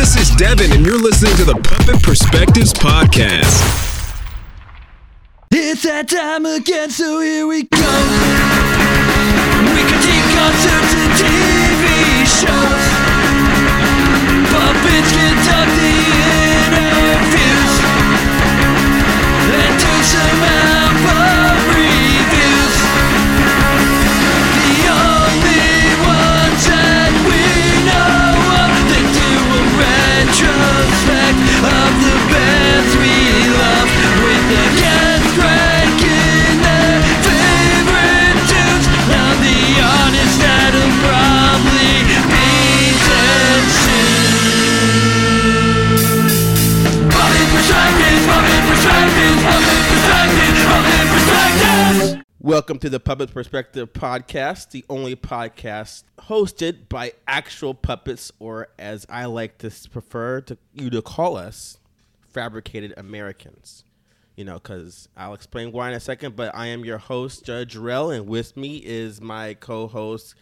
This is Devin, and you're listening to the Puppet Perspectives Podcast. It's that time again, so here we go. We critique concerts and TV shows. Puppets conduct Welcome to the Puppet Perspective Podcast, the only podcast hosted by actual puppets, or as I like to prefer to you to call us, fabricated Americans. You know, because I'll explain why in a second. But I am your host, Jarrell, and with me is my co-host,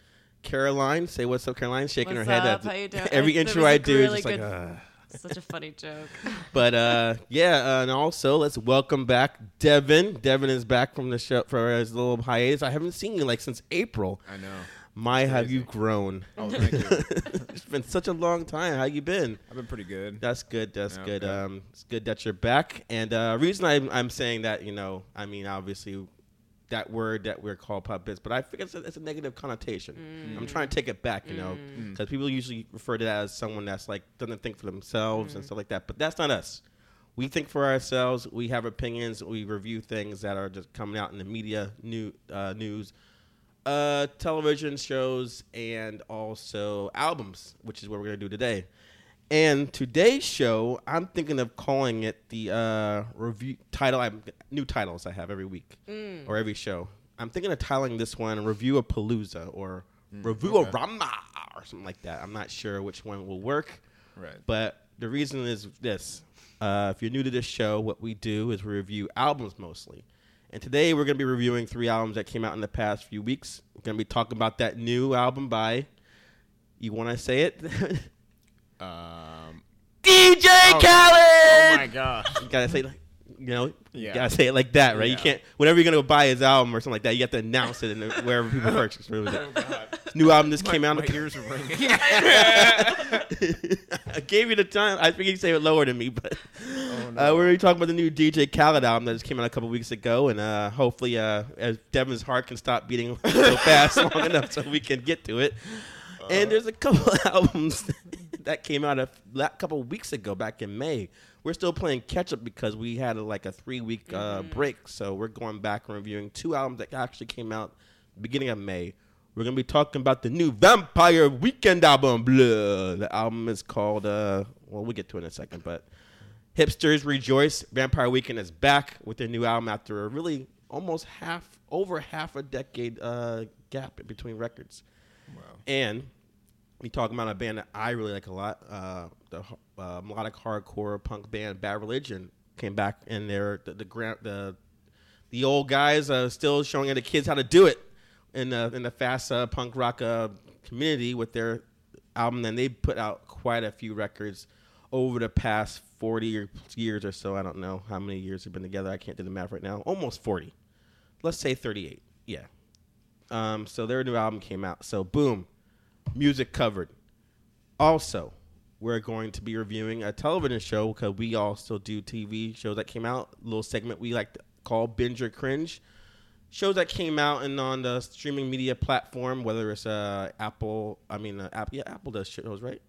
Caroline. Say what's up, Caroline. Shaking What's her head up? at How you doing? every intro I do. really just good- like, uh. Such a funny joke. But uh, yeah, uh, and also let's welcome back Devin. Devin is back from the show for his little hiatus. I haven't seen you like since April. I know. My, have you grown? Oh, thank you. it's been such a long time. How you been? I've been pretty good. That's good. That's Yeah, good. okay. Um, it's good that you're back. And uh, reason I'm, I'm saying that, you know, I mean, obviously, that word that we're called puppets, but I think it's a, it's a negative connotation. I'm trying to take it back, you know, Mm. because people usually refer to that as someone that's like doesn't think for themselves and stuff like that. But that's not us. We think for ourselves. We have opinions. We review things that are just coming out in the media, new uh, news, uh, television shows, and also albums, which is what we're gonna do today. And today's show, I'm thinking of calling it the uh, review title. I'm new titles I have every week or every show. I'm thinking of titling this one "Review of Palooza" or "Review of Rama" or something like that. I'm not sure which one will work. Right. But the reason is this: uh, if you're new to this show, what we do is we review albums mostly. And today we're going to be reviewing three albums that came out in the past few weeks. We're going to be talking about that new album by. You want to say it? Um, DJ oh, Khaled. oh my god. You gotta say like, you know, you gotta say it like that, right? You can't. Whenever you're gonna go buy his album or something like that, you have to announce it in wherever people purchase. What was it? New album just came out. My ears are ringing. I gave you the time. I think you say it lower than me, but Oh, uh, we're gonna talking about the new DJ Khaled album that just came out a couple weeks ago, and uh, hopefully, uh, as Devin's heart can stop beating so fast long enough so we can get to it. And there's a couple albums that came out a la- couple weeks ago, back in May. We're still playing catch up because we had a, like a three week uh, break, so we're going back and reviewing two albums that actually came out beginning of May. We're gonna be talking about the new Vampire Weekend album. Blah. The album is called. Uh, well, we'll get to it in a second, but hipsters rejoice. Vampire Weekend is back with their new album after a really almost half, over half a decade uh, gap between records. Wow. And we talking about a band that I really like a lot. Uh, the uh, melodic hardcore punk band Bad Religion came back, and they're the the gra- the, the old guys are still showing the kids how to do it in the in the fast uh, punk rock uh, community with their album. And they put out quite a few records over the past forty years or so. I don't know how many years they've been together. I can't do the math right now. Almost forty. Let's say thirty-eight. Yeah. Um, so their new album came out. So boom, music covered. Also, we're going to be reviewing a television show because we also do TV shows that came out. A little segment we like to call Binge or Cringe. Shows that came out and on the streaming media platform, whether it's uh, Apple. I mean, uh, Apple. Yeah, Apple does shows, right?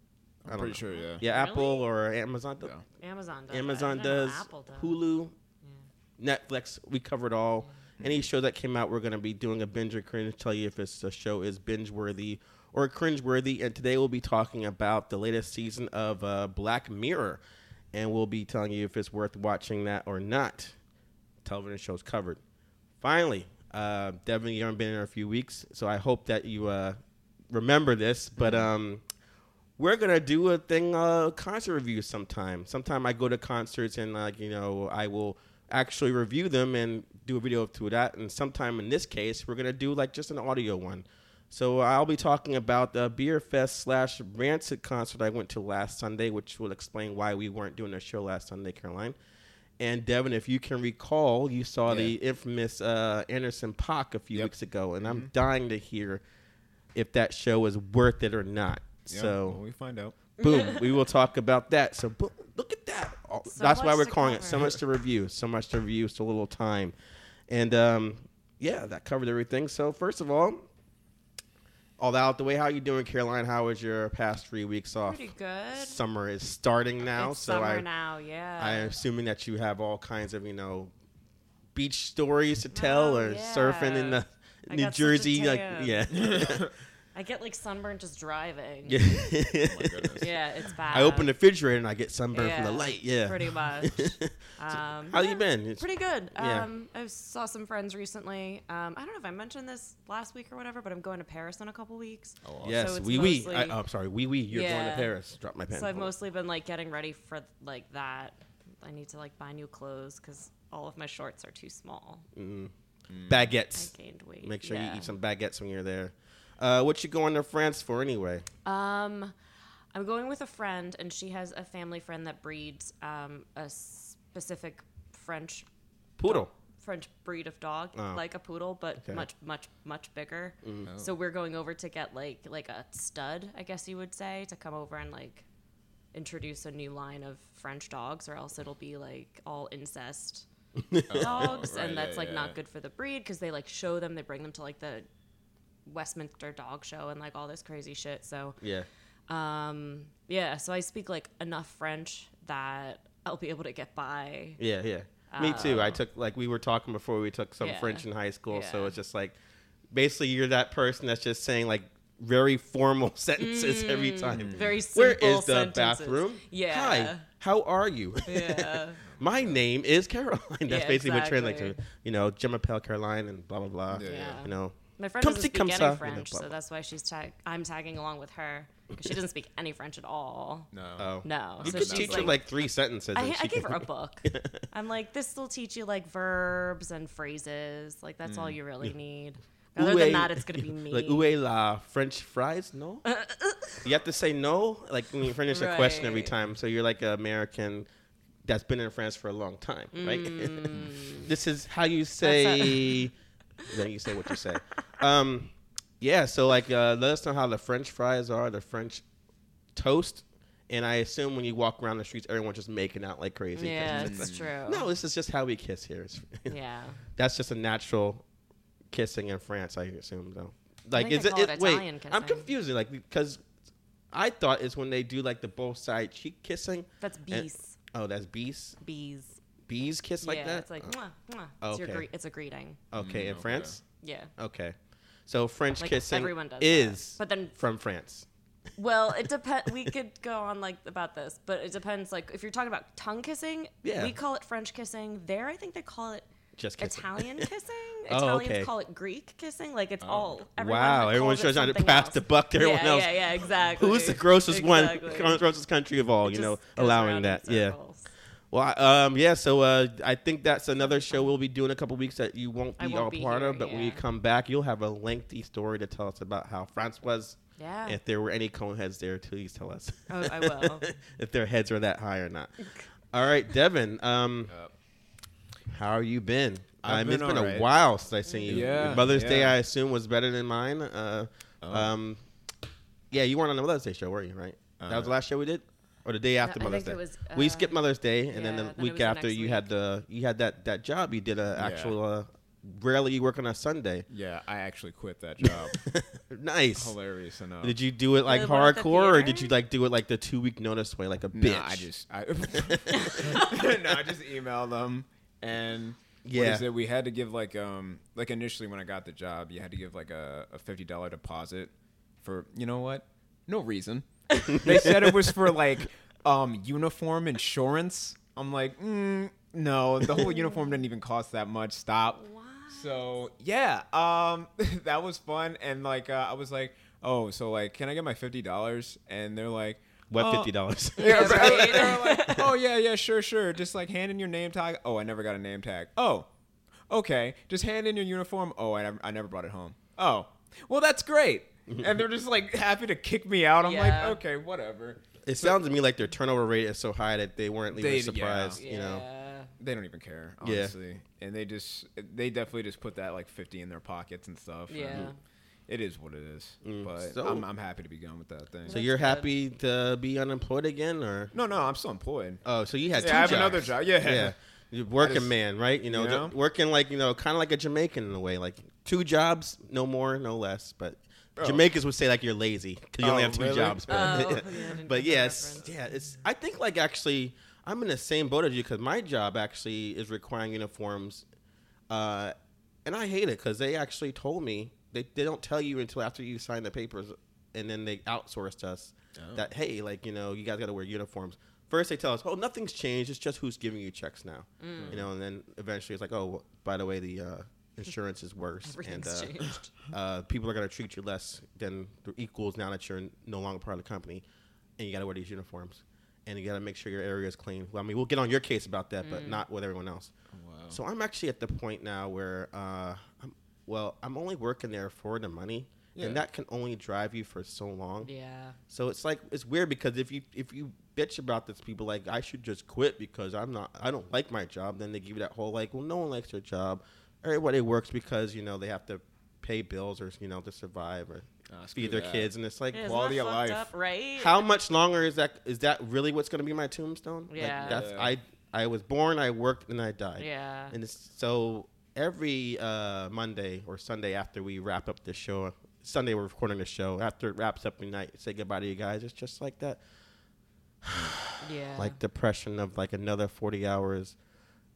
I I'm pretty know. sure, yeah. Yeah, Really? Apple or Amazon. does- Yeah. Amazon does. Amazon I didn't know does. Apple does. Hulu, Netflix. We covered all. Any show that came out, we're going to be doing a binge or cringe. Tell you if it's a show is binge worthy or cringe worthy. And today we'll be talking about the latest season of uh, Black Mirror, and we'll be telling you if it's worth watching that or not. Television shows covered. Finally, uh, Devin, you haven't been in a few weeks, so I hope that you uh, remember this. But um, we're gonna do a thing, uh, concert review sometime. Sometime I go to concerts and like you know I will actually review them and do a video to that. And sometime in this case, we're gonna do like just an audio one. So I'll be talking about the Beer Fest slash Rancid concert I went to last Sunday, which will explain why we weren't doing a show last Sunday, Caroline. And Devin, if you can recall, you saw the infamous uh, Anderson Paak a few Yep. weeks ago, and I'm dying to hear if that show is worth it or not. Yeah, so well, we find out. boom, we will talk about that. So boom, look at that. Oh, So That's why we're to calling it so much to review, so much to review, so little time. And um, yeah, that covered everything. So first of all, all that out the way. How you doing, Caroline? How was your past three weeks off? Pretty good. Summer is starting now, it's so summer I, now, yeah. I'm assuming that you have all kinds of you know beach stories to uh-huh, tell, Oh, or surfing in the I New got such a Jersey, like yeah. I get like sunburn just driving. yeah. goodness. Yeah, it's bad. I open the refrigerator and I get sunburned from the light. Yeah. Pretty much. Um, How you been? It's- Pretty good. Yeah. Um, I saw some friends recently. Um, I don't know if I mentioned this last week or whatever, but I'm going to Paris in a couple weeks. Oh, Yes, So it's we we. mostly- I, oh, I'm sorry, we we. You're going to Paris. Drop my pen. So I've Hold on. mostly been like getting ready for like that. I need to like buy new clothes because all of my shorts are too small. I baguettes. gained weight. Make sure you eat some baguettes when you're there. Uh, what you going to France for anyway? Um, I'm going with a friend, and she has a family friend that breeds um, a specific French Poodle. French breed of dog, Oh. like a poodle, but Okay. Mm. much, much, much bigger. So we're going over to get like like a stud, I guess you would say, to come over and like introduce a new line of French dogs, or else it'll be like all incest dogs, right, and that's yeah, like yeah. not good for the breed because they like show them, they bring them to like the Westminster Dog Show and like all this crazy shit. So Yeah. um, yeah, so I speak like enough French that I'll be able to get by. Yeah, yeah. Me too. I took like we were talking before. We took some Yeah. French in high school, so it's just like basically you're that person that's just saying like very formal sentences every time. Mm. Very simple is the sentences. bathroom? Yeah. Hi. How are you? Yeah. My name is Caroline. That's Yeah, basically what translates to. You know, Je m'appelle Caroline and blah blah blah. Yeah, yeah. You know. My friend Come doesn't see, speak any sa, you know, French, so that's why she's tag- I'm tagging along with her because she doesn't speak any French at all. No. Oh. No, You so could she's teach her like three sentences. I, I gave her a book. I'm like, this will teach you like verbs and phrases. Like that's all mm. you really need. Other Oué- than that, it's gonna be me. like où est la French fries? No. you have to say no, like when you finish a question every time. So you're like an American that's been in France for a long time, right? Mm. this is how you say. then you say what you say. Um, yeah. So like, uh, let us know how the French fries are, the French toast. And I assume when you walk around the streets, everyone's just making out like crazy. yeah, it's true. No, this is just how we kiss here. It's- Yeah. that's just a natural kissing in France, I assume, though. Like, is it? it it wait, Italian I'm kissing. confusing, like because I thought it's when they do like the both side cheek kissing. That's and- bees. oh, that's bees. Bees. Bees kiss like yeah, that. it's like mwah, mwah. Oh, It's, your okay. gre- it's a greeting. okay, in mm, okay. France. Yeah. Okay, so French Like, kissing everyone does that. is But then- from France. Well, it depends. we could go on like about this, but it depends. Like if you're talking about tongue kissing, Yeah. we call it French kissing. There, I think they call it Just kissing. Italian kissing. Oh, Italians okay. call it Greek kissing. Like it's oh. all. Everyone Wow, calls everyone's trying to pass else. the buck to everyone yeah, else. Yeah, yeah, exactly. Who's the grossest Exactly. one? Grossest country of all? It you know, allowing that. Yeah. Circles. Well, um, yeah. So uh, I think that's another show we'll be doing a couple weeks that you won't be won't all be part here, of. But when you come back, you'll have a lengthy story to tell us about how France was. Yeah. If there were any cone heads there, please tell us. Oh, I will. if their heads are that high or not. All right, Devin. Um, Yep. how have you been? I've um, been it's been a while since I seen you. Yeah, Mother's Day. I assume, was better than mine. Uh, Oh. um, yeah, you weren't on the Mother's Day show, were you? Right? that was the Uh, last show we did, or the day after I Mother's think Day. it was, we uh, skipped Mother's Day, and then yeah, the then it week was the after next you had the you had that that job. You did a Yeah. actual. Uh, rarely you work on a Sunday. Yeah, I actually quit that job. nice. Hilarious enough. Did you do it like Really the hardcore, or did you like do it like the two week notice way, like a bitch? Nah, I just I no, I just emailed them and Yeah. What is it? We had to give like um like initially when I got the job, you had to give like a, a fifty dollar deposit for you know what? No reason. They said it was for like um uniform insurance. I'm like, mm, no, the whole uniform didn't even cost that much. Stop. So yeah, um, that was fun, and like uh, I was like, oh, so like, can I get my fifty dollars? And they're like, what "Oh, fifty dollars? yeah, right. right. They were like, oh yeah, yeah, sure, sure. Just like hand in your name tag. Oh, I never got a name tag. Oh, okay. Just hand in your uniform. Oh, I never, I never brought it home. Oh, well, that's great. And they're just like happy to kick me out. I'm Yeah. like, okay, whatever. It sounds to me like their turnover rate is so high that they weren't even They- surprised. Yeah. You know, They don't even care, Yeah. honestly. And they just, they definitely just put that like 50 in their pockets and stuff. and Yeah. It is what it is. Mm, But so- I'm, I'm happy to be gone with that thing. so you're good. happy to be unemployed again, or no, no, I'm still employed. oh, so you had Yeah, two I have jobs. another job. Yeah. yeah. You're working just- man, right? You know, You the- know? working like you know, kind of like a Jamaican in a way, like two jobs, no more, no less. But Oh. Jamaicans would say like you're lazy because you only Oh, have two really? jobs. Oh, yeah, but yes, yeah, it's. I think like actually, I'm in the same boat as you because my job actually is requiring uniforms, uh, and I hate it because they actually told me they they don't tell you until after you sign the papers, and then they outsourced us Oh. that hey, like you know, you guys got to wear uniforms. First they tell us, oh, nothing's changed. It's just who's giving you checks now, Mm. you know, and then eventually it's like, oh, well, by the way, the uh, insurance is worse, and Everything's uh, changed. uh, people are going to treat you less than the equals now that you're no longer part of the company, and you got to wear these uniforms, and you got to make sure your area is clean. Well, I mean, we'll get on your case about that, but not with everyone else. Wow. So I'm actually at the point now where, uh, I'm, well, I'm only working there for the money, Yeah. and that can only drive you for so long. Yeah. So it's like it's weird because if you if you bitch about this, people like I should just quit because I'm not I don't like my job. Then they give you that whole like, well, no one likes their job. Everybody works because you know they have to pay bills or you know to survive or Ah, feed their that. kids, and it's like, Yeah, Quality of life. Up, right? how much longer is that? Is that really what's going to be my tombstone? Like, Yeah. that's Yeah. I I was born, I worked, and I died. Yeah. And it's, so every uh, Monday or Sunday after we wrap up the show, Sunday we're recording the show. After it wraps up, we night say goodbye to you guys. It's just like that, yeah. like depression of like another forty hours,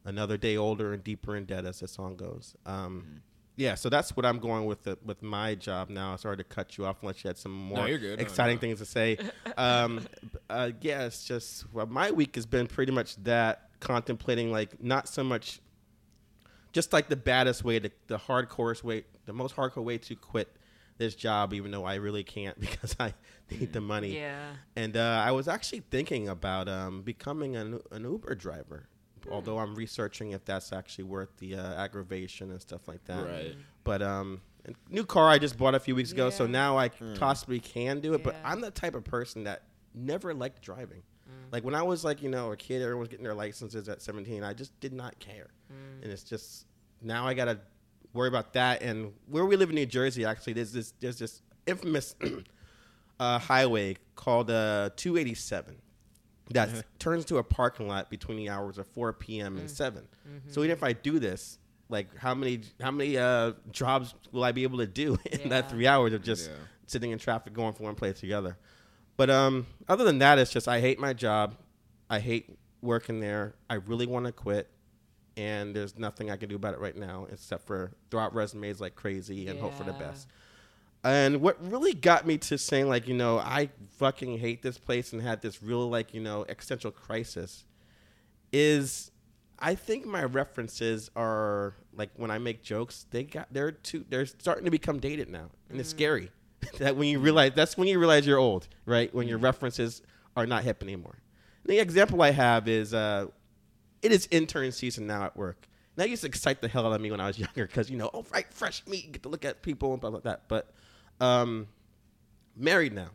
another day older and deeper in debt, as the song goes. Um, Yeah, so that's what I'm going with the, with my job now. Sorry to cut you off unless you had some more you're good. No, exciting no. things to say. um, uh, yeah, it's just well, my week has been pretty much that contemplating like not so much just like the baddest way, the, the hardcore way, the most hardcore way to quit this job, even though I really can't because I need the money. Yeah. And uh, I was actually thinking about um, becoming an, an Uber driver, although I'm researching if that's actually worth the uh, aggravation and stuff like that. Right. But um, new car I just bought a few weeks ago, so now I possibly can do it. But I'm the type of person that never liked driving. Like when I was like you know a kid, everyone was getting their licenses at 17. I just did not care, and it's just now I gotta worry about that. And where we live in New Jersey, actually, there's this there's this infamous uh, highway called uh, 287 that turns to a parking lot between the hours of 4 p.m. and 7. So even if I do this, like how many how many uh, jobs will I be able to do in that three hours of just Yeah. sitting in traffic going from one place to the other? But um, other than that, it's just I hate my job. I hate working there. I really want to quit, and there's nothing I can do about it right now except for throw out resumes like crazy and hope for the Yeah. best. And what really got me to saying like you know I fucking hate this place and had this real like you know existential crisis is I think my references are like when I make jokes they got they're too they're starting to become dated now and it's scary that when you realize that's when you realize you're old right when your references are not hip anymore. The example I have is uh, it is intern season now at work. And that used to excite the hell out of me when I was younger because, you know, oh, right, fresh meat, get to look at people and blah, blah, blah. But um, married now.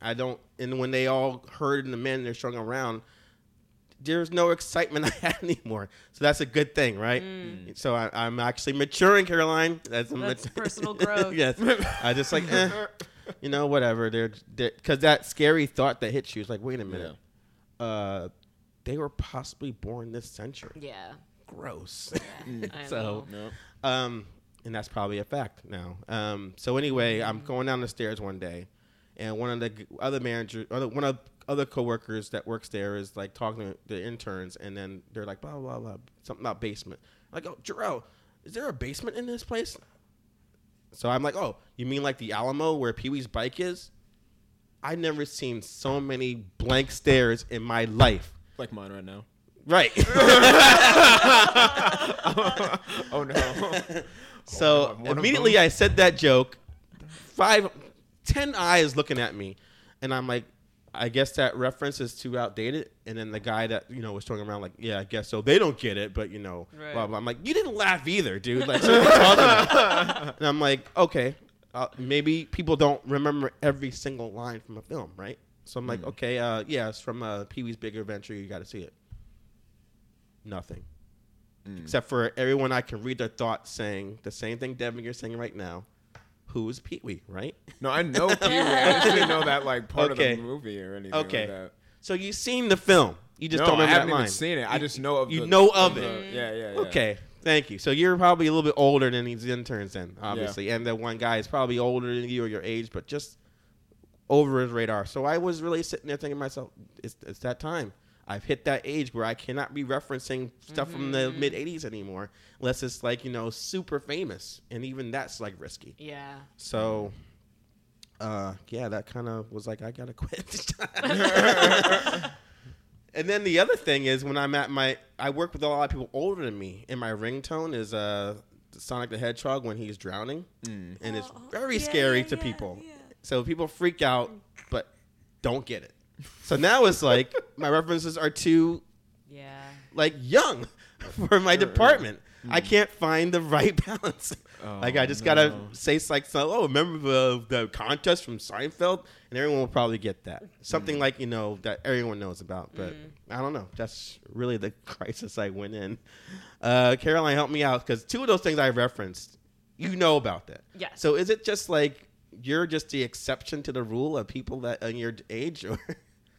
I don't, and when they all heard and the men they're showing around, there's no excitement I had anymore. So that's a good thing, right? So I, I'm actually maturing, Caroline. That's, a That's mat- personal growth. yes. I just like, eh, you know, whatever. They're, because that scary thought that hits you is like, wait a minute. Uh, they were possibly born this century. Yeah. Gross. I so, know. um, and that's probably a fact now. Um, so anyway, I'm going down the stairs one day, and one of the other managers, other, one of other coworkers that works there is like talking to the interns, and then they're like, blah blah blah, something about basement. I go, Jarrell, is there a basement in this place? So I'm like, oh, you mean like the Alamo where Pee Wee's bike is? I've never seen so many blank stares in my life. Like mine right now. Right. Oh no. So immediately? I said that joke. Five, ten eyes looking at me, and I'm like, I guess that reference is too outdated. And then the guy that you know was talking around like, yeah, I guess so. They don't get it, but you know, Right. blah blah. I'm like, you didn't laugh either, dude. Like, what are you talking about? and I'm like, okay, uh, maybe people don't remember every single line from a film, right? So I'm like, Hmm. okay, uh, yeah, it's from uh, Pee Wee's Big Adventure. You got to see it. Nothing, Hmm. except for everyone I can read their thoughts saying the same thing, Devin. You're saying right now. Who is Pee Wee, right? No, I know Pee Wee. I just didn't know that like part Okay. of the movie or anything Okay. like that. So you've seen the film. You just no, don't remember I haven't that line. even seen it. I just know of you the, know of the- it. Yeah, yeah, yeah. Okay, thank you. So you're probably a little bit older than these interns, then obviously, and the one guy is probably older than you or your age, but just over his radar. So I was really sitting there thinking to myself, it's, it's that time. I've hit that age where I cannot be referencing stuff from the mid '80s anymore, unless it's like you know super famous, and even that's like risky. Yeah. So, uh, yeah, that kind of was like I gotta quit. and then the other thing is when I'm at my, I work with a lot of people older than me, and my ringtone is uh, Sonic the Hedgehog when he's drowning, and it's Oh, very yeah, scary yeah, to yeah, people. yeah. So people freak out, but don't get it. So now it's like my references are too Yeah. like young for my department. I hmm. can't find the right balance. Oh, like I just gotta say like so, oh remember the the contest from Seinfeld and everyone will probably get that. Something hmm. like, you know, that everyone knows about. But hmm. I don't know. That's really the crisis I went in. Uh Caroline help me out because two of those things I referenced, you know about that. Yes. So is it just like you're just the exception to the rule of people that in your age or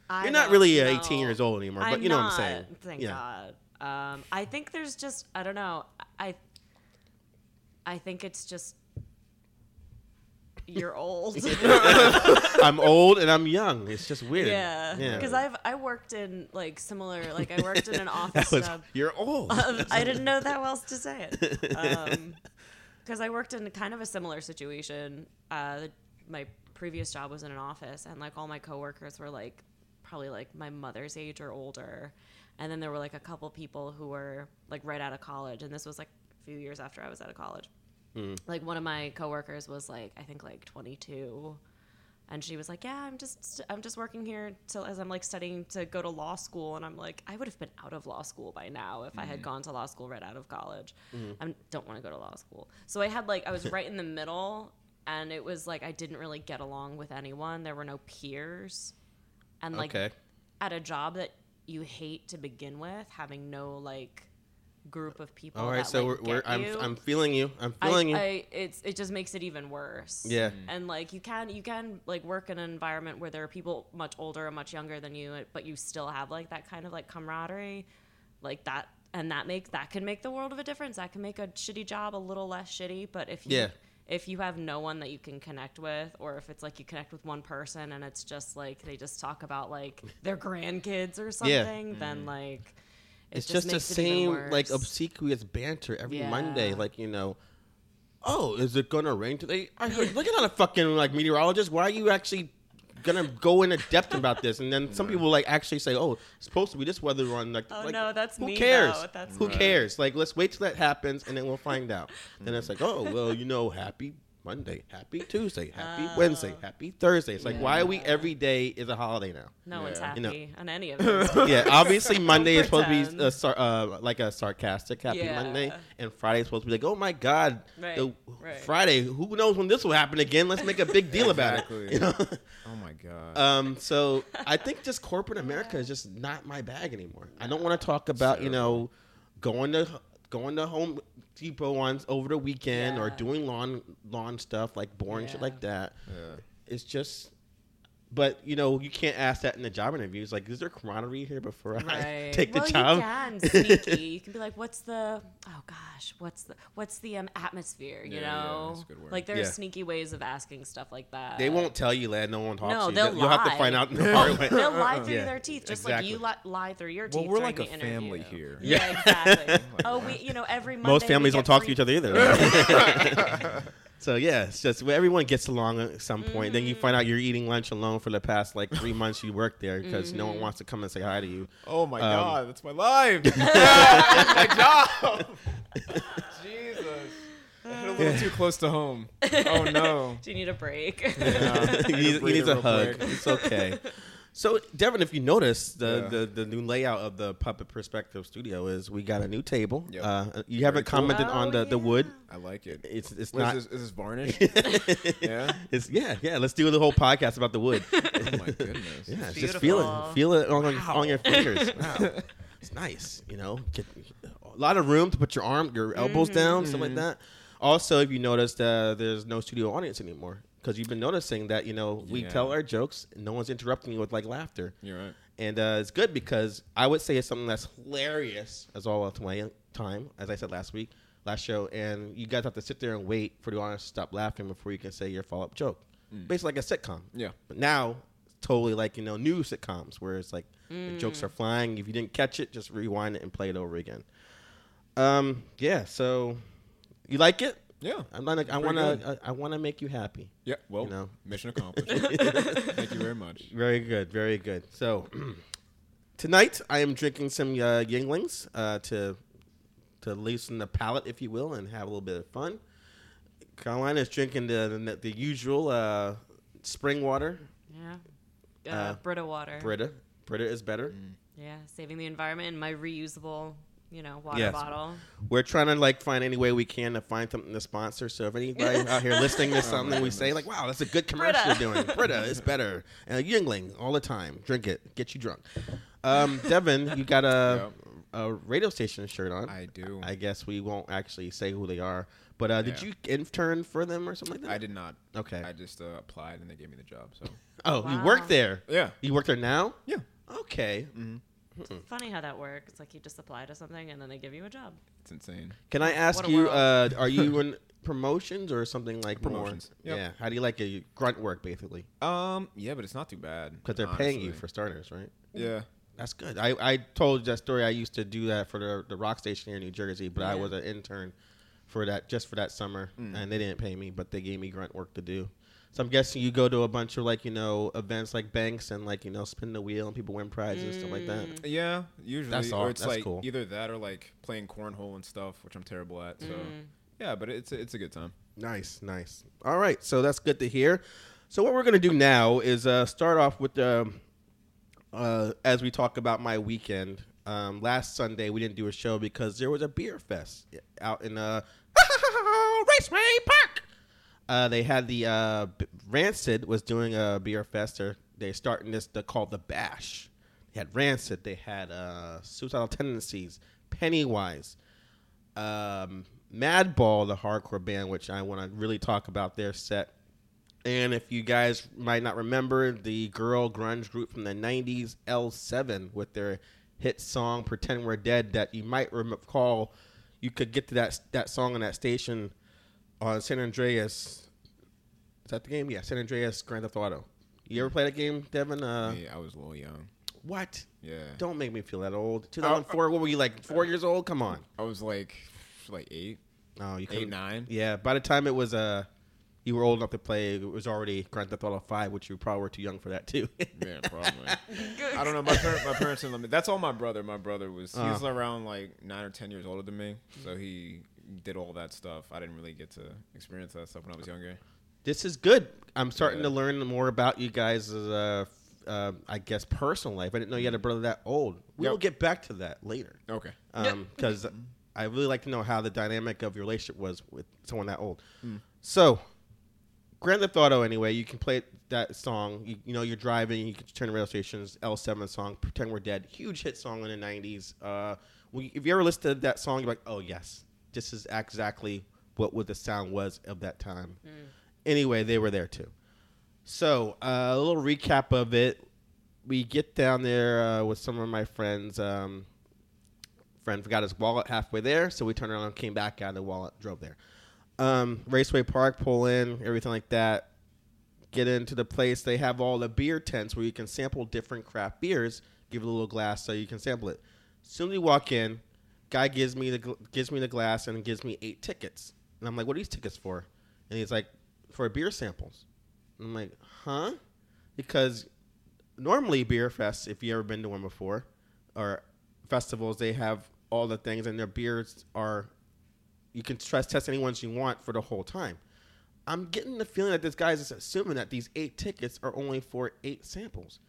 I You're not really uh, know. 18 years old anymore, but I'm you know what I'm saying. Thank Yeah. God. Um, I think there's just I don't know. I I think it's just you're old. I'm old and I'm young. It's just weird. yeah. Yeah. Because I've I worked in like similar like I worked in an office was, job. you're old. Um, I didn't know that else to say it. Because I worked in kind of a similar situation. Uh, my previous job was in an office, and like all my coworkers were like probably like my mother's age or older. And then there were like a couple people who were like right out of college, and this was like a few years after I was out of college. Hmm. Like one of my coworkers was like I think like 22 and she was like, "Yeah, I'm just I'm just working here till as I'm like studying to go to law school." And I'm like, I would have been out of law school by now if I had hmm. gone to law school right out of college. Hmm. I don't want to go to law school, so I had like I was right in the middle, and it was like I didn't really get along with anyone. There were no peers, and like okay. at a job that you hate to begin with, having no like group of people. All right, that, so like, we're, we're I'm you. I'm feeling you. I'm I, feeling you. I, it's it just makes it even worse. Yeah. Mm. And like you can you can like work in an environment where there are people much older and much younger than you, but you still have like that kind of like camaraderie, like that, and that makes that can make the world of a difference. That can make a shitty job a little less shitty. But if you Yeah. If you have no one that you can connect with, or if it's like you connect with one person and it's just like they just talk about like their grandkids or Yeah. something, then mm-hmm. like it it's just the it same like obsequious banter every Yeah. Monday. Like you know, oh, is it gonna rain today? I heard. Look at a fucking like meteorologist. Why are you actually gonna go into depth about this? And then some people like actually say, oh, it's supposed to be this weather on. Like, Oh, like, no, that's who me, cares? though. That's who me. cares? Like, let's wait till that happens and then we'll find out. then it's like, oh, well, you know, happy. Monday, happy Tuesday, happy Wednesday, happy Thursday. It's like, why are we every day is a holiday now? no one's Yeah. happy You know. on any of them. yeah, obviously Monday is supposed to be a sar- uh, like a sarcastic Happy Yeah. Monday, and Friday is supposed to be like, oh my God, Right, the- right. Friday. Who knows when this will happen again? Let's make a big deal about it. Exactly. You know. Oh my god. um, so I think just corporate America is just not my bag anymore. I don't want to talk about you know going to going to Home Depot on over the weekend or doing lawn lawn stuff like boring shit like that. yeah. It's just. But you know you can't ask that in the job interviews. Like, is there camaraderie here before I Right. take the well, job? you can sneaky. you can be like, "What's the? Oh gosh, what's the? What's the um, atmosphere? You Yeah, yeah, know, that's a good word. like there Yeah. are sneaky ways of asking stuff like that. They won't tell you, lad. No one talks No, to you. they'll You'll have to find out in the. They'll lie through Yeah, their teeth, just exactly. like you li- lie through your teeth. Well, we're during like a the family here. Yeah, exactly. oh, we, you know, every Monday Most families don't get talk to each other either. So yeah, it's just well, everyone gets along at some point. Then you find out you're eating lunch alone for the past like three months you worked there because no Mm-hmm. one wants to come and say hi to you. Oh my Um, god, that's my life. that's my job. Jesus. I hit a little too close to home. Oh no. Do you need a break? he, needs, he breathe needs it a hug. quick. It's okay. So, Devin, if you notice, the, Yeah. the, the new layout of the Puppet Perspective Studio is we got a new table. Yep. Uh, you haven't cool. commented on the, the wood. I like it. It's it's What not. is this? Is this varnish? yeah. It's yeah yeah. Let's do the whole podcast about the wood. Oh my goodness. Yeah, just feel it, feel it on, on your fingers. Wow, it's nice. You know, get a lot of room to put your arm, your elbows down, stuff like that. Also, if you noticed, uh, there's no studio audience anymore because you've been noticing that you know we Yeah. tell our jokes, and no one's interrupting you with like laughter. You're right. And uh, it's good because I would say it's something that's hilarious as all of my time, as I said last week, last show. And you guys have to sit there and wait for the audience to stop laughing before you can say your follow up joke. Basically, like a sitcom. Yeah. But now, it's totally like, you know, new sitcoms where it's like the jokes are flying. If you didn't catch it, just rewind it and play it over again. Um, yeah, so you like it? Yeah. I'm not, I want to. I, I want to make you happy. Yeah. Well, You know. mission accomplished. Thank you very much. Very good, very good. So tonight I am drinking some uh, Yuenglings uh, to to loosen the palate, if you will, and have a little bit of fun. Carolina is drinking the the, the usual uh, spring water. Yeah. Uh, Uh, Brita water. Brita, Brita is better. Yeah, saving the environment and my reusable, you know, water Yes. bottle. We're trying to like find any way we can to find something to sponsor. So if anybody out here listening to something we say like, "Wow, that's a good commercial Brita. you're doing," Brita is better. And Yuengling all the time. Drink it, get you drunk. Um, Devin, you got a, a radio station shirt on. I do. I guess we won't actually say who they are. But uh, did you intern for them or something like that? I did not. Okay. I just uh, applied and they gave me the job. So. Oh, you work there. Yeah. You work there now? Yeah. Okay. It's funny how that works. It's like you just apply to something and then they give you a job. It's insane. Can I ask What a you? world. Uh, are you in promotions or something like Promotions. More? Yep. Yeah. How do you like it? Grunt work, basically, Um. Yeah, but it's not too bad. because they're paying you honestly. for starters, right? Yeah. That's good. I, I told that story. I used to do that for the the rock station here in New Jersey, but I Yeah. was an intern for that just for that summer, Mm. and they didn't pay me, but they gave me grunt work to do. So I'm guessing you go to a bunch of like you know events like banks and like you know spin the wheel and people win prizes and stuff like that. Yeah. Usually, That's all- or it's that's like cool. either that or like playing cornhole and stuff, which I'm terrible at. So. Mm. Yeah, but it's a, it's a good time. Nice, nice. All right, so that's good to hear. So what we're gonna do now is uh, start off with the uh, as we talk about my weekend. Um, last Sunday we didn't do a show because there was a beer fest out in uh, Raceway Park. Uh, they had the uh, Rancid was doing a beer fest. They're, they're starting this. They called the Bash. They had Rancid. They had uh, Suicidal Tendencies, Pennywise, um, Madball, the hardcore band, which I want to really talk about their set. And if you guys might not remember, the girl grunge group from the 90s, L7, with their hit song "Pretend We're Dead," that you might recall, you could get to that that song on that station on San Andreas. Is that the game? Yeah, San Andreas Grand Theft Auto. You ever play that game, Devin? Uh, Yeah, I was a little young. What? Yeah. Don't make me feel that old. 2004. what were you like? Four years old? Come on. I was like, like eight. Oh, you Eight, nine? Yeah, by the time it was uh, you were old enough to play. It was already Grand Theft Auto Five, which you probably were too young for that too. Yeah, probably. I don't know. My, par- my parents didn't let me. That's all my brother. My brother was he Uh. was around like nine or ten years older than me, so he did all that stuff. I didn't really get to experience that stuff when I was younger. this is good. I'm starting Yeah. to learn more about you guys' uh, f- uh, I guess personal life. I didn't know you had a brother that old. We Yep. will get back to that later. Okay. because I really like to know how the dynamic of your relationship was with someone that old. Hmm. So, Grand Theft Auto, anyway, you can play that song. You, you know, you're driving, you can turn to radio stations. L7 song, "Pretend We're Dead," huge hit song in the '90s. Uh, if you ever listened to that song, you're like, "Oh yes, this is exactly what what the sound was of that time." Anyway, they were there too. So, uh, a little recap of it. We get down there uh, with some of my friends. Um, friend forgot his wallet halfway there, so we turned around, came back, got the wallet, drove there. Um, Raceway Park, pull in, everything like that. Get into the place. They have all the beer tents where you can sample different craft beers. Give it a little glass so you can sample it. Soon as we walk in, guy gives me the gives me the glass and gives me eight tickets. And I'm like, "What are these tickets for?" And he's like, "For beer samples." And I'm like, "Huh?" Because normally beer fests, if you ever been to one before, or festivals, they have all the things, and their beers are you can test test any ones you want for the whole time. I'm getting the feeling that this guy is assuming that these eight tickets are only for eight samples.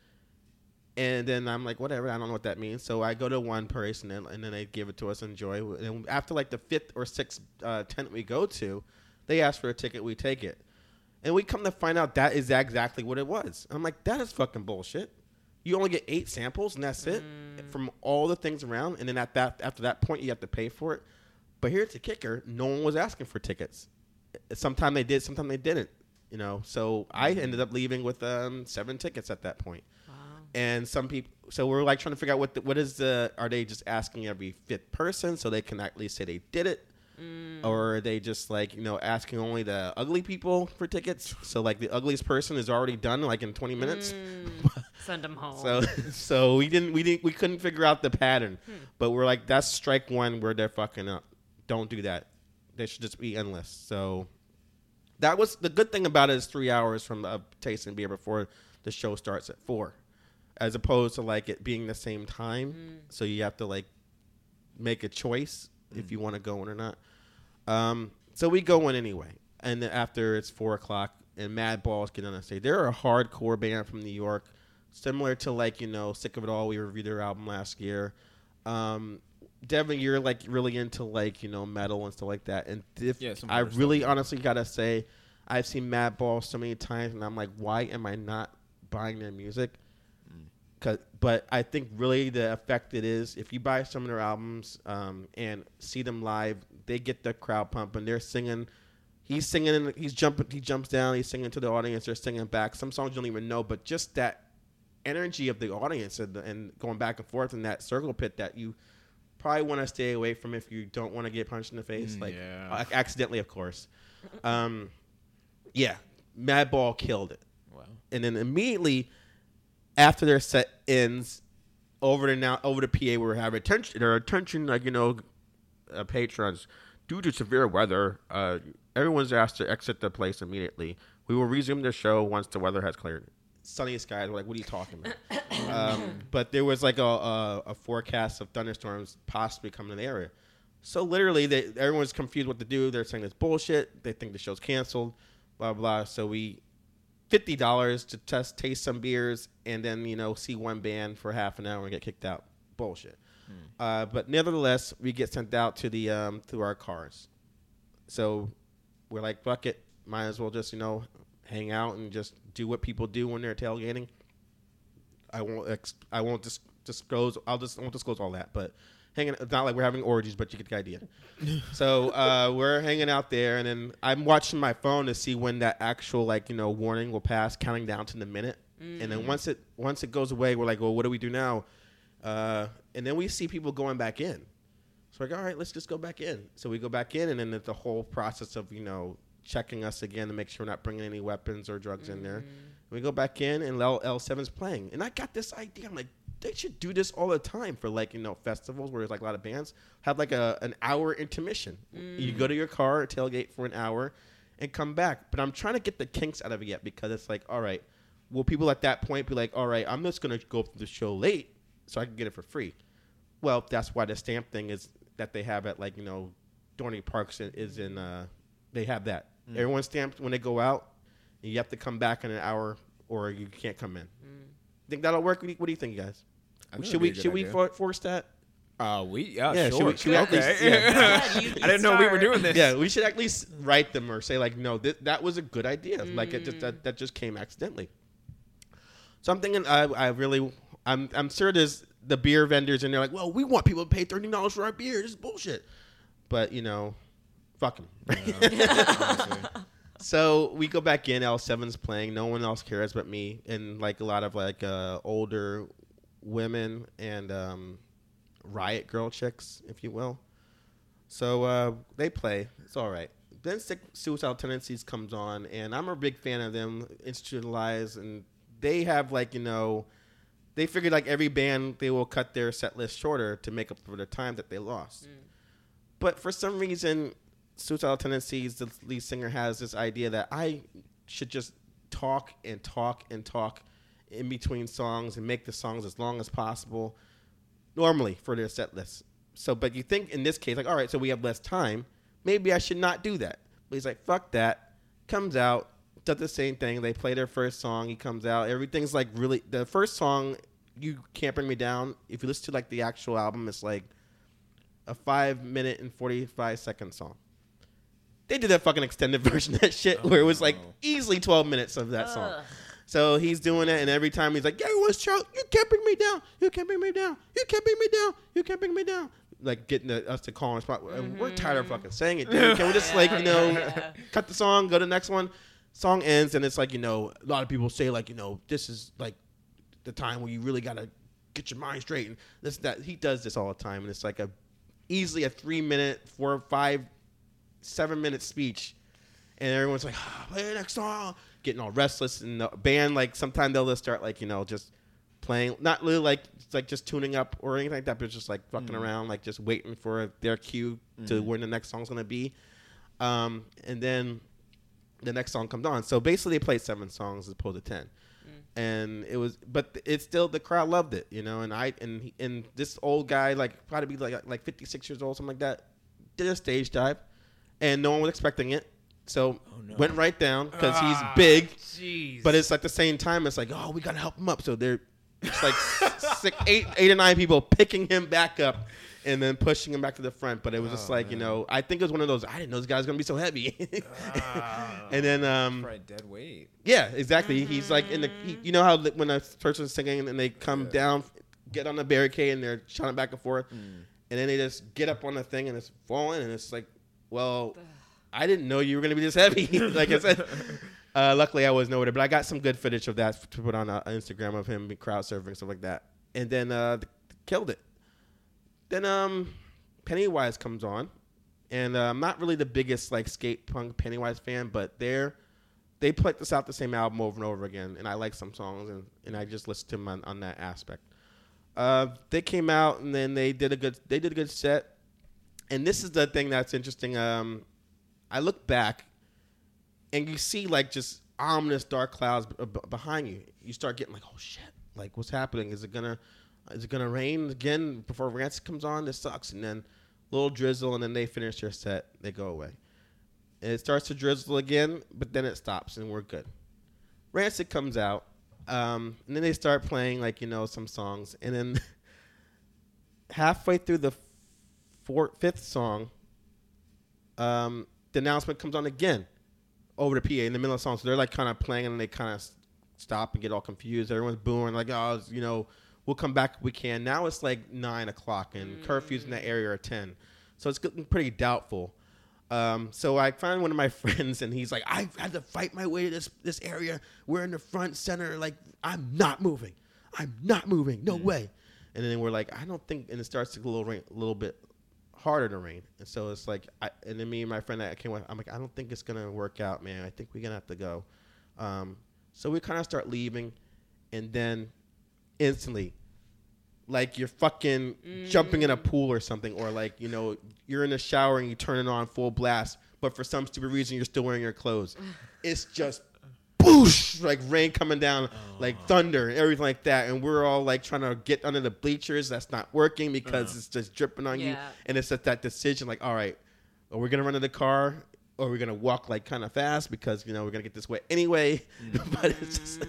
And then I'm like, whatever, I don't know what that means. So I go to one person and, and then they give it to us, and enjoy. And after like the fifth or sixth uh, tent we go to, they ask for a ticket, we take it. And we come to find out that is exactly what it was. I'm like, that is fucking bullshit. You only get eight samples and that's it from all the things around. And then at that after that point, you have to pay for it. But here's the kicker: no one was asking for tickets. Sometimes they did, sometimes they didn't. You know, so I ended up leaving with um, seven tickets at that point. And some people, so we're like trying to figure out what the, what is the are they just asking every fifth person so they can at least say they did it, or are they just like you know asking only the ugly people for tickets? So like the ugliest person is already done like in twenty minutes. Send them home. So so we didn't we didn't we couldn't figure out the pattern. Hmm. But we're like that's strike one where they're fucking up. Don't do that. They should just be endless. So that was the good thing about it is three hours from the tasting beer before the show starts at four, as opposed to like it being the same time. Hmm. So you have to like make a choice if you want to go in or not. Um, so we go in anyway, and then after it's four o'clock, and Mad Balls get on the stage. They're a hardcore band from New York, similar to like you know Sick of It All. We reviewed their album last year. Um, Devin, you're like really into like you know metal and stuff like that, and if, Yeah, I harder stuff, really honestly gotta say, I've seen Mad Balls so many times, and I'm like, why am I not buying their music? Cause, but I think really the effect it is if you buy some of their albums um, and see them live, they get the crowd pumping. They're singing. He's singing. And he's jumping. He jumps down. He's singing to the audience. They're singing back. Some songs you don't even know, but just that energy of the audience and, and going back and forth in that circle pit that you probably want to stay away from if you don't want to get punched in the face, Mm, like yeah. accidentally, of course. Um, yeah, Madball killed it Wow. and then immediately after their set ends, over to now over to PA, we were having attention. Their attention, like you know, uh, patrons, due to severe weather, uh, everyone's asked to exit the place immediately. We will resume the show once the weather has cleared. Sunny skies. We're like, what are you talking about? um, but there was like a, a, a forecast of thunderstorms possibly coming to the area. So literally, they, everyone's confused what to do. They're saying it's bullshit. They think the show's canceled. Blah blah. So we fifty dollars to test taste some beers and then you know see one band for half an hour and get kicked out. Bullshit. Uh, but nevertheless, we get sent out to the um, through our cars. So we're like, fuck it, might as well just you know hang out and just do what people do when they're tailgating. I won't ex- I won't dis- disclose. I'll just I won't disclose all that, but. Hanging, it's not like we're having orgies, but you get the idea. so uh, we're hanging out there, and then I'm watching my phone to see when that actual like you know warning will pass, counting down to the minute. And then once it once it goes away, we're like, well, what do we do now? Uh, and then we see people going back in. So we're like, all right, let's just go back in. So we go back in, and then it's the whole process of you know checking us again to make sure we're not bringing any weapons or drugs in there. And we go back in, and L L seven's playing, and I got this idea. I'm like, they should do this all the time for like you know festivals where there's like a lot of bands have like a an hour intermission. You go to your car, tailgate for an hour, and come back. But I'm trying to get the kinks out of it yet because it's like, all right, will people at that point be like, all right, I'm just gonna go to the show late so I can get it for free? Well, that's why the stamp thing is that they have at like you know, Dorney Parks is in. Uh, they have that. everyone stamped when they go out. You have to come back in an hour, or you can't come in. Think that'll work? What do you, what do you think, guys? Should we a good should we for, force that? Uh, we yeah, Yeah, should we- should we at okay. least- yeah. Yeah, I didn't know we were doing this. Yeah, we should at least write them or say like, no, th- that was a good idea. Like it just that, that just came accidentally. So I'm thinking, I, I really, I'm, I'm sure there's the beer vendors and they're like, well, we want people to pay thirty dollars for our beer. This is bullshit. But you know, fuck them. so we go back in. L7's playing. No one else cares but me and like a lot of like uh, older women and um, riot girl chicks, if you will. So uh, they play. It's all right. Then Sick Suicidal Tendencies comes on, and I'm a big fan of them. Institutionalized, and they have like you know, they figured like every band they will cut their set list shorter to make up for the time that they lost. But for some reason, Suicidal Tendencies, the lead singer has this idea that I should just talk and talk and talk in between songs and make the songs as long as possible normally for their set list. So, but you think in this case, like, all right, so we have less time. Maybe I should not do that. But he's like, fuck that. Comes out, does the same thing. They play their first song. He comes out. Everything's like really. The first song, you can't bring me down. If you listen to like the actual album, it's like a five minute and forty five second song. They did that fucking extended version of that shit oh, where it was like no. easily twelve minutes of that song. So he's doing it, and every time he's like, "Yeah, everyone's shout, you can't bring me down, you can't bring me down, you can't bring me down, you can't bring me down." Like getting the, us to call on spot. We're tired of mm-hmm. fucking saying it. Dude. Can we just like you know Yeah. cut the song, go to the next one? Song ends, and it's like you know a lot of people say like you know this is like the time where you really gotta get your mind straight and this that he does this all the time, and it's like a easily a three minute, four, or five, seven minute speech, and everyone's like, "Ah, play the next song, getting all restless, and the band like sometimes they'll just start like you know just playing, not really like it's like just tuning up or anything like that, but just like fucking around, like just waiting for their cue to when the next song's gonna be, um, and then the next song comes on. So basically, they played seven songs as opposed to ten. And it was, but it's still the crowd loved it, you know. And I and and this old guy, like probably be like like fifty six years old, something like that, did a stage dive, and no one was expecting it. So went right down because he's big. Jeez. But it's at the same time, it's like, oh, we gotta help him up. So they're it's like six, eight, eight or nine people picking him back up and then pushing him back to the front. But it was just like, you know, I think it was one of those. I didn't know this guy's gonna be so heavy. and then, um, Probably dead weight. yeah, exactly. He's like in the, he, you know how when a person's singing and they come Yeah. down, get on the barricade and they're shouting back and forth, and then they just get up on the thing and it's falling and it's like, well, I didn't know you were gonna be this heavy. like I said, uh, luckily I was nowhere, there, but I got some good footage of that to put on uh, Instagram of him crowd surfing stuff like that, and then uh, killed it. Then um, Pennywise comes on, and uh, I'm not really the biggest like skate punk Pennywise fan, but they're they put this out the same album over and over again, and I like some songs, and, and I just listened to them on, on that aspect. Uh, they came out and then they did a good they did a good set, and this is the thing that's interesting. Um, I look back, and you see like just ominous dark clouds b- b- behind you. You start getting like, oh shit, like what's happening? Is it gonna is it gonna rain again before Rancid comes on? This sucks. And then little drizzle, and then they finish their set. They go away. And it starts to drizzle again, but then it stops, and we're good. Rancid comes out, um, and then they start playing like you know some songs, and then halfway through the fourth, fifth song, um, the announcement comes on again over the PA in the middle of the song. So they're like kind of playing, and they kind of stop and get all confused. Everyone's booing like, "Oh, you know, we'll come back if we can." Now it's like nine o'clock, and curfews in that area are ten, so it's getting pretty doubtful. Um, so I find one of my friends, and he's like, "I had to fight my way to this this area. We're in the front center. Like, I'm not moving. I'm not moving. No way." And then we're like, "I don't think." And it starts to get a little a little bit harder to rain, and so it's like, I, and then me and my friend that I came with, I'm like, "I don't think it's gonna work out, man. I think we're gonna have to go." Um, so we kind of start leaving, and then instantly, like you're fucking jumping in a pool or something, or like you know you're in the shower and you turn it on full blast, but for some stupid reason you're still wearing your clothes. It's just boosh, like rain coming down, like oh. thunder and everything like that, and we're all like trying to get under the bleachers. That's not working because uh. it's just dripping on you, Yeah. and it's at that decision, like, all right, are we gonna run to the car? Or are we gonna walk like kind of fast because you know we're gonna get this wet anyway? Mm. but it's just,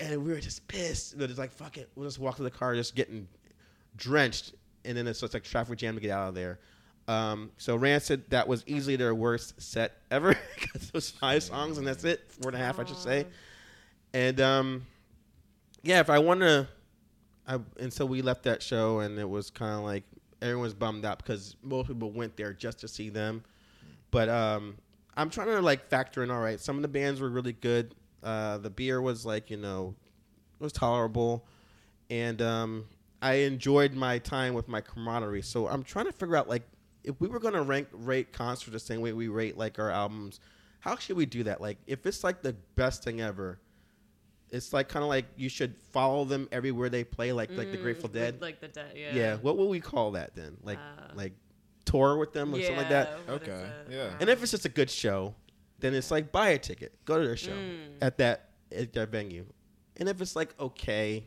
and we were just pissed. They're just like, fuck it, we'll just walk to the car, just getting drenched, and then it's just like traffic jam to get out of there. Um, so Rancid, that was easily their worst set ever because it was five songs and that's it, four and a half, I should say. And um, yeah, if I want to, I and so we left that show and it was kind of like everyone's bummed out because most people went there just to see them. But um, I'm trying to like factor in. All right, some of the bands were really good. Uh, the beer was like you know, it was tolerable, and um, I enjoyed my time with my camaraderie. So I'm trying to figure out like if we were gonna rank rate concerts the same way we rate like our albums, how should we do that? Like if it's like the best thing ever. It's like kind of like you should follow them everywhere they play, like like the Grateful Mm, Dead. Like the dead. Yeah. yeah. What would we call that then? Like Uh, like tour with them or something like that. Okay, yeah. And if it's just a good show, then it's like buy a ticket, go to their show Mm. at that at their venue. And if it's like okay,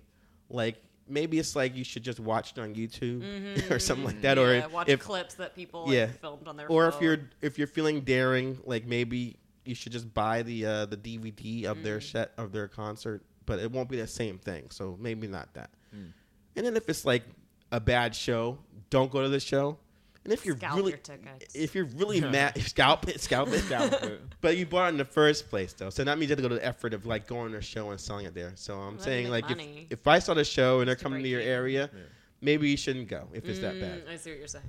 like maybe it's like you should just watch it on YouTube or something like that, or Mm-hmm. if, watch if clips that people like, yeah. filmed on their or if you're if you're feeling daring, like maybe you should just buy the uh, the DVD of Mm. their set of their concert, but it won't be the same thing. So maybe not that. And then if it's like a bad show, don't go to the show. And if you're Scalp really, your tickets. if you're really mad, scalp it, scalp it, Scalp it. But you bought it in the first place, though, so that means you have to go to the effort of like going to a show and selling it there. So I'm Well, saying, you like, if, money. if I saw the show and they're to coming to break your even. area, maybe you shouldn't go if it's that bad. Mm, I see what you're saying.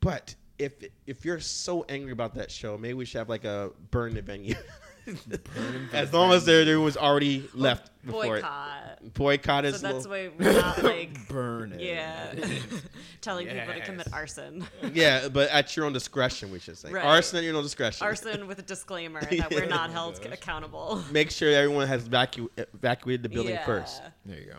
But if if you're so angry about that show, maybe we should have like a burn the venue. as long as there there was already left before it. Boycott. Boycott So is that's little- why we're not like Burn it. yeah, telling people to commit arson. yeah, but at your own discretion, we should say Right. arson at your own discretion. arson with a disclaimer that we're not held accountable. Make sure everyone has evacu- evacuated the building yeah. first. There you go.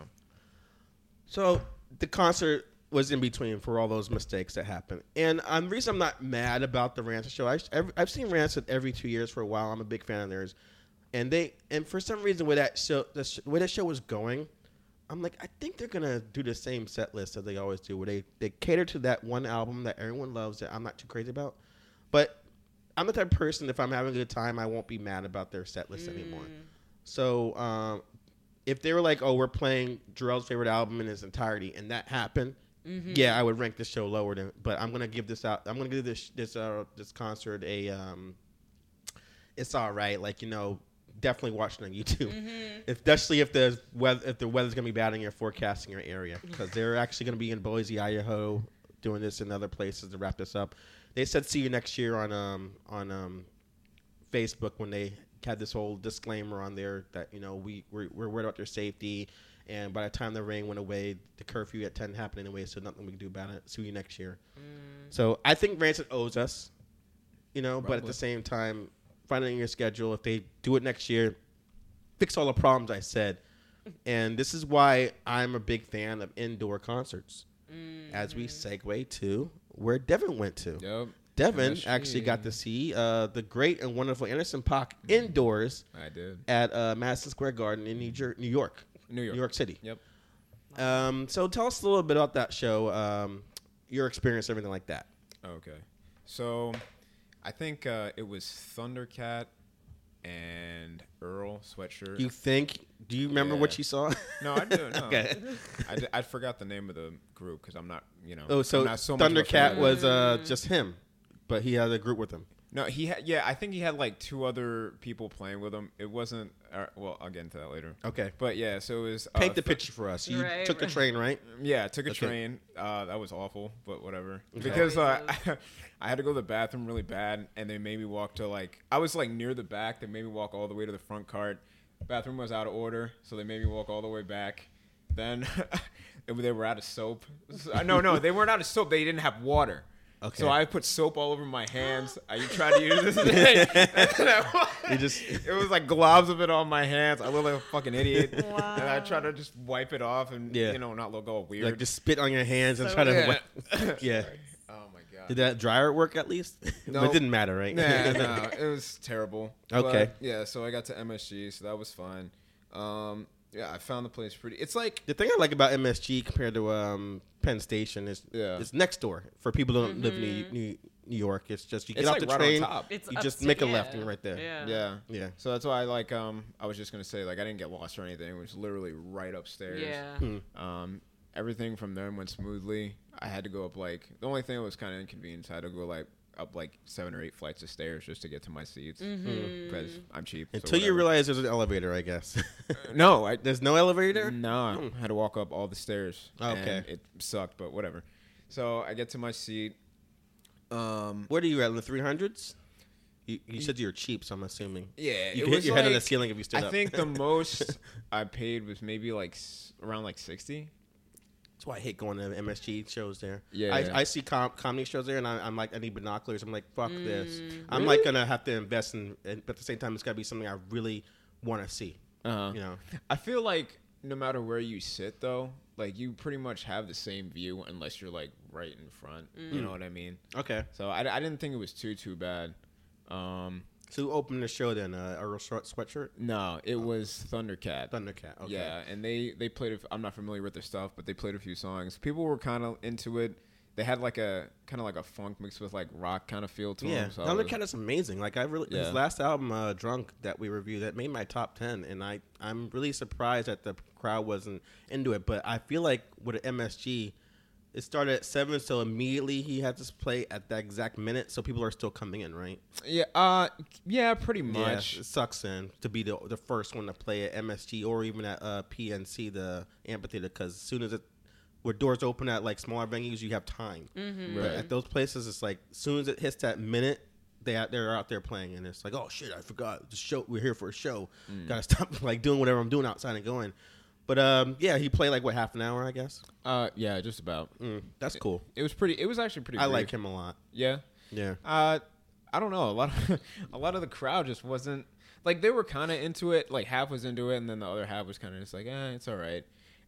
So the concert was in between for all those mistakes that happened, and um, the reason I'm not mad about the Rancid show, I, I've, I've seen Rancid every two years for a while. I'm a big fan of theirs, and they and for some reason where that show, the sh- where that show was going, I'm like, I think they're gonna do the same set list that they always do, where they they cater to that one album that everyone loves that I'm not too crazy about, but I'm the type of person if I'm having a good time, I won't be mad about their set list anymore. So um, if they were like, "Oh, we're playing Jarrell's favorite album in its entirety," and that happened, yeah, I would rank this show lower than. But I'm gonna give this out. I'm gonna give this this uh, this concert a. Um, it's all right. Like you know, definitely watching on YouTube, especially if the weather if the weather's gonna be bad and you're forecasting your area because they're actually gonna be in Boise, Idaho, doing this in other places to wrap this up. They said see you next year on um on um Facebook when they had this whole disclaimer on there that you know we we're, we're worried about their safety, and by the time the rain went away, the curfew at ten happened anyway, so nothing we can do about it. See you next year. So I think Rancid owes us, you know, but at the same time, finding your schedule if they do it next year, fix all the problems I said, and this is why I'm a big fan of indoor concerts. As we segue to where Devin went to. Yep. Devin actually got to see uh, the great and wonderful Anderson Paak indoors I did. at uh, Madison Square Garden in New, Jer- New York, New York. New York City. Yep. Um, so tell us a little bit about that show, um, your experience, everything like that. Okay. So, I think uh, it was Thundercat and Earl sweatshirt. You think? Do you remember what you saw? no, I do. No. Okay. I, d- I forgot the name of the group because I'm not, you know. oh, so, not so much of a fan Thundercat was uh, just him, but he had a group with him. No, he had. Yeah, I think he had like two other people playing with him. It wasn't. Uh, well, I'll get into that later. Okay. But yeah, so it was. uh, Paint the Thu- picture for us. You Right, took the train, right? Yeah, I took a Okay. train. Uh, that was awful, but whatever. Okay. Because uh, I had to go to the bathroom really bad, and they made me walk to like I was like near the back. They made me walk all the way to the front cart. Bathroom was out of order, so they made me walk all the way back. Then they were out of soap. So- no, no, they weren't out of soap. They didn't have water. Okay. So I put soap all over my hands. I tried to use this thing. and then I- You just- it was like globs of it on my hands. I look like a fucking idiot. And I Wow. tried to just wipe it off and Yeah. you know not look all weird. Like just spit on your hands and So try to. yeah. wet- yeah. oh my god. Did that dryer work at least? No. but it didn't matter, right? Nah, no, it was terrible. Okay. But, yeah, so I got to MSG, so that was fine. Um, yeah, I found the place pretty. It's like The thing I like about MSG compared to um, Penn Station is Yeah. it's next door. For people who don't live in New, New, New York, it's just you get It's off like the right on train, top. You up just to- make a yeah. left and right there. Yeah. yeah, Yeah. So that's why I like. Um, I was just gonna say like I didn't get lost or anything. It was literally right upstairs. Yeah. Hmm. Um, everything from there went smoothly. I had to go up like the only thing that was kind of inconvenient. I had to go like up like seven or eight flights of stairs just to get to my seats mm-hmm. hmm. because I'm cheap. so Until you realize there's an elevator, I guess. no, I there's no elevator. No, I hmm. had to walk up all the stairs. Oh, okay. and it sucked, but whatever. So I get to my seat. Um, What are you at in the 300s? You, you said you're cheap, so I'm assuming. yeah, You could hit was your head on the ceiling if you stood I up. I think the most I paid was maybe like s- around like sixty. That's why I hate going to MSG shows there. Yeah, I, yeah. I see com- comedy shows there, and I, I'm like, I need binoculars. I'm like, fuck this. Mm. I'm like gonna have to invest in, in, but at the same time, it's gotta be something I really want to see. Uh-huh. You know, I feel like no matter where you sit, though, like you pretty much have the same view unless you're like right in front. You know what I mean? okay. So I, I didn't think it was too too bad. Um, So who opened the show then? Uh, Earl Short sweatshirt, no, it was Thundercat. Thundercat. Okay. Yeah, and they they played. A f- I'm not familiar with their stuff, but they played a few songs. People were kind of into it. they had like a kind of like a funk mixed with like rock kind of feel to Yeah, them. So I was- Thundercat is amazing. Like I really, his last album, uh, "Drunk," that we reviewed, that made my top ten, and I I'm really surprised that the crowd wasn't into it. But I feel like with MSG, it started at seven, so immediately he had to play at that exact minute, so people are still coming in, right? yeah, uh, yeah, pretty Yeah, much. it sucks then to be the the first one to play at MSG or even at uh, PNC, the amphitheater, because as soon as it where doors open at like smaller venues, you have time. Mm-hmm. But Right. at those places, it's like as soon as it hits that minute, they out they're out there playing, and it's like, oh shit, I forgot the show. We're here for a show. Mm. Gotta stop like doing whatever I'm doing outside and going. But um, yeah, he played like what half an hour, I guess. Uh, yeah, just about. Mm, that's cool. It was pretty. It was actually pretty. I brief. like him a lot. Yeah. Yeah. Uh, I don't know. A lot of a lot of the crowd just wasn't like they were kind of into it. Like half was into it, and then the other half was kind of just like, eh, it's all right.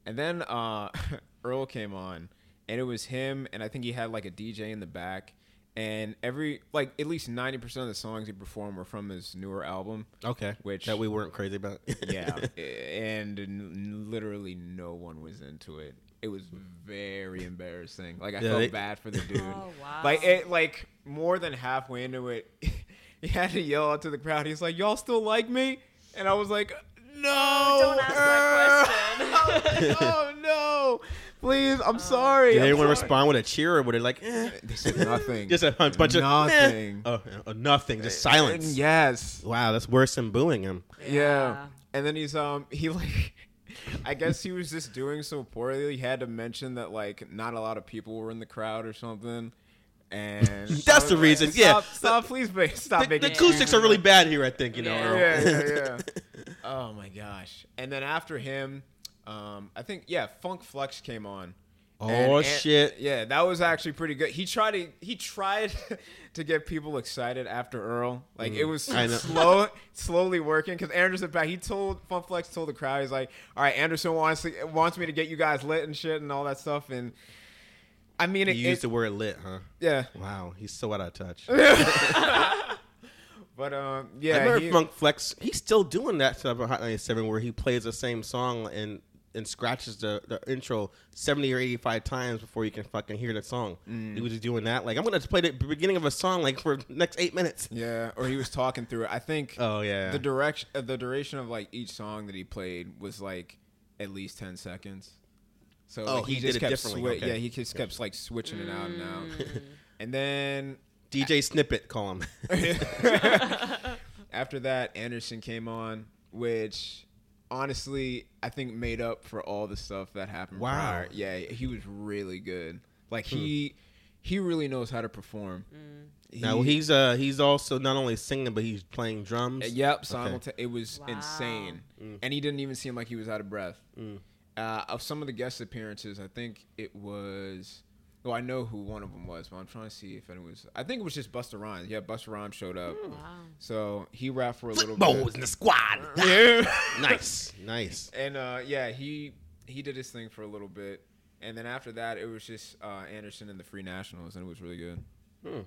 And then uh, Earl came on, and it was him, and I think he had like a DJ in the back. And every like at least ninety percent of the songs he performed were from his newer album. Okay. Which- that we weren't crazy about. Yeah, and n- literally no one was into it. It was very embarrassing. Like I Yeah, felt they- bad for the dude. Oh, wow. Like it, like more than halfway into it, he had to yell out to the crowd. He's like, "Y'all still like me?" And I was like, "No, Don't ask that question. oh no, please, I'm sorry." Did I'm anyone sorry." respond with a cheer, or were they like, eh? They said nothing. just a hun- bunch of Nothing. eh. Oh, uh, nothing, just silence. And yes. Wow, that's worse than booing him. Yeah. Yeah. And then he's um he like I guess he was just doing so poorly. He had to mention that like not a lot of people were in the crowd or something. And That's the like, reason, Stop, yeah. stop, please, ba- stop The, making the acoustics excuses. are really bad here, I think. You know, Yeah. Earl. Yeah, yeah, yeah. oh my gosh! And then after him, um, I think yeah, Funk Flex came on. Oh, And- and- shit. Yeah, that was actually pretty good. He tried to he tried to get people excited after Earl. Like it was Mm. I know. slow, slowly working because Anderson Paak. He told Funk Flex told the crowd he's like, "All right, Anderson wants to, wants me to get you guys lit and shit and all that stuff." And I mean, it, You used it- the word lit, huh? yeah, Wow, he's so out of touch. but um, I yeah, remember he- Funk Flex. He's still doing that stuff on Hot 97 where he plays the same song and and scratches the, the intro 70 or 85 times before you can fucking hear the song. Mm. He was just doing that. Like, I'm going to play the beginning of a song like for the next eight minutes. yeah, or he was talking through it. I think. Oh, yeah. the direction uh, the duration of like each song that he played was like at least 10 seconds so Oh, like, he he, did just it kept differently, swi- okay. yeah he just kept like switching it out and out Mm. and then DJ Snippet, call him. after that anderson came on which honestly i think made up for all the stuff that happened Wow. prior. yeah he was really good like he he really knows how to perform now, He- he's uh he's also not only singing, but he's playing drums. Uh, Yep, simultaneous. It was Wow. insane, Mm. and he didn't even seem like he was out of breath. Uh, of some of the guest appearances, I think it was. Well, I know who one of them was, but I'm trying to see if it was. I think it was just Busta Rhymes. Yeah, Busta Rhymes showed up, Wow. so he rapped for a little Footballs bit. in the squad. Yeah. nice, nice. and uh, yeah, he he did his thing for a little bit, and then after that, it was just uh, Anderson and the Free Nationals, and it was really good. Hmm.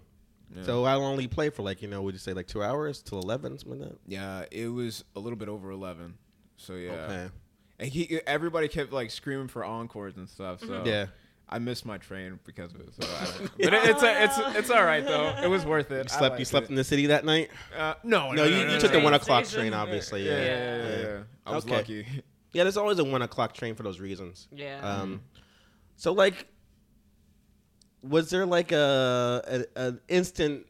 Yeah. So I only play for like you know, would you say like two hours till eleven, something like that? Yeah, it was a little bit over eleven. So yeah. Okay. And he, everybody kept like screaming for encores and stuff. So Yeah. I missed my train because of it. So I, but it, it's it's it's all right though. It was worth it. You slept. You slept in the city that night. Uh, no, No, you, you took the one o'clock train, obviously. Yeah, Yeah, yeah, yeah, yeah, yeah. I was Okay. lucky. Yeah, there's always a one o'clock train for those reasons. Yeah. Um, so like, was there like a, a an instant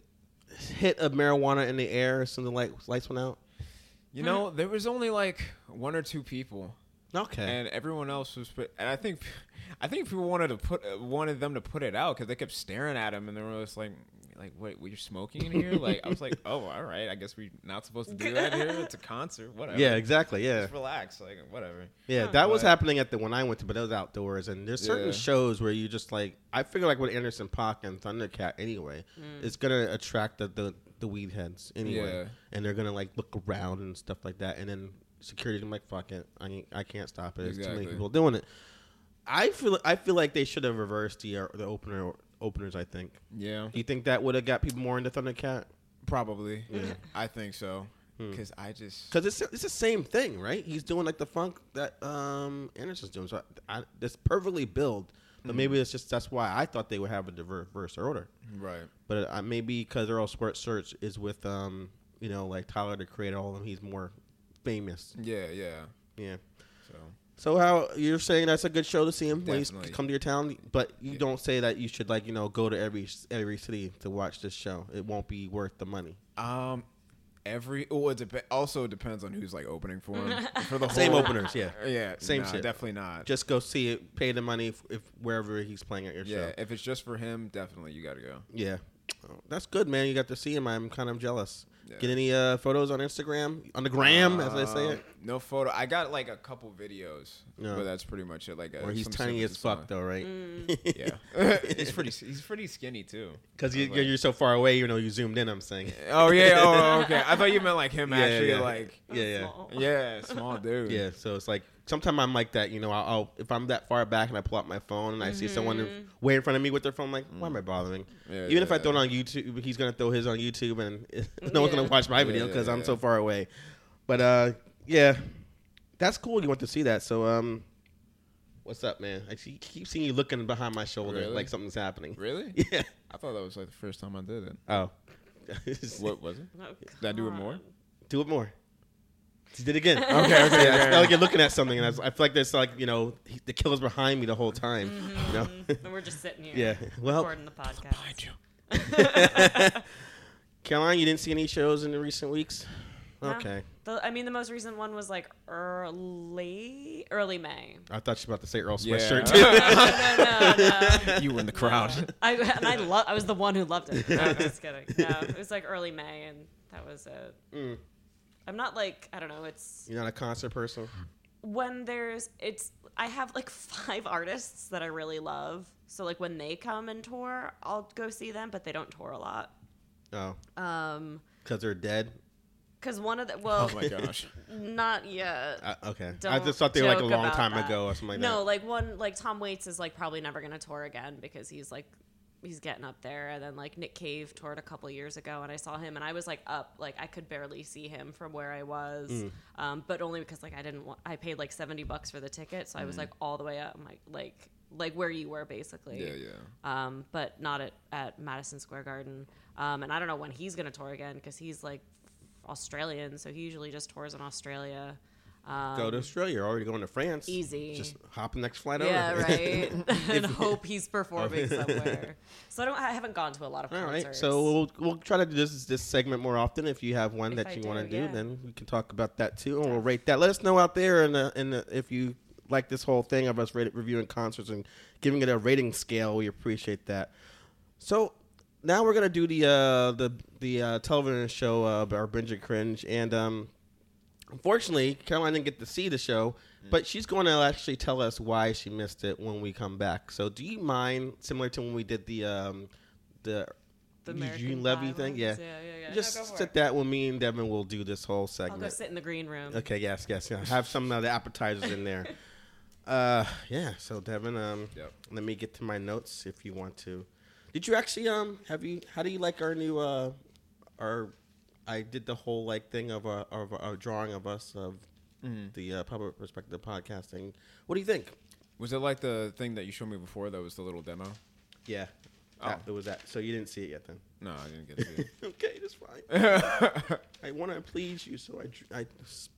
hit of marijuana in the air as soon as the light, lights went out? You know, there was only like one or two people, Okay. and everyone else was. And I think, I think people wanted to put uh, wanted them to put it out because they kept staring at him, and they were just like, like, wait, were you smoking in here? Like, I was like, oh, all right, I guess we're not supposed to do that here. It's a concert, whatever. yeah, exactly. Yeah, Just relax, like whatever. yeah. That was happening at the one I went to, but it was outdoors. And there's certain Yeah. shows where you just like. I figure like with Anderson Paak and Thundercat anyway, it's gonna attract the, the the weed heads anyway, Yeah. and they're gonna like look around and stuff like that, and then security gonna be like fuck it, I ain't, I can't stop it. There's too many people doing it. I feel I feel like they should have reversed the uh, the opener openers. I think. Yeah, Do you think that would have got people more into Thundercat? probably. Yeah. I think so. Because I just Because it's it's the same thing, right? He's doing like the funk that um Anderson's doing. So I, I, it's perfectly billed, But maybe it's just that's why I thought they would have a diverse order. Right. But uh, maybe because Earl Sweatshirt is with um you know like Tyler the Creator, all of them. He's more famous. Yeah, yeah. Yeah. So So how you're saying that's a good show to see him when Definitely. he's come to your town, but you don't say that you should like you know go to every every city to watch this show. It won't be worth the money. um every oh it dep- also depends on who's like opening for him. For the Same whole- openers, yeah. Yeah, Same nah, shit. Definitely not. Just go see it, pay the money if, if wherever he's playing at your yeah, show. if it's just for him, definitely you got to go. Yeah, Oh, that's good, man. You got to see him. I'm kind of jealous. Yeah. Get any uh, photos on Instagram, on the gram, as I say Um, it. No photo. I got like a couple videos, Yeah. but that's pretty much it. Like, uh, Or he's some tiny as fuck, of though, right? Mm. Yeah, he's pretty. He's pretty skinny too. Because you, I was like- you're so far away, you know, you zoomed in. I'm saying. Oh yeah. Oh okay. I thought you meant like him Yeah, actually. yeah. Like Yeah, yeah. Small. yeah, small dude. Yeah, so it's like sometimes I'm like that, you know. I'll, I'll if I'm that far back and I pull out my phone and I see someone Mm-hmm. way in front of me with their phone, I'm like, why am I bothering? Yeah, Even if I throw it on YouTube, he's gonna throw his on YouTube, and no one's gonna watch my Yeah, video yeah, because I'm yeah. so far away. But uh, yeah, that's cool. You want to see that? So um, what's up, man? I see, keep seeing you looking behind my shoulder Really? like something's happening. Really? Yeah. I thought that was like the first time I did it. Oh. What was it? Oh, Did I do it more? Do it more. Just did it again. Okay, okay, okay, Yeah, I feel okay. like you're looking at something, and I, was- I feel like there's like you know he- the killer's behind me the whole time. You know? And we're just sitting here. Yeah, well- recording the podcast. Caroline, you didn't see any shows in the recent weeks? No. Okay. The, I mean, the most recent one was like early, early May. I thought you were about to say Earl Yeah. sweatshirt too. no, no, no. You were in the crowd. I and I love. I was the one who loved it. No, I'm just kidding. No, it was like early May, and that was it. Mm. I'm not like I don't know. It's You're not a concert person. when there's it's. I have like five artists that I really love. So like when they come and tour, I'll go see them, but they don't tour a lot. Oh, Um, because they're dead. because one of the well, Oh my gosh. not yet. Uh, okay. I Don't just thought they were like a joke long about time that. ago or something like no, that. like one like Tom Waits is like probably never gonna tour again because he's like he's getting up there. And then like Nick Cave toured a couple years ago, and I saw him, and I was like up, like I could barely see him from where I was, Mm. um, but only because like I didn't want. I paid like seventy bucks for the ticket, so I Mm. was like all the way up, like like like where you were basically. Yeah, yeah. Um, but not at at Madison Square Garden. Um, and I don't know when he's gonna tour again because he's like Australian, so he usually just tours in Australia. Um, Go to Australia. You're already going to France. Easy. Just hop the next flight yeah, over. right. and hope he's performing somewhere. So I don't. I haven't gone to a lot of All concerts. right, so we'll we'll try to do this this segment more often. If you have one If that I you want to do, yeah. then we can talk about that too, and we'll rate that. Let us know out there, and the, and the, if you like this whole thing of us rate, reviewing concerts and giving it a rating scale, we appreciate that. So now we're gonna do the uh, the the uh, television show uh, our binge and cringe, and um, unfortunately, Caroline didn't get to see the show, but she's going to actually tell us why she missed it when we come back. So, do you mind, similar to when we did the um, the, The Eugene American Levy Pie thing? Yeah, Yeah, yeah, yeah. Just No, sit that when me and Devin will do this whole I'll segment. go sit in the green room. Okay, yes, yes, yeah. Have some of the appetizers in there. Uh, yeah. So Devin, um, Yep. let me get to my notes if you want to. Did you actually um have you? How do you like our new uh our? I did the whole like thing of a of a, a drawing of us of the uh, puppet perspective podcasting. What do you think? Was it like the thing that you showed me before that was the little demo? Yeah. Oh. That- it was that. So you didn't see it yet then? No, I didn't get to see it. okay, that's fine. I want to please you, so I, dr- I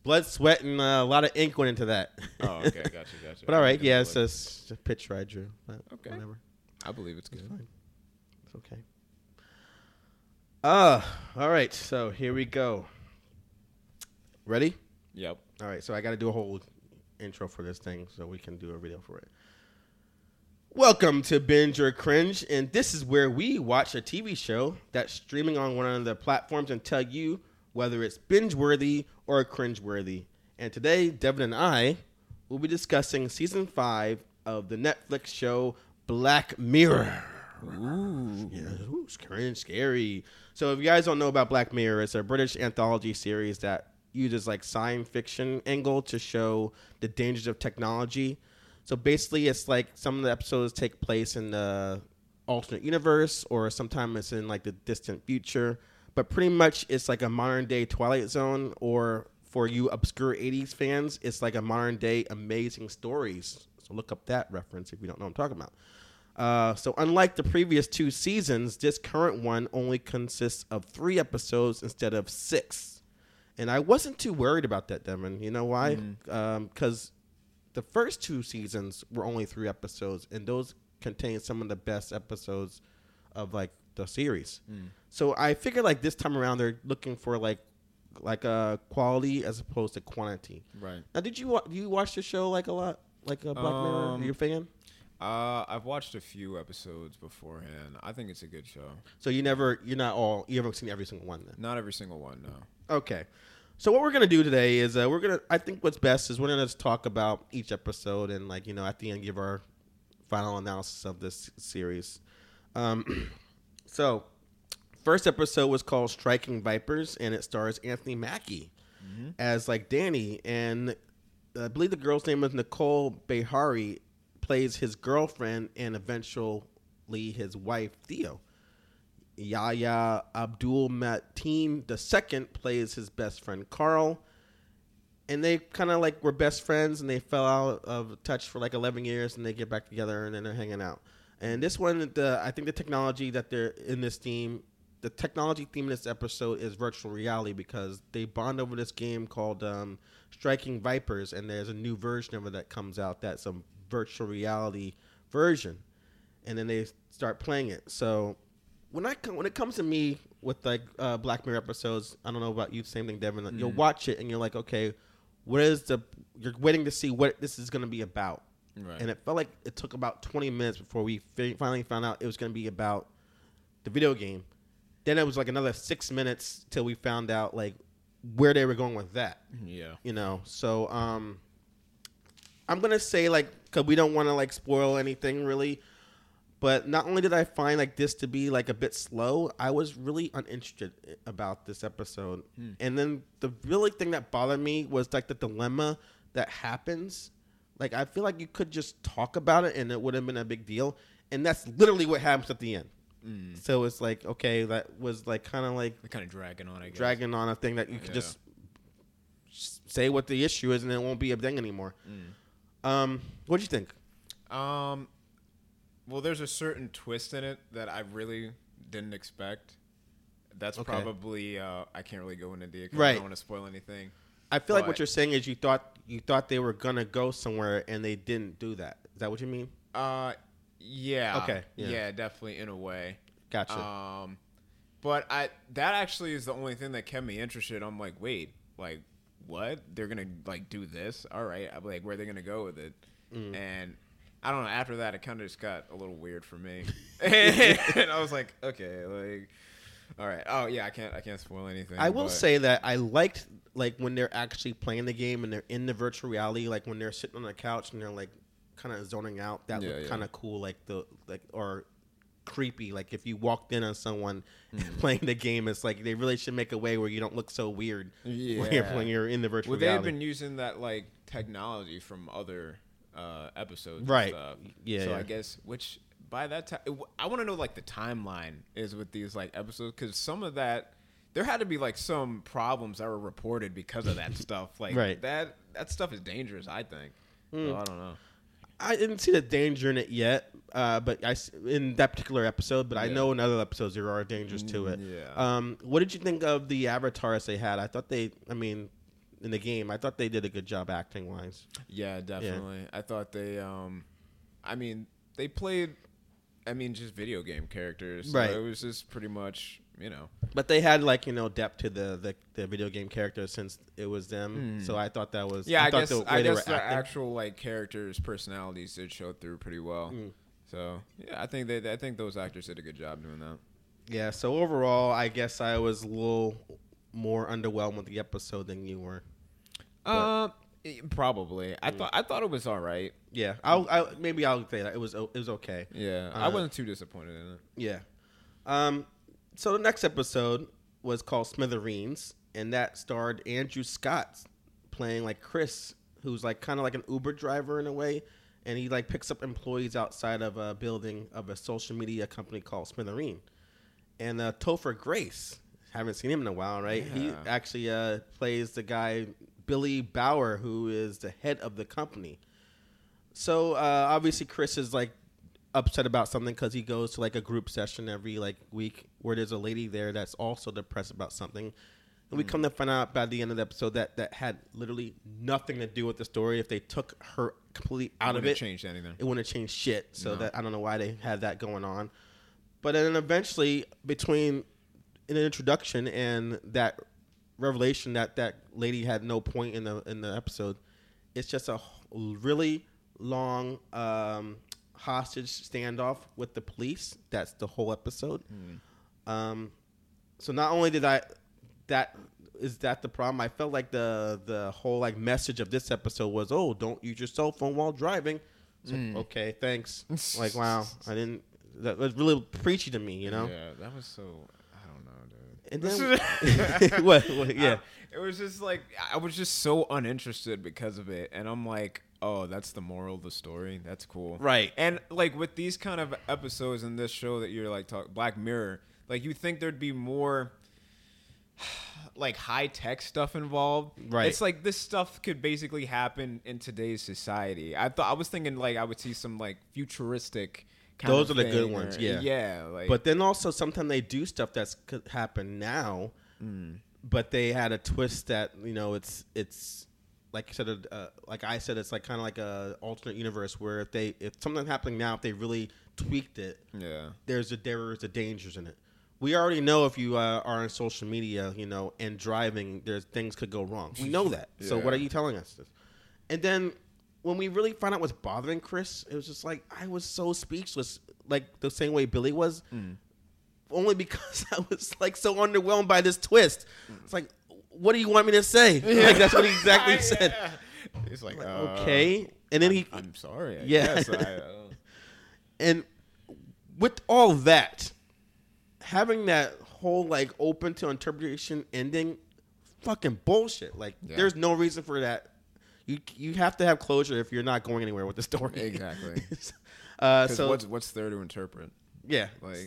blood, sweat, and uh, a lot of ink went into that. Oh, okay, gotcha, gotcha. But all right, I didn't yeah, it's just a picture I drew. But Okay. whatever, I believe it's good. fine. it's okay. Uh, all right. So here we go. Ready? Yep. All right. So I got to do a whole intro for this thing, so we can do a video for it. Welcome to Binge or Cringe, and this is where we watch a TV show that's streaming on one of the platforms and tell you whether it's binge worthy or cringe worthy. And today, Devin and I will be discussing season five of the Netflix show Black Mirror. Ooh. Yeah, ooh, it's cringe, scary. So if you guys don't know about Black Mirror, it's a British anthology series that uses like science fiction angle to show the dangers of technology. So basically, it's like some of the episodes take place in the alternate universe, or sometimes it's in like the distant future. But pretty much, it's like a modern day Twilight Zone, or for you obscure '80s fans, it's like a modern day Amazing Stories So look up that reference if you don't know what I'm talking about. Uh, so unlike the previous two seasons, this current one only consists of three episodes instead of six. And I wasn't too worried about that, Devin. You know why? Mm. Um, because the first two seasons were only three episodes, and those contain some of the best episodes of like the series. Mm. So I figured like this time around they're looking for like like a quality as opposed to quantity. Right. Now, did you wa- do you watch the show like a lot, like a Black Mirror? Um, Are Um, you a fan? Uh, I've watched a few episodes beforehand. I think it's a good show. So you never, you're not all, you haven't seen every single one then. Not every single one, no. Okay. So what we're gonna do today is uh, we're gonna. I think what's best is we're gonna just talk about each episode and like you know at the end give our final analysis of this series. Um, so first episode was called Striking Vipers and it stars Anthony Mackie as like Danny and I believe the girl's name is Nicole Beharie plays his girlfriend and eventually his wife Theo. Yahya Abdul Mateen II plays his best friend Carl. And they kind of like were best friends and they fell out of touch for like 11 years and they get back together and then they're hanging out. And this one, the I think the technology that they're in this theme, the technology theme in this episode is virtual reality because they bond over this game called um, Striking Vipers and there's a new version of it that comes out that's a virtual reality version and then they start playing it. So when I come, when it comes to me with like uh, Black Mirror episodes, I don't know about you, same thing, Devin. like, You'll watch it and you're like, okay, what is the? You're waiting to see what this is going to be about, Right. and it felt like it took about 20 minutes before we fi- finally found out it was going to be about the video game. Then it was like another six minutes till we found out like where they were going with that Yeah. you know so um i'm gonna say like because we don't want to like spoil anything really but not only did i find like this to be like a bit slow i was really uninterested about this episode and then the really thing that bothered me was like the dilemma that happens like i feel like you could just talk about it and it would have been a big deal and that's literally what happens at the end so it's like okay that was like kind of like kind of dragging on, I guess. dragging on a thing that you could Yeah. just say what the issue is and it won't be a thing anymore. Mm. Um, what do you think? Um, well, there's a certain twist in it that I really didn't expect. That's Okay. probably uh, I can't really go into detail. I don't want to spoil anything. I feel like what you're saying is you thought you thought they were gonna go somewhere and they didn't do that. Is that what you mean? Uh, yeah. Okay, yeah. Yeah. definitely in a way. Gotcha. Um, but I that actually is the only thing that kept me interested. I'm like, wait, like what? They're gonna like do this? All right. I'm like, where are they gonna go with it? Mm. And I don't know. After that, it kind of just got a little weird for me, and I was like, okay, like, all right. Oh yeah, I can't I can't spoil anything. I will but- say that I liked like when they're actually playing the game and they're in the virtual reality, like when they're sitting on the couch and they're like kind of zoning out. That Yeah, looked yeah. kind of cool, like the like or creepy. Like if you walked in on someone Mm. playing the game, it's like they really should make a way where you don't look so weird when, you're, Yeah. when you're in the virtual Well, they've been using that like technology from other uh, episodes, Right. Yeah, So yeah. I guess which by that time, I want to know like the timeline is with these like episodes because some of that there had to be like some problems that were reported because of that stuff. Like Right. that that stuff is dangerous. I think. Hmm. So I don't know. I didn't see the danger in it yet, uh, but I in that particular episode. But I know in other episodes there are dangers to it. Mm, yeah. Um, what did you think of the avatars they had? I thought they, I mean, in the game, I thought they did a good job acting wise. Yeah, definitely. I thought they um I mean, they played I mean just video game characters. So Right. it was just pretty much, you know. But they had like you know depth to the the, the video game characters since it was them. So I thought that was Hmm. Yeah, I, thought guess the way I they guess were the acting- actual like characters' personalities did show through pretty well. Mm. So yeah, I think they I think those actors did a good job doing that. Yeah. So overall, I guess I was a little more underwhelmed with the episode than you were. Uh, eh, probably. I thought I thought it was all right. Yeah. I'll, I maybe I'll say that it was it was okay. Yeah, I Uh, wasn't too disappointed in it. Yeah. Um, so the next episode was called Smithereens, and that starred Andrew Scott playing like Chris, who's like kind of like an Uber driver in a way, and he like picks up employees outside of a building of a social media company called Smithereen. And uh, Topher Grace, haven't seen him in a while, right? He actually uh, plays the guy Billy Bauer, who is the head of the company. So uh, obviously Chris is like upset about something because he goes to like a group session every like week where there's a lady there that's also depressed about something. And we Mm. come to find out by the end of the episode that that had literally nothing to do with the story. If they took her completely out of Wouldn't it, change anything. it wouldn't have changed shit. So No. that I don't know why they had that going on. But then eventually, between an introduction and that revelation that that lady had no point in the in the episode, it's just a really long um, hostage standoff with the police. That's the whole episode. Um, so not only did I that is that the problem. I felt like the the whole like message of this episode was, oh, don't use your cell phone while driving. It's like, okay, thanks. like, wow, I didn't. That was really preachy to me, you know. Yeah, that was so. I don't know, dude. And then what, what? Yeah, It was just like I was just so uninterested because of it, and I'm like, oh, that's the moral of the story. That's cool, Right. And like with these kind of episodes in this show that you're like talk Black Mirror, like you think there'd be more like high tech stuff involved. Right. It's like this stuff could basically happen in today's society. I thought I was thinking like I would see some like futuristic. Kind of Those are the good ones, or- yeah. yeah. Like, but then also sometimes they do stuff that's could happen now, mm. but they had a twist that you know it's it's like I said, uh, like I said, it's like kind of like a alternate universe where if they if something happening now, if they really tweaked it, yeah. there's a there's a dangers in it. We already know if you uh, are on social media, you know, and driving, there's things could go wrong. We know that. So what are you telling us? And then when we really found out what's bothering Chris, it was just like I was so speechless, like the same way Billy was. Only because I was like so underwhelmed by this twist. It's like, what do you want me to say? Like that's what he exactly said. It's like, uh, Okay, and then he I'm sorry. I Yeah. I, uh, and with all that, having that whole like open to interpretation ending, fucking bullshit. Like, Yeah. there's no reason for that. You you have to have closure if you're not going anywhere with the story. Exactly. uh, so what's what's there to interpret? yeah, Like,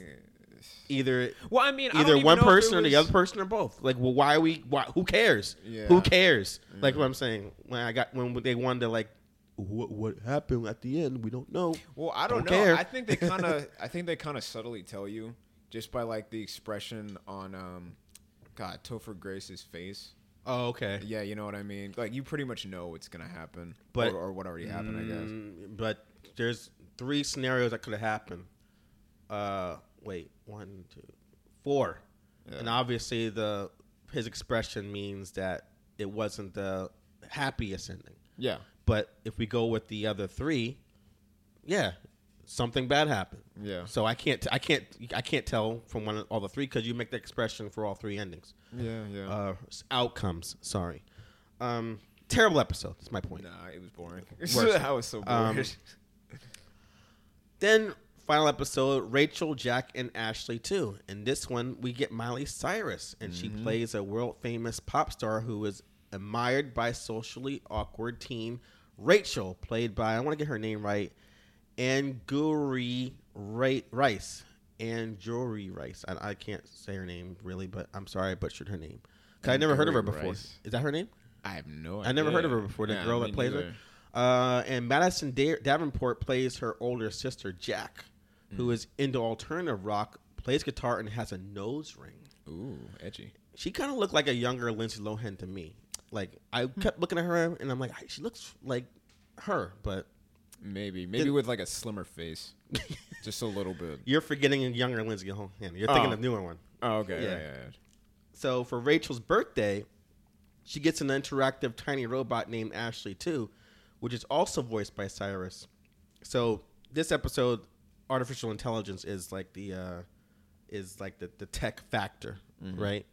either well, I mean, either don't one know if it person or the other person or both. Like, well, why are we? Why, who cares? Yeah. Who cares? Like what I'm saying. When I got when they wanted to like, what what happened at the end? We don't know. Well, I don't, Don't know. care. I think they kind of, I think they kind of subtly tell you just by like the expression on, um, God, Topher Grace's face. Oh, okay. Yeah, you know what I mean. Like you pretty much know what's gonna happen, But- or, or what already happened, I guess. Mm, But there's three scenarios that could have happened. Uh, wait, one, two, four, and obviously the his expression means that it wasn't the happiest ending. Yeah. But if we go with the other three, yeah, something bad happened. Yeah. So I can't, I can't, I can't tell from one all the three because you make the expression for all three endings. Yeah, yeah. Uh, outcomes. Sorry. Um, terrible episode. That's my point. nah, it was boring. I was so Um. Then final episode, Rachel, Jack, and Ashley too. In this one, we get Miley Cyrus, and she plays a world famous pop star who is admired by socially awkward teen Rachel, played by I want to get her name right, Angourie Rice. Angourie Rice. I, I can't say her name really, but I'm sorry I butchered her name. 'Cause I never heard of her before. Rice. Is that her name? I have no idea. I never heard of her before. The Yeah, girl that plays her. Uh, and Madison da- Davenport plays her older sister Jack, Hmm. who is into alternative rock, plays guitar, and has a nose ring. Ooh, edgy. She kind of looked like a younger Lindsay Lohan to me. Like I Hmm. kept looking at her, and I'm like, she looks like her, but Maybe, maybe Did- with like a slimmer face, just a little bit. you're forgetting a younger Lindsay Lohan. You're thinking Oh. of newer one. Oh, okay. Yeah. Yeah, yeah. yeah. So for Rachel's birthday, she gets an interactive tiny robot named Ashley too, which is also voiced by Cyrus. So this episode, artificial intelligence is like the uh, is like the, the tech factor, right?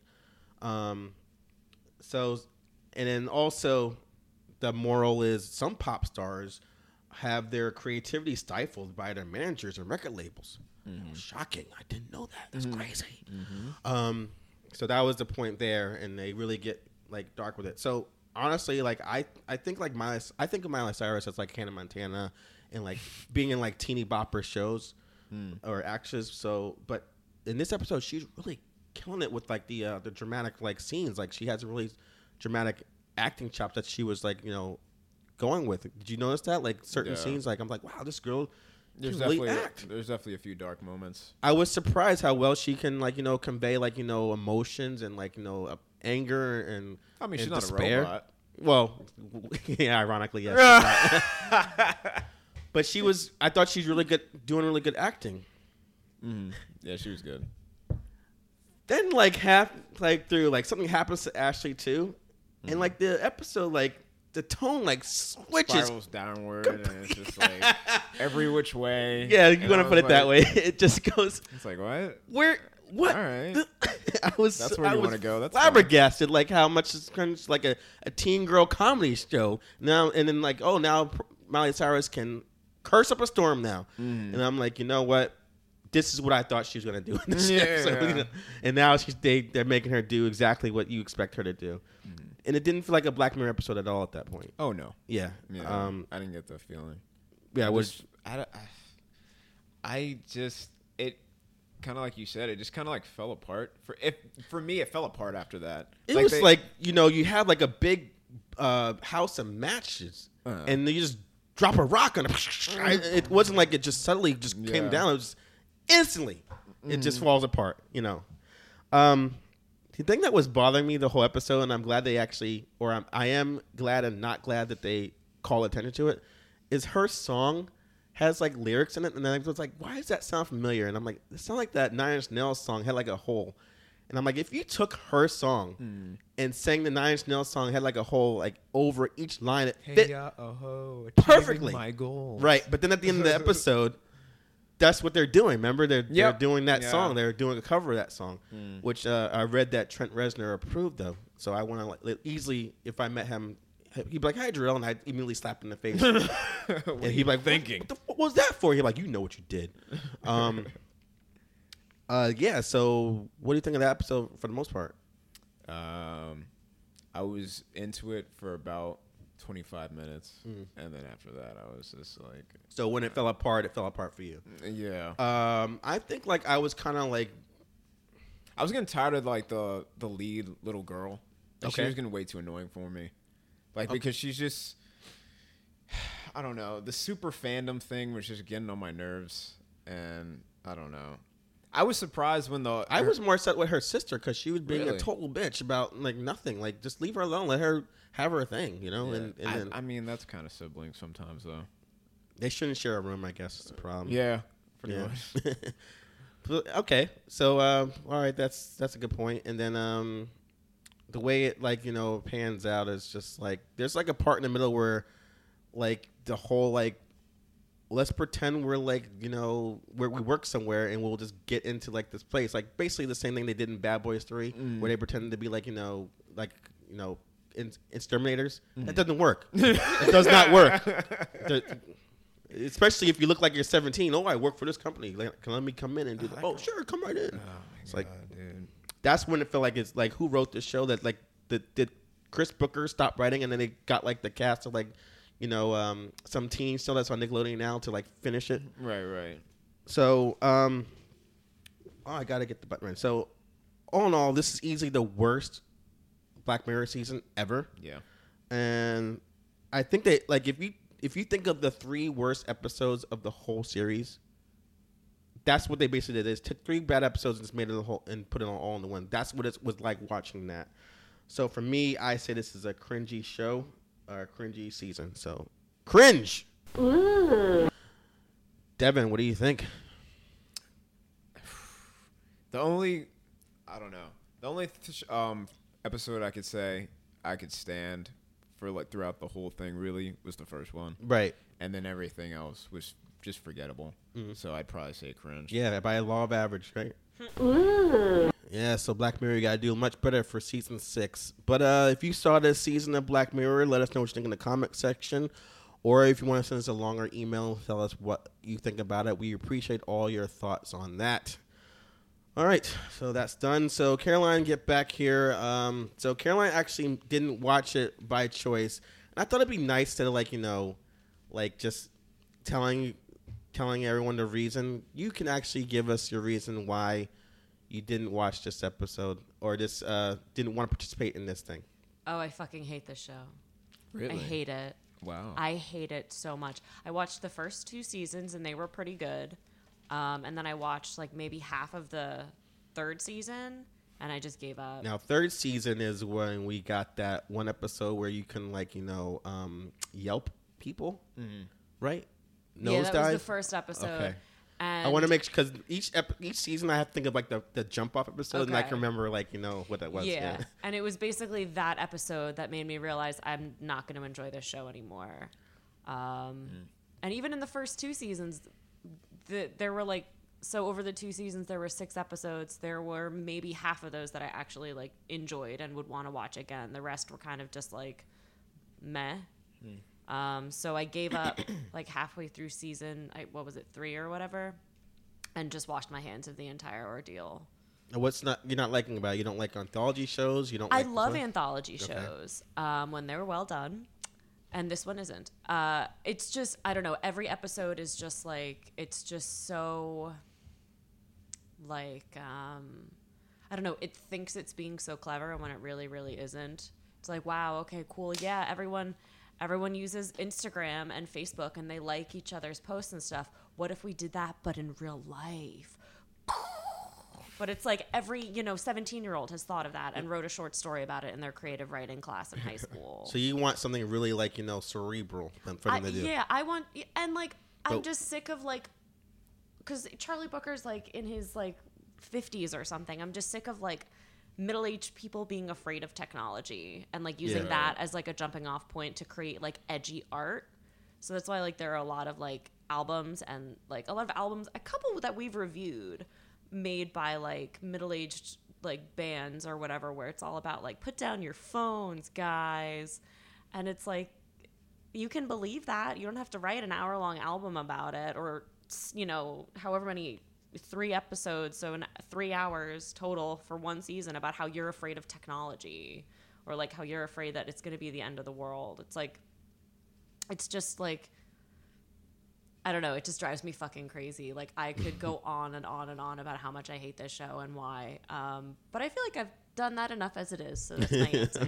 Um, so and then also the moral is some pop stars have their creativity stifled by their managers and record labels. Shocking! I didn't know that. That's crazy. Um, so that was the point there, and they really get like dark with it. So honestly, like I, I think like Miley, I think of Miley Cyrus as like Hannah Montana, and like being in like teeny bopper shows or actors. So, but in this episode, she's really killing it with like the uh, the dramatic like scenes. Like she has a really dramatic acting chops that she was like you know going with. Did you notice that? Like certain Yeah. scenes, like I'm like, wow, this girl There's really definitely act. there's definitely a few dark moments. I was surprised how well she can like you know convey like you know emotions and like you know uh, anger and I mean, and she's not despair. a robot. Well, yeah, ironically, yes. but she was. I thought she's really good, doing really good acting. Yeah, she was good. Then like half like through like something happens to Ashley too, Mm-hmm. and like the episode like the tone like switches. Spirals downward, and it's just like every which way. Yeah, you And want I to put it that way. It just goes It's like what? where what? All right. I was. That's where I you wanna go. That's fine. flabbergasted, like how much it's kind of like a, a teen girl comedy show now, and then like oh now Miley Cyrus can curse up a storm now, Mm. and I'm like you know what. This is what I thought she was gonna do in this Yeah. episode, you know? and now she's they they're making her do exactly what you expect her to do, Mm. and it didn't feel like a Black Mirror episode at all at that point. Oh no. Yeah, Yeah. um, I didn't get the feeling. yeah, I was just, I, I, I just it kind of like you said, it just kind of like fell apart. For if for me, it fell apart after that. It was they- like you know you have like a big uh, house of matches, Uh-huh. and you just drop a rock on it. It wasn't like it just suddenly just came Yeah. Mm-hmm. down. It was instantly. It just falls apart. You know. Um, the thing that was bothering me the whole episode, and I'm glad they actually, or I'm, I am glad and not glad that they call attention to it, is her song has like lyrics in it, and then I was like, why does that sound familiar? And I'm like, it sounds like that Nine Inch Nails song Head Like a Hole. And I'm like, if you took her song Hmm. and sang the Nine Inch Nails song, Head Like a Hole like over each line, it fit oh, perfectly. My goal. right. But then at the end of the episode, that's what they're doing. Remember, they're, they're doing that Yeah. song. They're doing a cover of that song, which uh, I read that Trent Reznor approved of. So I want to like, easily, if I met him, he'd be like, "Hi, Jarrell," and I'd immediately slap him in the face. and he'd be like, thinking? What, the, what was that for?" He'd be like, "You know what you did." Um, uh, yeah. So, what do you think of that episode for the most part? Um, I was into it for about 25 minutes, Hmm. and then after that, I was just like, So when it fell apart, it fell apart for you. yeah. Um, I think like I was kind of like I was getting tired of like the the lead little girl. Like, She was getting way too annoying for me. Like because she's just I don't know. The super fandom thing was just getting on my nerves and I don't know. I was surprised when the I was more upset with her sister because she was being a total bitch about like nothing. Like just leave her alone, let her have her thing, you know. Yeah. And, and I, then I mean that's kind of siblings sometimes though. they shouldn't share a room. I guess is the problem. Yeah, pretty yeah. much. Okay, so uh, all right, that's that's a good point. And then um, the way it like you know pans out is just like there's like a part in the middle where like the whole like let's pretend we're like you know where we work somewhere and we'll just get into like this place like basically the same thing they did in Bad Boys Three where they pretended to be like you know like you know in, exterminators. That doesn't work. it does not work. The- especially if you look like you're 17. Oh, I work for this company. Like, Can let me come in and do the? Oh, sure, come right in. it's like dude. that's when it felt like it's like who wrote this show that like did, did Chris Brooker stop writing and then they got like the cast of like you know um, some teen show that's on Nickelodeon now to like finish it. Right, right. So um, oh, I gotta get the button right. So all in all, this is easily the worst Black Mirror season ever Yeah. and I think that like if you if you think of the three worst episodes of the whole series, that's what they basically did. Is took three bad episodes and just made it a whole and put it all in the one. That's what it was like watching that. So for me, I say this is a cringy show, or a cringy season. So cringe. Devin, what do you think? The only, I don't know. The only th- um episode I could say I could stand for like throughout the whole thing really was the first one, Right. and then everything else was just forgettable. So I'd probably say cringe. Yeah, by a law of average, right? Yeah, so Black Mirror, you gotta do much better for season six. But uh, if you saw this season of Black Mirror, let us know what you think in the comment section. Or if you want to send us a longer email, tell us what you think about it. We appreciate all your thoughts on that. All right, so that's done. So Caroline, get back here. Um, so Caroline actually didn't watch it by choice. And I thought it'd be nice to like you know, like just telling telling everyone the reason. You can actually give us your reason why you didn't watch this episode or this uh, didn't want to participate in this thing. Oh, I fucking hate this show. Really? I hate it. Wow. I hate it so much. I watched the first two seasons and they were pretty good. Um, and then I watched like maybe half of the third season and I just gave up. Now, third season is when we got that one episode where you can like you know um, Yelp people, right? yeah, that was the first episode. Okay. And I want to make because each ep- each season I have to think of like the, the jump off episode and I can remember like you know what that was. yeah. and it was basically that episode that made me realize I'm not going to enjoy this show anymore. Um, And even in the first two seasons, the, there were like so over the two seasons there were six episodes. There were maybe half of those that I actually like enjoyed and would want to watch again. The rest were kind of just like meh. Um, so I gave up like halfway through season. I, what was it, three or whatever, and just washed my hands of the entire ordeal. What's not you're not liking about it? You don't like anthology shows. You don't. I like love anthology Okay. shows um, when they're well done, and this one isn't. Uh, it's just I don't know. Every episode is just like it's just so like um, I don't know. It thinks it's being so clever, and when it really, really isn't. It's like wow, okay, cool, yeah. Everyone, everyone uses Instagram and Facebook, and they like each other's posts and stuff. What if we did that, but in real life? But it's like every, you know, 17 year old has thought of that and wrote a short story about it in their creative writing class in high school. So you want something really like you know cerebral for I, to do. yeah, I want, and like, I'm just sick of like, because Charlie Brooker's like in his like 50s or something. I'm just sick of like middle aged people being afraid of technology and like using Yeah. that as like a jumping off point to create like edgy art. So that's why like there are a lot of like albums and like a lot of albums, a couple that we've reviewed made by like middle aged like bands or whatever, where it's all about like put down your phones, guys. And it's like you can believe that. You don't have to write an hour long album about it or, you know, however many three episodes, so in three hours total for one season about how you're afraid of technology or like how you're afraid that it's going to be the end of the world. It's like, it's just like, I don't know. It just drives me fucking crazy. Like I could go on and on and on about how much I hate this show and why. Um, but I feel like I've done that enough as it is. So that's my answer.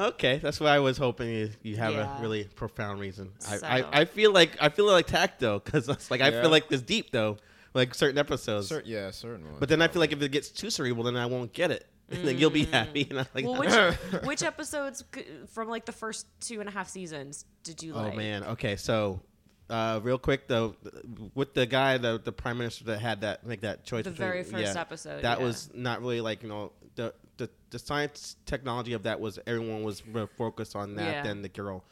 Okay, that's why I was hoping you, you have Yeah. a really profound reason. I, So- I, I feel like I feel like tact though, because like I Yeah. feel like this deep though, like certain episodes. Cer- yeah, certain ones. but then I feel like if it gets too cerebral, then I won't get it. And then you'll be happy, and I'm like, Mm. Well, which which episodes from like the first two and a half seasons did you like? oh like? man. Okay, so uh, real quick though, with the guy, the the prime minister that had that make that choice. The between- very first episode, That yeah. was not really like you know the the the science technology of that was everyone was more focused on that Yeah. than the girl.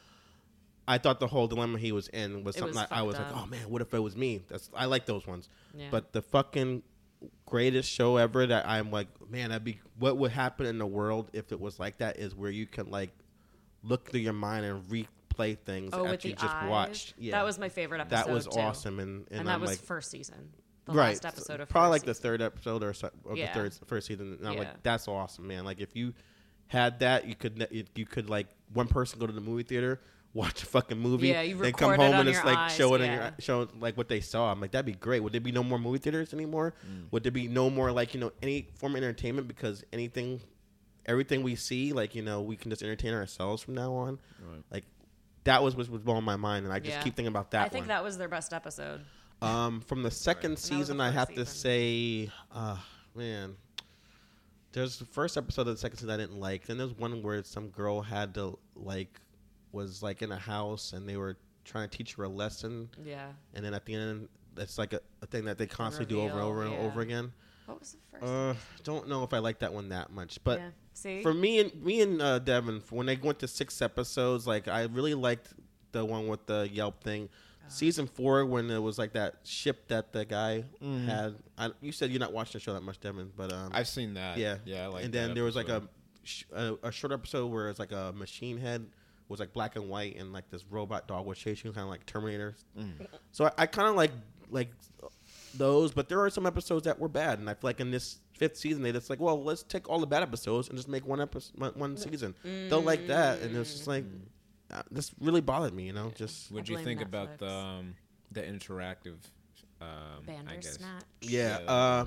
I thought the whole dilemma he was in was It something was that I was fucked like, oh man, what if it was me? That's I like those ones. Yeah. But the fucking greatest show ever that I'm like, man, that'd be what would happen in the world if it was like that is where you can like look through your mind and replay things Oh, that you just eyes. watched. Yeah, That was my favorite episode. that was too. awesome, and and, And, that I'm was like, first season. The right, last episode of probably like the third episode or so, of Yeah. the third first season. And I'm Yeah. like, that's awesome, man. Like if you had that, you could you could like one person go to the movie theater. Watch a fucking movie, Yeah, you then come record it home on and it's like eyes, show it in yeah. your show like what they saw. I'm like that'd be great. Would there be no more movie theaters anymore? Would there be no more like you know any form of entertainment because anything, everything we see like you know we can just entertain ourselves from now on. Right. Like that was what was blowing my mind, and I just Yeah. keep thinking about that. I think one. that was their best episode. Um, from the second was the season, I first have to say, uh, man, there's the first episode of the second season I didn't like. Then there's one where some girl had to like was like in a house and they were trying to teach her a lesson, Yeah. and then at the end, it's like a, a thing that they constantly do over and reveal, over and yeah. over again. What was the first? Uh, don't know if I like that one that much, but yeah. See. for me and me and uh, Devin, when they went to six episodes, like I really liked the one with the Yelp thing. Uh-huh. Season four, when it was like that ship that the guy had. I, you said you're not watching the show that much, Devin, but um, I've seen that. yeah, yeah. I like and then that there was like a, sh- a a short episode where it's like a machine head was like black and white, and like this robot dog was chasing, kind of like Terminator. Mm. So I, I kind of like like those, but there are some episodes that were bad, and I feel like in this fifth season they just like, well, let's take all the bad episodes and just make one episode, one season. Don't like that, and it's just like uh, this really bothered me, you know. Just What'd I you blame think about the um, the interactive? Um, I guess. Bandersnatch. yeah. Yeah. Uh,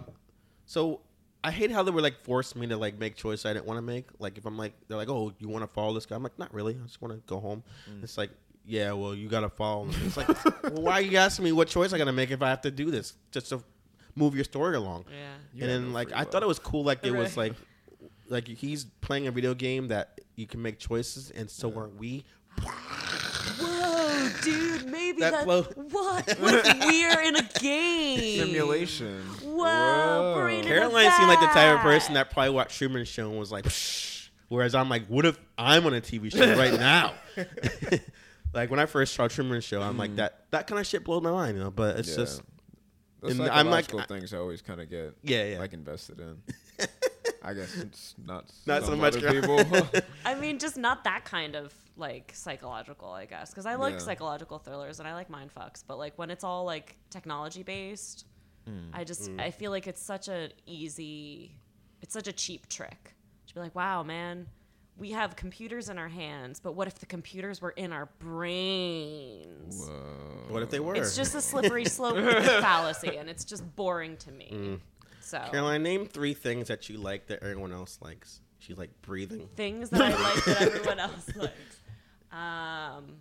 so I hate how they were like forced me to like make choices I didn't want to make. Like if I'm like they're like, oh, you want to follow this guy? I'm like, not really. I just want to go home. Mm. It's like, yeah, well, you gotta follow. him. It's like, well, why are you asking me what choice I gotta make if I have to do this just to move your story along? Yeah. You and then like free I will. thought it was cool. Like it was like like he's playing a video game that you can make choices, and so are we. Whoa, dude, maybe That that. flow- What? What? We're in a game. Simulation. Whoa, bring it Caroline seemed like the type of person that probably watched Truman Show and was like, Psh. whereas I'm like, what if I'm on a TV show right now? like when I first saw Truman Show, I'm like mm-hmm. that. That kind of shit blows my mind, you know. But it's Yeah. just Those and I'm like- things I always kind of get Yeah, yeah. like invested in. I guess it's not Not so much, other people. I mean, just not that kind of like psychological, I guess, because I like Yeah. psychological thrillers and I like mind fucks. But like when it's all like technology based, hmm. I just hmm. I feel like it's such a easy, it's such a cheap trick to be like, wow, man, we have computers in our hands, but what if the computers were in our brains? Whoa. what if they were? It's just a slippery slope fallacy, and it's just boring to me. Hmm. So Caroline, name three things that you like that everyone else likes. She like breathing. things that I like that everyone else likes. Um,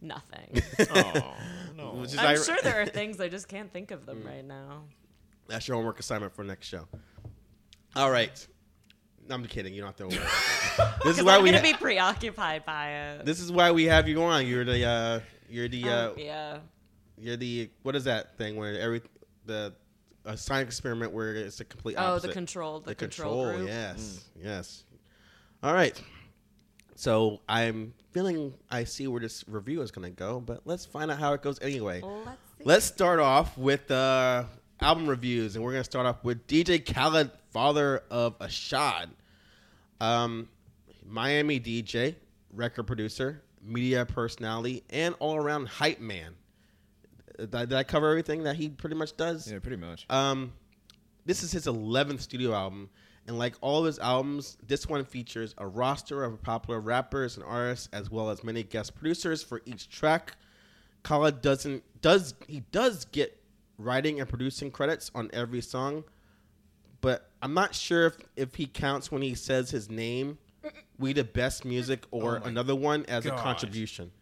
nothing. oh no. I'm ir- sure there are things I just can't think of them right now. That's your homework assignment for next show. All right. I'm kidding. You don't have to worry. this is why I'm we. gonna Ha- be preoccupied by it. this is why we have you on. You're the. Uh, you're the. Uh, Um, yeah. You're the. What is that thing where every the a science experiment where it's a complete Oh, the control. The, the control. control. group. Yes, yes. All right. So I'm feeling I see where this review is going to go, but let's find out how it goes anyway. Let's see. Let's start off with uh, album reviews, and we're going to start off with DJ Khaled, father of Asahd. Um, Miami DJ, record producer, media personality, and all around hype man. Did, I cover everything that he pretty much does? Yeah, pretty much. Um, this is his 11th studio album, and like all of his albums, this one features a roster of popular rappers and artists, as well as many guest producers for each track. Khaled doesn't does he does get writing and producing credits on every song, but I'm not sure if, if he counts when he says his name, "We the Best Music" or Oh another one as a contribution.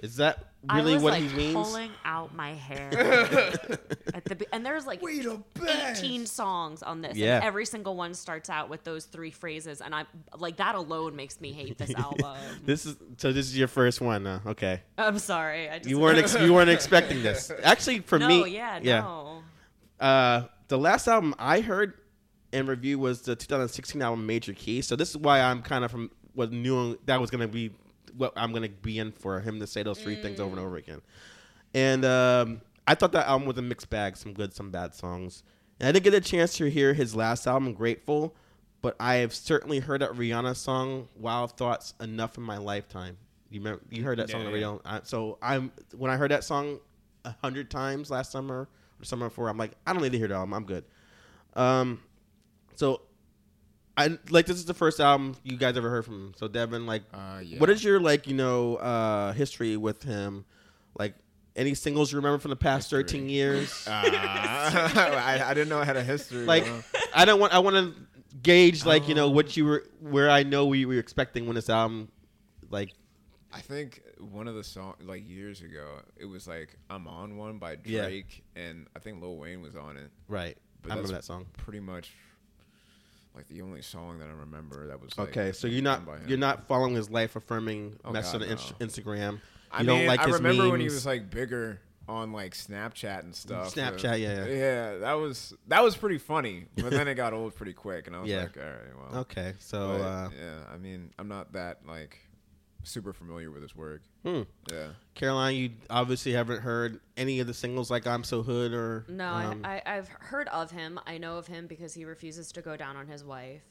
Is that really was what like he means? pulling out my hair at the and there's like We the 18 songs on this Yeah. and every single one starts out with those three phrases and I like that alone makes me hate this album. This is so. This is your first one, uh, okay? I'm sorry. I just You weren't ex- you weren't expecting this. Actually, for No, me, yeah, yeah. no. Uh, the last album I heard and review was the 2016 album Major Key. So this is why I'm kind of from what knew that was gonna be what I'm gonna be in for him to say those three things over and over again. And um, I thought that album was a mixed bag, some good, some bad songs. And I didn't get a chance to hear his last album, Grateful, but I have certainly heard that Rihanna song, Wild Thoughts, enough in my lifetime. You remember? You heard that song on the radio? So I'm when I heard that song a hundred times last summer or summer before, I'm like, I don't need to hear the album. I'm good. Um, so I like this is the first album you guys ever heard from him. So Devin, like, Uh, yeah. what is your like you know uh history with him? Like any singles you remember from the past History. thirteen years? I, I didn't know I had a history. like. I don't want I want to gauge like you know what you were where I know we were expecting when this album like I think one of the songs like years ago, it was like "I'm on One" by Yeah. Drake, and I think Lil Wayne was on it. right. But I remember that song. Pretty much, like the only song that I remember that was like, Okay, so you're not by him. you're not following his life affirming Oh, message on God, no. Instagram. You I don't mean, like I remember when he was like bigger on like Snapchat and stuff. Snapchat, yeah, yeah. yeah. That was that was pretty funny, but then it got old pretty quick, and I was Yeah. like, all right, well, Okay, so But, uh, yeah. I mean, I'm not that like super familiar with his work. hmm. Yeah. Caroline, you obviously haven't heard any of the singles like "I'm So Hood" or No, um, I, I, I've heard of him. I know of him because he refuses to go down on his wife,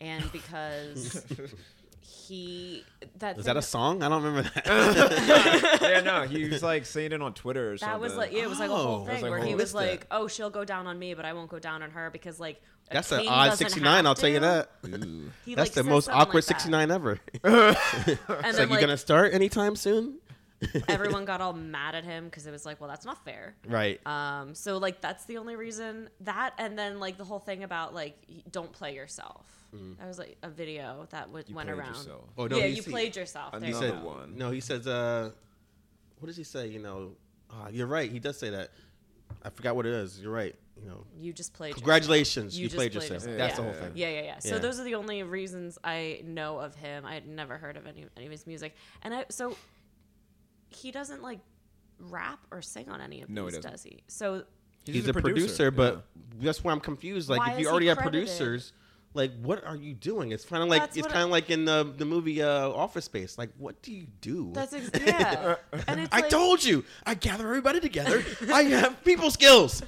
and because he that is thing that a song? I don't remember that. yeah, no, he was like saying it on Twitter or something. That was like yeah, it was like a whole Oh. thing like, where oh, he was missed that. like, "Oh, she'll go down on me, but I won't go down on her because like a That's an odd 69. I'll tell you that. He, That's like, the said most something awkward like that. 69 ever. And It's then like, you like, gonna start anytime soon? everyone got all mad at him because it was like, well, that's not fair. right. Um, so like that's the only reason that, and then like the whole thing about like y- don't play yourself. That was like a video that would, You went played around. yourself. oh no, yeah, you played yourself. There He you Another said go. one. no. He says, uh, what does he say? You know, uh, you're right. He does say that. I forgot what it is. You're right. You know, You just played. yourself. congratulations, you, You played played yourself. yourself. That's the whole thing. Yeah, yeah, yeah. So Yeah. those are the only reasons I know of him. I had never heard of any, any of his music, and I so he doesn't like rap or sing on any of No, these, doesn't. he? So He's, just a producer, but that's where I'm confused. Like, Why if you already have credited? producers, like, what are you doing? It's kind of like That's it's kind of like in the the movie uh, Office Space. Like, what do you do? that's ex- yeah, and it's I like, told you, I gather everybody together. I have people skills.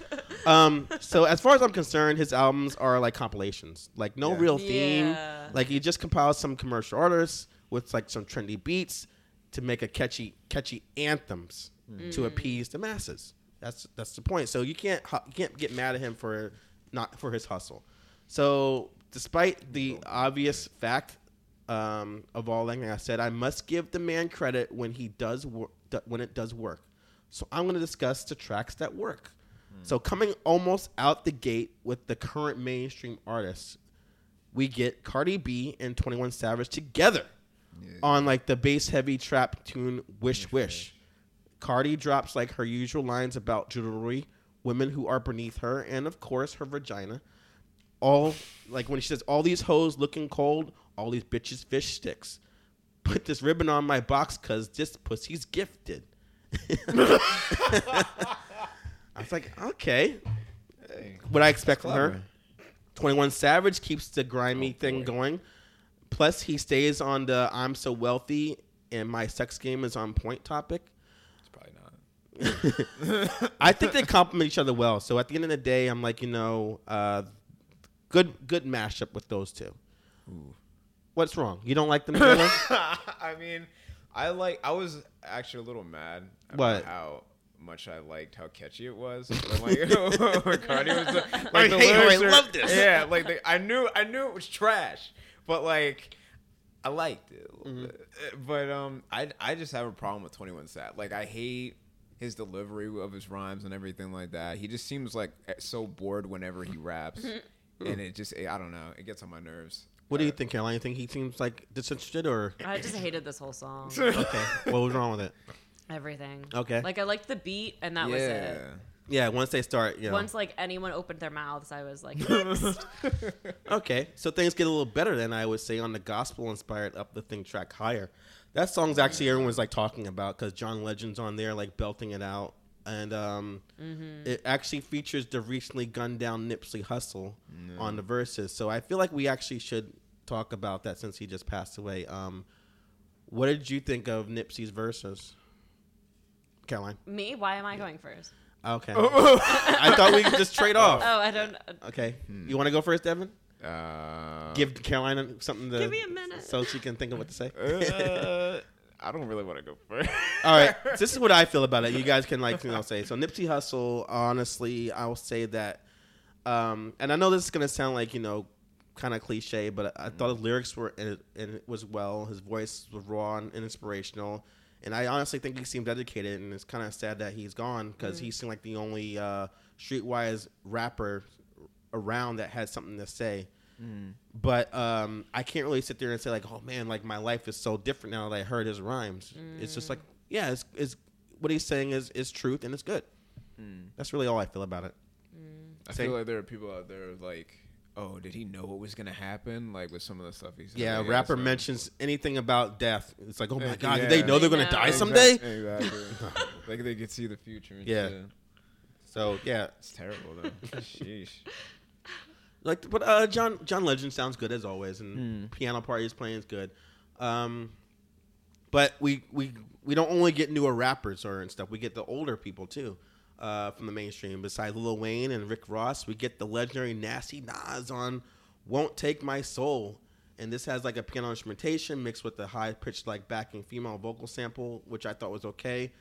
Um, so as far as I'm concerned, his albums are like compilations, like no Yeah. real theme. Yeah. Like he just compiles some commercial artists with like some trendy beats to make a catchy, catchy anthems to appease the masses. That's that's the point. So you can't you can't get mad at him for not for his hustle. So despite the obvious fact um, of all that, I said, I must give the man credit when he does work when it does work. So I'm going to discuss the tracks that work. So coming almost out the gate with the current mainstream artists, we get Cardi B and 21 Savage together on like the bass heavy trap tune Wish Wish. Cardi drops like her usual lines about jewelry, women who are beneath her, and of course her vagina. All like when she says all these hoes looking cold, all these bitches fish sticks. Put this ribbon on my box cause this pussy's gifted. I was like, okay. What I expect from her. 21 Savage keeps the grimy Oh, thing boy. going. Plus, he stays on the I'm so wealthy and my sex game is on point topic. It's probably not. I think they complement each other well. So at the end of the day, I'm like, you know, uh, good good mashup with those two. What's wrong? You don't like them together? I mean, I like. I was actually a little mad about What? how much I liked how catchy it was. But, like when Cardi was the, I like the hate her, I lyrics are- love this. Yeah, like the, I knew I knew it was trash, but like I liked it. a Mm-hmm. bit. Uh, But um, I I just have a problem with Twenty One Sat. Like I hate his delivery of his rhymes and everything like that. He just seems like eh, so bored whenever he raps, and it just I don't know. It gets on my nerves. what do you uh, think, Caroline? You think he seems like disinterested or I just hated this whole song. okay? what was wrong with it? Everything. Okay. Like I liked the beat, and that yeah. was it. Yeah, once they start, you know. Once like anyone opened their mouths, I was like, Okay, so things get a little better then I would say on the gospel inspired uplifting track higher. That song's actually everyone's like talking about because John Legend's on there like belting it out, and um, it actually features the recently gunned down Nipsey Hussle on the verses. So I feel like we actually should talk about that since he just passed away. Um, what did you think of Nipsey's verses, Caroline? me? Why am I going first? Okay, I thought we could just trade off. Oh, I don't. Okay, you want to go first, Devin? Uh, Give Caroline something to Give me a minute. so she can think of what to say. uh, I don't really want to go first. All right, so this is what I feel about it. You guys can like you know say. So Nipsey Hussle, honestly, I will say that, um, and I know this is gonna sound like you know kind of cliche, but I thought his lyrics were and it, was well. His voice was raw and inspirational, and I honestly think he seemed dedicated. And it's kind of sad that he's gone because he seemed like the only uh, streetwise rapper around that had something to say. Mm. But um, I can't really sit there and say like, oh man, like my life is so different now that I heard his rhymes. It's just like, mm. yeah, it's, it's what he's saying is is truth and it's good. Mm. That's really all I feel about it. I Same. feel like there are people out there like, oh, did he know what was gonna happen? Like with some of the stuff he said. Yeah, Like, rapper so- mentions anything about death. It's like, oh my Yeah. god, did they know they're gonna I die someday? Exactly. like they could see the future. And Yeah. shit. So yeah, it's terrible though. Sheesh. Like but uh, John John Legend sounds good as always, and piano part he's playing is good. Um, but we we we don't only get newer rappers or and stuff. We get the older people too. Uh, from the mainstream, besides Lil Wayne and Rick Ross, we get the legendary Nasty Nas on "Won't Take My Soul," and this has like a piano instrumentation mixed with the high pitched like backing female vocal sample, which I thought was okay.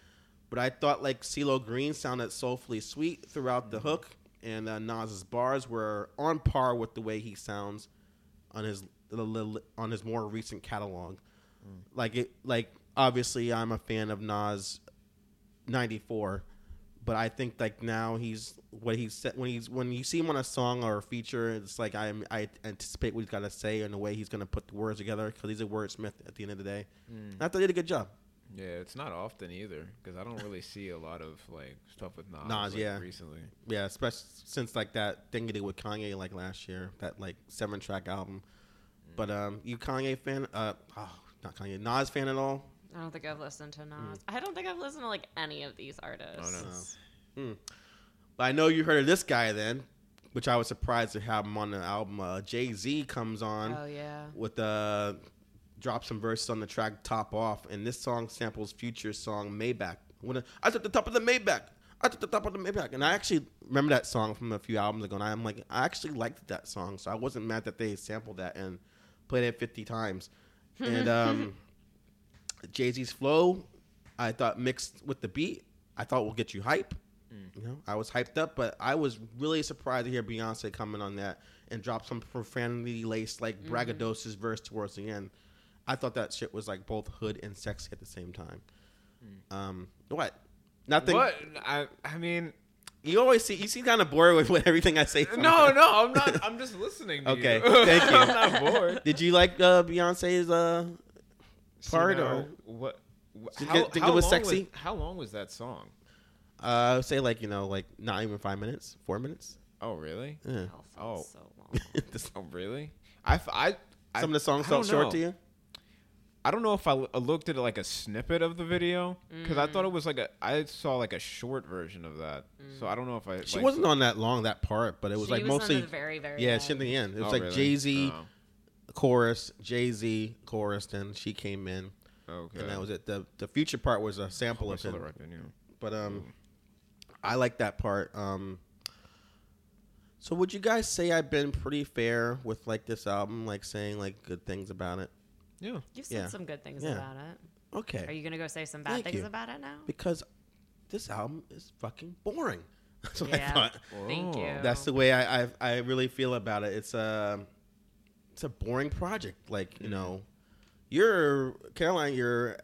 But I thought like CeeLo Green sounded soulfully sweet throughout the hook, and uh, Nas's bars were on par with the way he sounds on his on his more recent catalog. Like it, like obviously I'm a fan of Nas 94 but I think like now he's what he said when he's when you see him on a song or a feature it's like I I anticipate what he's got to say and the way he's going to put the words together because he's a wordsmith at the end of the day. And I thought he did a good job. Yeah, it's not often either because I don't really see a lot of like stuff with Nas. Nas, like, yeah. recently. Yeah, especially since like that thing he did with Kanye like last year, that like seven track album. But um, you Kanye fan? Uh, oh, not Kanye. Nas fan at all? I don't think I've listened to Nas. Hmm. I don't think I've listened to like any of these artists. But I know you heard of this guy then, which I was surprised to have him on the album. Uh, Jay Z comes on Oh yeah. with uh, drop some verses on the track "Top Off," and this song samples Future's song "Maybach." When I- I took the top of the Maybach. I took the top of the Maybach, and I actually remember that song from a few albums ago. And I'm like, I actually liked that song, so I wasn't mad that they sampled that and played it 50 times. And um, Jay Z's flow, I thought mixed with the beat, I thought will get you hype. You know, I was hyped up, but I was really surprised to hear Beyonce coming on that and drop some profanity laced like braggadocious verse towards the end. I thought that shit was like both hood and sexy at the same time. Um, what? Nothing. What? I I mean, You always see you seem kind of bored with, with everything I say. no, no, I'm not. I'm just listening. To Okay, you. thank you. I'm not bored. Did you like uh, Beyonce's uh, part See, or what? wh- Think How, it- think how it was long sexy? how long was that song? uh, say like you know like not even five minutes, four minutes? Oh, really? Yeah. Hell Oh. so long. Oh, really? I I Some of the songs I felt short know. to you. I don't know if I l- I looked at like a snippet of the video because I thought it was like a. I saw like a short version of that, so I don't know if I. She like, wasn't on that long that part, but it was She like was mostly the very, very yeah, end. she at the end. It was Oh, like really? Jay Z Oh, chorus, Jay Z chorus, then she came in, okay. and that was it. the The future part was a sample I of saw the him, but um, I like that part. Um, so would you guys say I've been pretty fair with like this album, like saying like good things about it? Yeah. You've said Yeah. some good things Yeah. about it. Okay, Are you gonna go say some bad Thank things you. about it now? because this album is fucking boring. That's what I Yeah. thought. Thank Oh. you. That's the way I, I I really feel about it. It's a it's a boring project. Like you know, you're Caroline. You're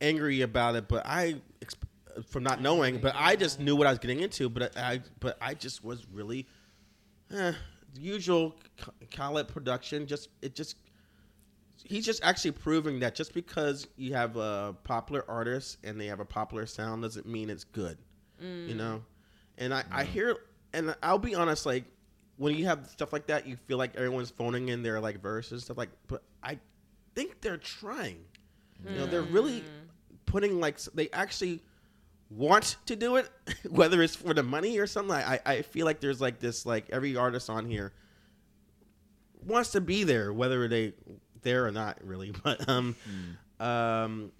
angry about it, but I exp- from not knowing. But I just knew what I was getting into. But I but I just was really eh, usual Khaled production. Just it just he's just actually proving that just because you have a popular artist and they have a popular sound doesn't mean it's good. You mm. know, and I, I hear and I'll be honest, like when you have stuff like that, you feel like everyone's phoning in their like verses stuff like. But I think they're trying. You know, they're really mm. putting like they actually want to do it, whether it's for the money or something. I I feel like there's like this like every artist on here wants to be there, whether they there or not, really. But um, um,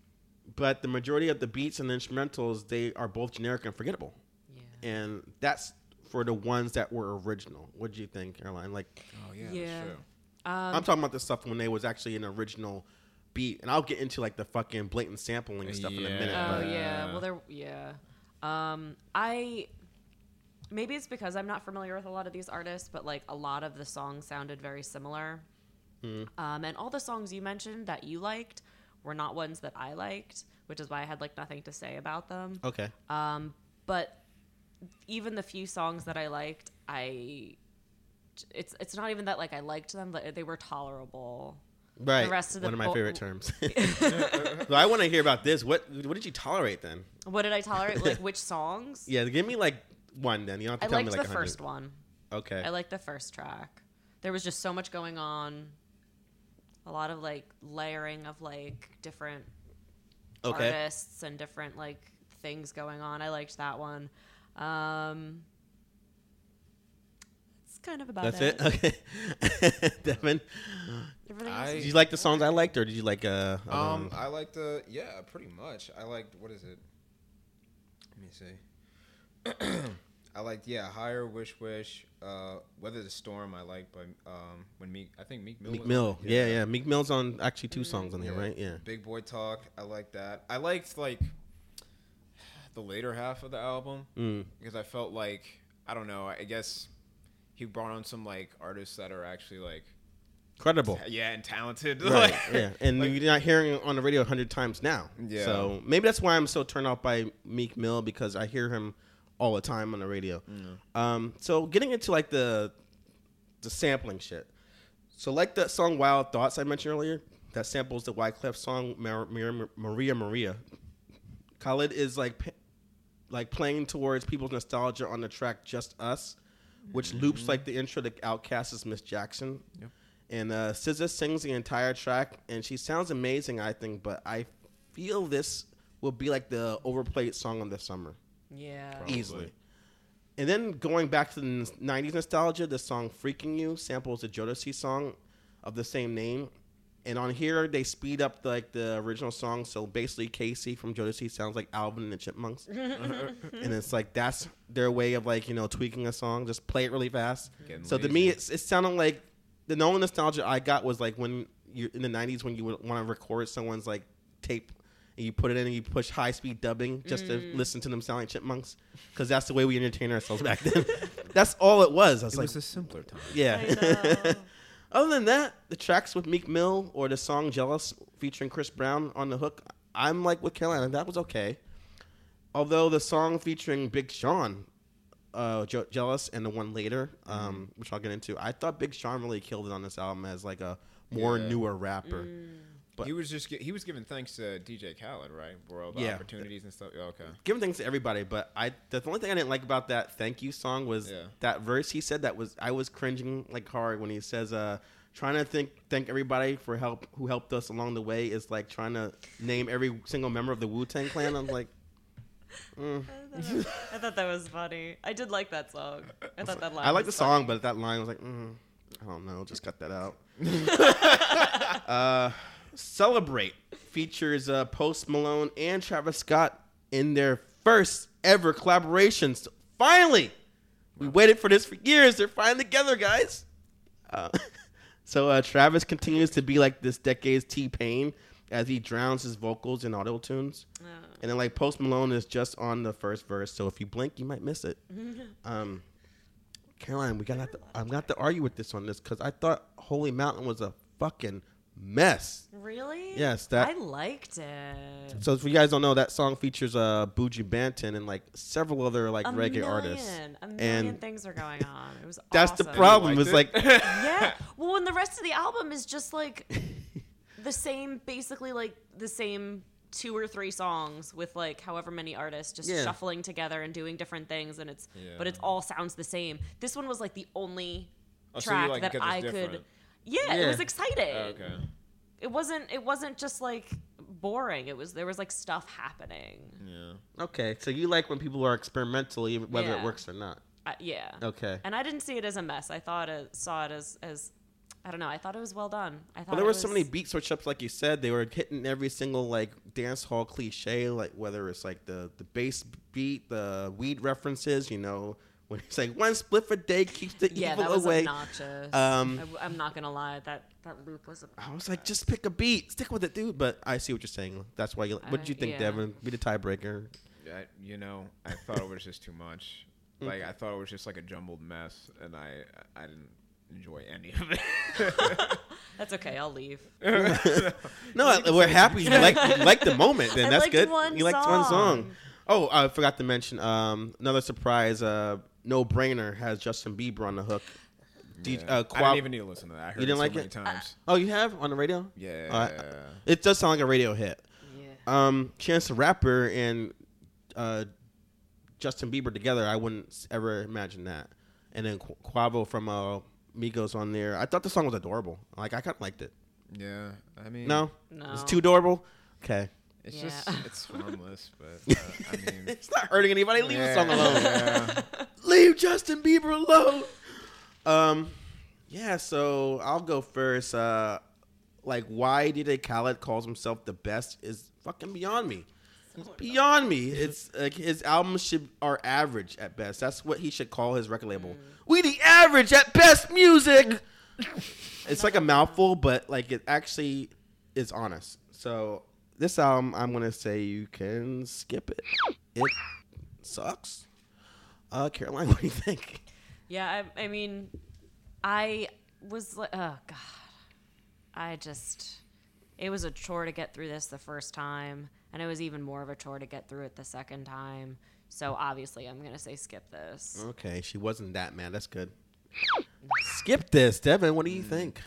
but the majority of the beats and the instrumentals they are both generic and forgettable, Yeah. and that's for the ones that were original. What do you think, Caroline? Like, Oh yeah. Yeah. That's true. I'm talking about the stuff when they was actually an original beat, and I'll get into like the fucking blatant sampling and stuff in a minute. Oh But yeah. Well, there. Yeah. Um, I. Maybe it's because I'm not familiar with a lot of these artists, but like a lot of the songs sounded very similar. Um, and all the songs you mentioned that you liked were not ones that I liked, which is why I had like nothing to say about them. okay, Um, but even the few songs that I liked, I it's it's not even that like I liked them, but they were tolerable. right. The rest of the one of my bo- favorite terms. so I want to hear about this. What what did you tolerate then? What did I tolerate? like which songs? Yeah, give me like one then. You don't have to I tell me like the 100. first one. Okay. I liked the first track. There was just so much going on. A lot of like layering of like different okay. artists and different like things going on. I liked that one. Um It's kind of about That's it. it. Okay. Devin, Everything I- did you like the songs I liked, or did you like uh? Um, I liked the yeah, pretty much. I liked what is it? Let me see. I liked yeah, higher wish wish. Uh, weather the storm. I like, by um when Meek. I think Meek Mill. Meek Mill. it. Yeah, yeah. Meek Mill's on actually two songs on here, Yeah. right? Yeah. Big boy talk. I like that. I liked like the later half of the album Mm. because I felt like I don't know. I guess he brought on some like artists that are actually like Incredible. Yeah, and talented. Right, Like- yeah, and you're not hearing it on the radio a hundred times now. Yeah. So maybe that's why I'm so turned off by Meek Mill because I hear him all the time on the radio. Um, so getting into like the the sampling shit. So like that song "Wild Thoughts" I mentioned earlier, that samples the Wyclef song Mar- Maria Maria Maria. Khaled is like p- like playing towards people's nostalgia on the track "Just Us," which loops like the intro to Outkast's "Miss Jackson." And uh, SZA sings the entire track, and she sounds amazing, I think. But I feel this will be like the overplayed song of the summer, Yeah. easily. And then going back to the '90s nostalgia, the song "Freaking You" samples the Jodeci song of the same name. And on here, they speed up like the original song, so basically K-Ci from Jodeci sounds like Alvin and the Chipmunks, and it's like that's their way of like you know tweaking a song, just play it really fast. Getting so to me, it's, it sounded like the only nostalgia I got was like when you in the '90s when you would want to record someone's like tape and you put it in and you push high speed dubbing just to listen to them sound like chipmunks because that's the way we entertain ourselves back then. that's all it was. I was It like, was a simpler time. yeah. I know. Other than that, the tracks with Meek Mill or the song "Jealous" featuring Chris Brown on the hook, I'm like with Caroline. That was okay. Although the song featuring Big Sean, uh, Je- "Jealous," and the one later, um, which I'll get into, I thought Big Sean really killed it on this album as like a more Yeah. newer rapper. But- he was just he was giving thanks to DJ Khaled, right? For all the Yeah. opportunities and stuff. Yeah, okay. Giving thanks to everybody, but I the only thing I didn't like about that "Thank You" song was Yeah. that verse he said that was I was cringing like hard when he says, uh, "Trying to think thank everybody for help who helped us along the way is like trying to name every single member of the Wu Tang Clan." I'm like, mm. I thought that was funny. I did like that song. I thought that line. I like the was song, funny. but that line was like, mm, I don't know, just cut that out. uh, Celebrate features uh, Post Malone and Travis Scott in their first ever collaborations. Finally, we waited for this for years. They're finally together, guys. Uh, so uh, Travis continues to be like this decade's T Pain as he drowns his vocals in auto tunes. And then like Post Malone is just on the first verse, so if you blink, you might miss it. Um, Caroline, we got to I'm gonna have to argue with this on this because I thought Holy Mountain was a fucking mess. Really? Yes, that- I liked it. So if you guys don't know, that song features uh Buju Banton and like several other like A reggae million, artists. A million And things are going on. It was that's the problem. liked It's it? like Yeah. Well, and the rest of the album is just like the same, basically like the same two or three songs with like however many artists just Yeah. shuffling together and doing different things, and it's but Yeah. it all sounds the same. This one was like the only Oh, so track like it that 'cause it's I could. Different. Yeah, it was exciting. Oh, okay. It wasn't. It wasn't just like boring. It was. There was like stuff happening. Yeah. okay, so you like when people are experimental, even whether it works or not. I, yeah. Okay. And I didn't see it as a mess. I thought it saw it as as I don't know. I thought it was well done. I thought Well, there it were so many was- beat switch ups, like you said. They were hitting every single like dance hall cliche, like whether it's like the the bass beat, the weed references. You know, when it's like one split for day keeps the Yeah, evil that was away. obnoxious. Um, I, am not gonna lie. That that loop was. I was like, just pick a beat, stick with it, dude. But I see what you're saying. That's why you. What did you think, yeah. Devin? Be the tiebreaker. I, you know, I thought it was just too much. Like I thought it was just like a jumbled mess, and I I didn't enjoy any of it. That's okay. I'll leave. No, I- we're happy you like you like the moment. Then I that's liked good. one you liked one song. song. Oh, I forgot to mention um, another surprise. Uh, no brainer has Justin Bieber on the hook. D- Yeah. uh, I didn't even need to listen to that. I heard didn't it so like many it? times. Oh, you have on the radio? yeah. Uh, it does sound like a radio hit. Yeah. Um, Chance the Rapper and uh, Justin Bieber together, I wouldn't ever imagine that. And then Qu- Quavo from uh, Migos on there. I thought the song was adorable. Like I kind of liked it. yeah. I mean, No, No. it's too adorable. Okay, It's Yeah. just it's harmless, but uh, I mean, it's not hurting anybody. Leave the song yeah, alone. yeah. Leave Justin Bieber alone. Um, yeah. So I'll go first. Uh, like why DJ Khaled calls himself the best is fucking beyond me. It's beyond me. It's like his albums should are average at best. That's what he should call his record label. We the average at best music. it's like a mouthful, but like it actually is honest. So this album, I'm gonna say you can skip it. It sucks. Uh, Caroline, what do you think? Yeah. I, I mean, I was like, oh god. I just, it was a chore to get through this the first time, and it was even more of a chore to get through it the second time. So obviously, I'm gonna say skip this. Okay, she wasn't that mad. That's good. Skip this, Devin. What do you think?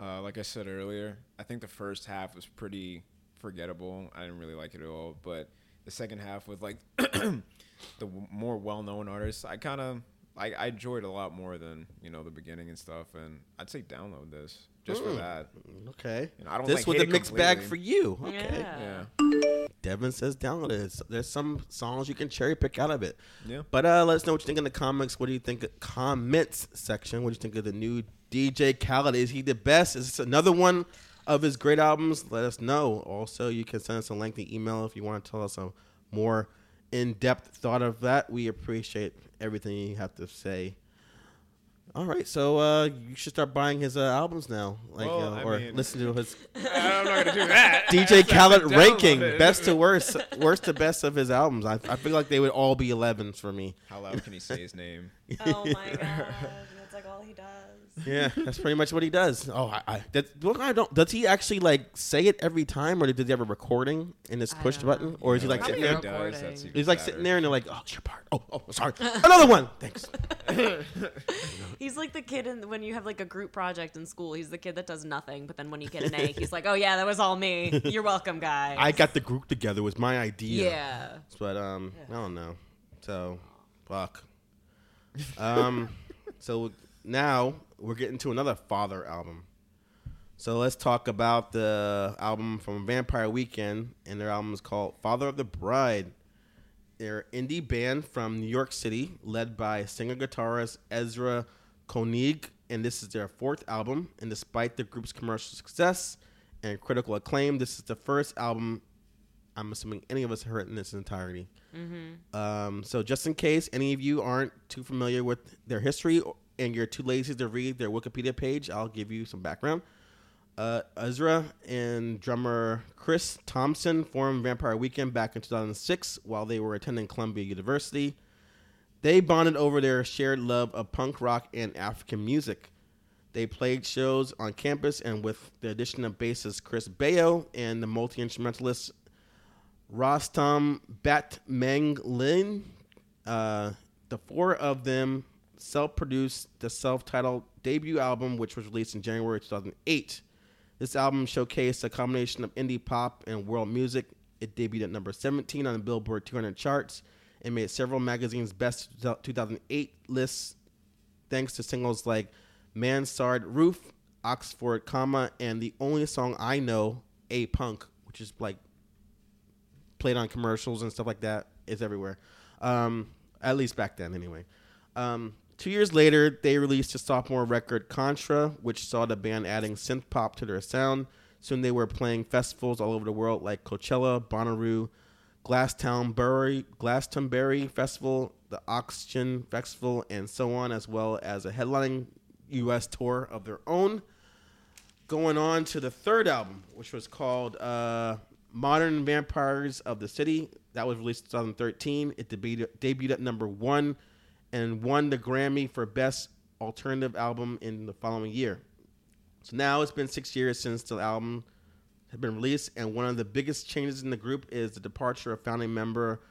Uh, like I said earlier, I think the first half was pretty forgettable. I didn't really like it at all. But the second half with like the w- more well-known artists, I kind of I, I enjoyed a lot more than you know the beginning and stuff. And I'd say download this just for that. Okay. You know, I don't this like was a it mixed bag for you. Okay. Yeah. Yeah, Devin says download it. There's some songs you can cherry pick out of it. Yeah. But uh, let us know what you think in the comments. What do you think? Comments section. What do you think of the new DJ Khaled? Is he the best? Is this another one of his great albums? Let us know. Also, you can send us a lengthy email if you want to tell us a more in-depth thought of that. We appreciate everything you have to say. All right, so uh, you should start buying his uh, albums now, like Well, uh, or mean- listen to his I'm not gonna do that. DJ Khaled ranking, best to worst, worst to best of his albums. I, I feel like they would all be 11s for me. How loud can he say his name? Oh my god, that's like all he does. Yeah, that's pretty much what he does. Oh, I, I that look, I don't. Does he actually like say it every time, or did he have a recording in this I push don't button, know. or is he like Probably sitting there? recording. Does, that's even He's like better. sitting there, and they're like, "Oh, it's your part." Oh, oh, sorry, another one. Thanks. He's like the kid in when you have like a group project in school. He's the kid that does nothing, but then when you get an A, he's like, "Oh yeah, that was all me. You're welcome, guys." I got the group together. It was my idea. yeah. But um, I don't know. So, fuck. Um, so now we're getting to another Father album. So let's talk about the album from Vampire Weekend, and their album is called Father of the Bride. They're an indie band from New York City, led by singer-guitarist Ezra Koenig, and this is their fourth album. And despite the group's commercial success and critical acclaim, this is the first album I'm assuming any of us heard in its entirety. Um, so just in case any of you aren't too familiar with their history and you're too lazy to read their Wikipedia page, I'll give you some background. Uh, Ezra and drummer Chris Tomson formed Vampire Weekend back in 2006 while they were attending Columbia University. They bonded over their shared love of punk rock and African music. They played shows on campus and with the addition of bassist Chris Baio and the multi instrumentalist Rostam Batmanglij. Uh, the four of them self-produced the self-titled debut album, which was released in January 2008. This album showcased a combination of indie pop and world music. It debuted at number 17 on the Billboard 200 charts and made several magazines' best 2008 lists, thanks to singles like Mansard Roof, Oxford, comma, and the only song I know, A Punk, which is like played on commercials and stuff like that is everywhere. Um, at least back then, anyway. Um, two years later, they released a sophomore record, Contra, which saw the band adding synth pop to their sound. Soon they were playing festivals all over the world like Coachella, Bonnaroo, Glastonbury, Glastonbury Festival, the Oxegen Festival, and so on, as well as a headlining U.S. tour of their own going on to the third album, which was called uh, Modern Vampires of the City. That was released in 2013. It debuted, debuted at number one and won the Grammy for Best Alternative Album in the following year. So now it's been six years since the album had been released, and one of the biggest changes in the group is the departure of founding member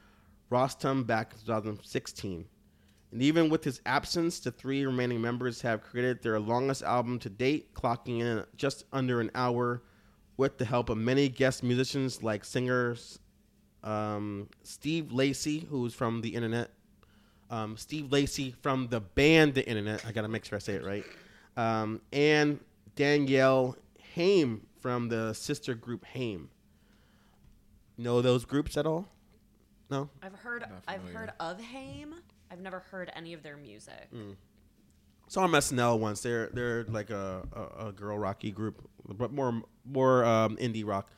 Rostam back in 2016. And even with his absence, the three remaining members have created their longest album to date, clocking in just under an hour with the help of many guest musicians like singers um, Steve Lacy, who's from the internet, um, Steve Lacy from the band The Internet. I gotta make sure I say it right. Um, and Danielle Haim from the sister group Haim. Know those groups at all? No. I've heard I've heard of Haim. I've never heard any of their music. saw them SNL once. They're they're like a, a, a girl rocky group, but more more um, indie rock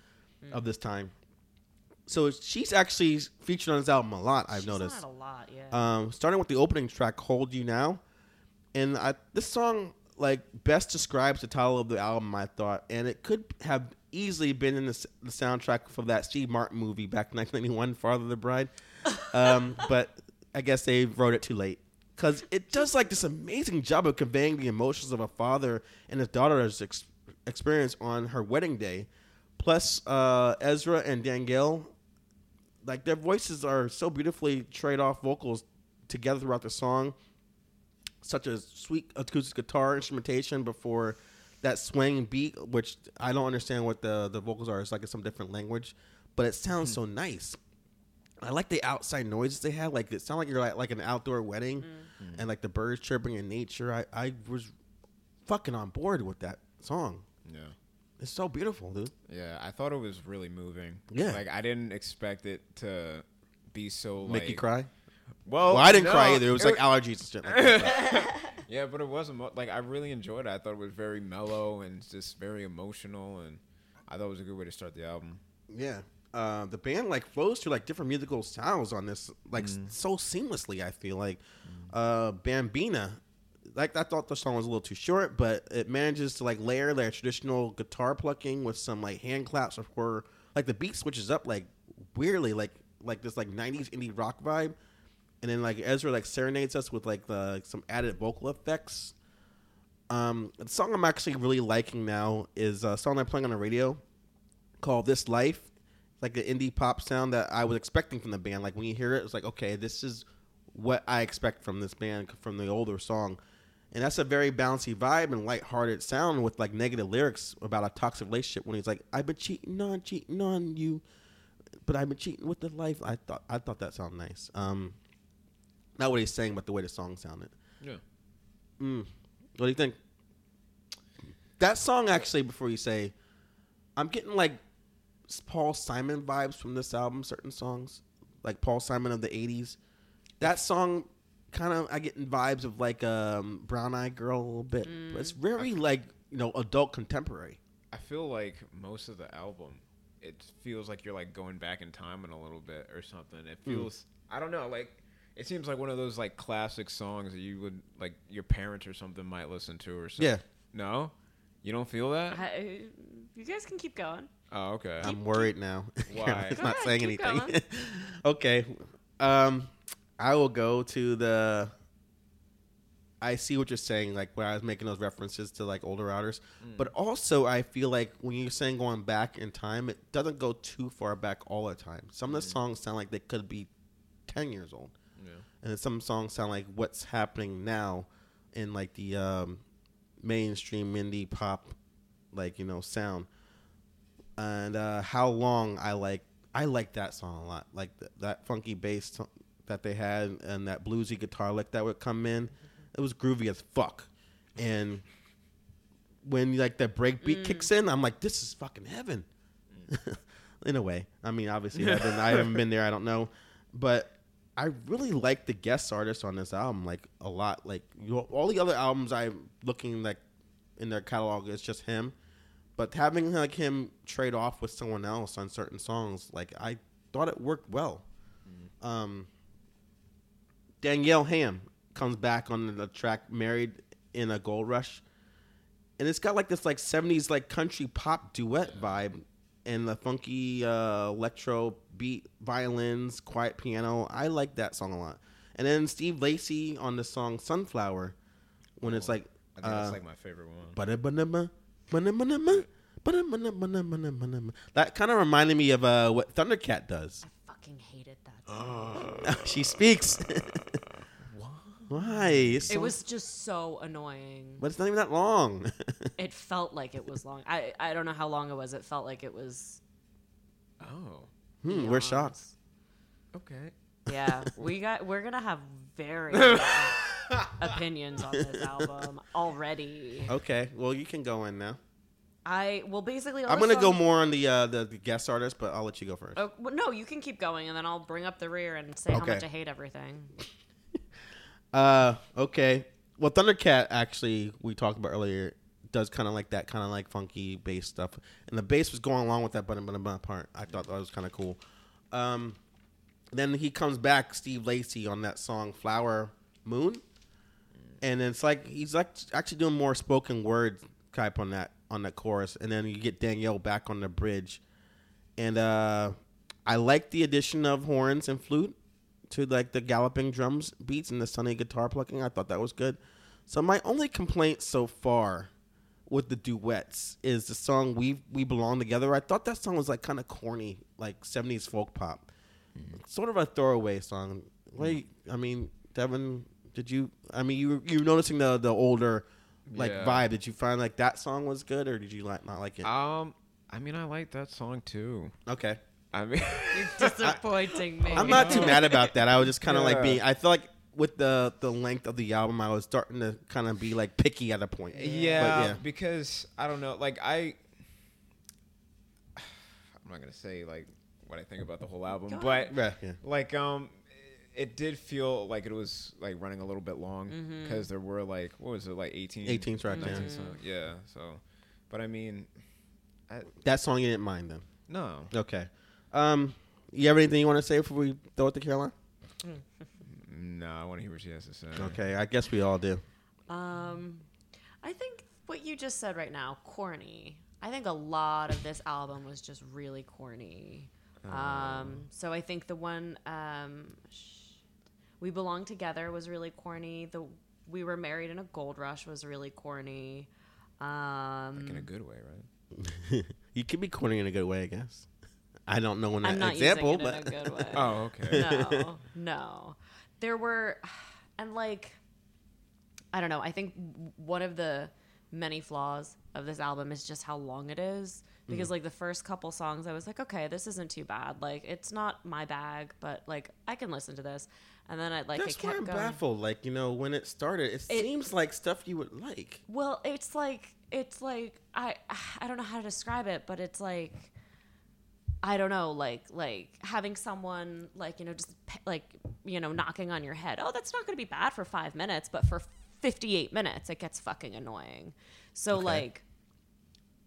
of this time. So she's actually featured on this album a lot. I've She's noticed. Not a lot, yeah. Um, starting with the opening track, "Hold You Now," and I, this song like best describes the title of the album. I thought, and it could have easily been in the, the soundtrack for that Steve Martin movie back in 1991, "Father of the Bride," um, but I guess they wrote it too late because it does like this amazing job of conveying the emotions of a father and his daughter's ex- experience on her wedding day. Plus, uh, Ezra and Danielle, like their voices are so beautifully trade off vocals together throughout the song. Such as sweet acoustic guitar instrumentation before that swing beat, which I don't understand what the the vocals are. It's like in some different language, but it sounds so hmm. nice. I like the outside noises they have. Like it sounds like you're like, like an outdoor wedding, mm-hmm. and like the birds chirping in nature. I I was fucking on board with that song. Yeah. It's so beautiful, dude. Yeah, I thought it was really moving. Yeah. like I didn't expect it to be so like. Make you cry? Well, Well, I didn't no, cry either. It was like wa- allergies and shit. Like yeah, but it wasn't like I really enjoyed it. I thought it was very mellow and just very emotional, and I thought it was a good way to start the album. yeah. Uh, the band like flows through like different musical styles on this, like s- so seamlessly. I feel like uh, Bambina, like I thought the song was a little too short, but it manages to like layer their traditional guitar plucking with some like hand claps before like the beat switches up like weirdly, like like this like '90s indie rock vibe, and then like Ezra like serenades us with like the some added vocal effects. Um, the song I'm actually really liking now is a song I'm playing on the radio called "This Life." It's like the indie pop sound that I was expecting from the band. Like when you hear it, it's like, okay, this is what I expect from this band from the older song. And that's a very bouncy vibe and lighthearted sound with like negative lyrics about a toxic relationship. When he's like, "I've been cheating on, cheating on you, but I've been cheating with the life." I thought I thought that sounded nice. Um, not what he's saying, but the way the song sounded. Yeah. Mm. What do you think? That song, actually, before you say, I'm getting like Paul Simon vibes from this album. Certain songs, like Paul Simon of the '80s. That song, kind of, I get vibes of like um, Brown Eye Girl a little bit. But it's very like you know adult contemporary. I feel like most of the album, it feels like you're like going back in time in a little bit or something. It Hmm. feels, I don't know, like it seems like one of those like classic songs that you would like your parents or something might listen to or something. Yeah. No, you don't feel that? I, you guys can keep going. oh, okay. I'm worried now. Why? Carolina's Go not ahead, saying keep anything. going. okay. Um, I will go to the. I see what you're saying, like when I was making those references to like older routers, Mm. but also I feel like when you're saying going back in time, it doesn't go too far back all the time. Some of the songs sound like they could be ten years old, Mm. yeah. and then some songs sound like what's happening now in like the um, mainstream indie pop, like you know sound. And uh, how long I like I like that song a lot, like th- that funky bass t- that they had and that bluesy guitar lick that would come in. It was groovy as fuck, and when like that break beat kicks in, I'm like, this is fucking heaven. in a way. I mean, obviously, I've been, I haven't been there. I don't know, but I really like the guest artists on this album, like a lot. Like you know, all the other albums, I'm looking like in their catalog, it's just him. But having like him trade off with someone else on certain songs, like I thought it worked well. Um, Danielle Haim comes back on the track "Married in a Gold Rush," and it's got like this like '70s like country pop duet vibe, and the funky uh, electro beat, violins, quiet piano. I like that song a lot. And then Steve Lacy on the song "Sunflower," when it's like I think that's uh, like my favorite one. That kind of reminded me of uh, what Thundercat does. I fucking hated that. song. she speaks. Why? It's it was just so annoying. but it's not even that long. It felt like it was long. I I don't know how long it was. It felt like it was. Oh, hmm, we're shocked. okay. Yeah, we got. We're gonna have very uh, opinions on this album already. Okay, well you can go in now. I well basically. all I'm gonna go more on the uh, the, the guest artist, but I'll let you go first. Oh, well, no, you can keep going, and then I'll bring up the rear and say how Okay. much I hate everything. Uh, okay. Well, Thundercat actually we talked about earlier does kind of like that kind of like funky bass stuff, and the bass was going along with that button button button part. I thought that was kind of cool. Um, then he comes back, Steve Lacy, on that song "Flower Moon," and it's like he's like actually doing more spoken word type on that on that chorus, and then you get Danielle back on the bridge, and uh, I like the addition of horns and flute to like the galloping drums beats and the sunny guitar plucking. I thought that was good. So my only complaint so far with the duets is the song "We We Belong Together." I thought that song was like kind of corny, like '70s folk pop, sort of a throwaway song. Wait, I mean, Devin, did you? I mean, you you were noticing the the older like Yeah. vibe. Did you find like that song was good, or did you like not like it? Um, I mean, I like that song too. okay. I mean, You're disappointing me. I'm not too mad about that. I was just kind of like Yeah. being. I feel like with the the length of the album, I was starting to kind of be like picky at a point. yeah, yeah. because I don't know. Like I, I'm not gonna say like what I think about the whole album, Go but Yeah, yeah. like um, it did feel like it was like running a little bit long Mm-hmm. because there were like what was it like 18, 18 tracks, yeah. 19 songs. Yeah, so, but I mean, I, That song you didn't mind then. no, Okay. Um, you have anything you want to say before we throw it to Caroline? no, I want to hear what she has to say. Okay, I guess we all do. Um, I think what you just said right now, corny. I think a lot of this album was just really corny. Um, so I think the one um, sh- "We Belong Together" was really corny. The "We Were Married in a Gold Rush" was really corny. Um, Like in a good way, right? you could be corny in a good way, I guess. I don't know an I'm not example, using it but in a good way. Oh, okay. no, no. There were, and like, I don't know. I think one of the many flaws of this album is just how long it is. Mm. Because like the first couple songs, I was like, okay, this isn't too bad. Like it's not my bag, but like I can listen to this. And then I like that's it why I'm going. baffled. Like you know, when it started, it, It- seems like stuff you would like. Well, it's like it's like I I don't know how to describe it, but it's like I don't know, like like having someone like you know just like you know knocking on your head. Oh, that's not going to be bad for five minutes, but for fifty eight minutes, it gets fucking annoying. So Okay. like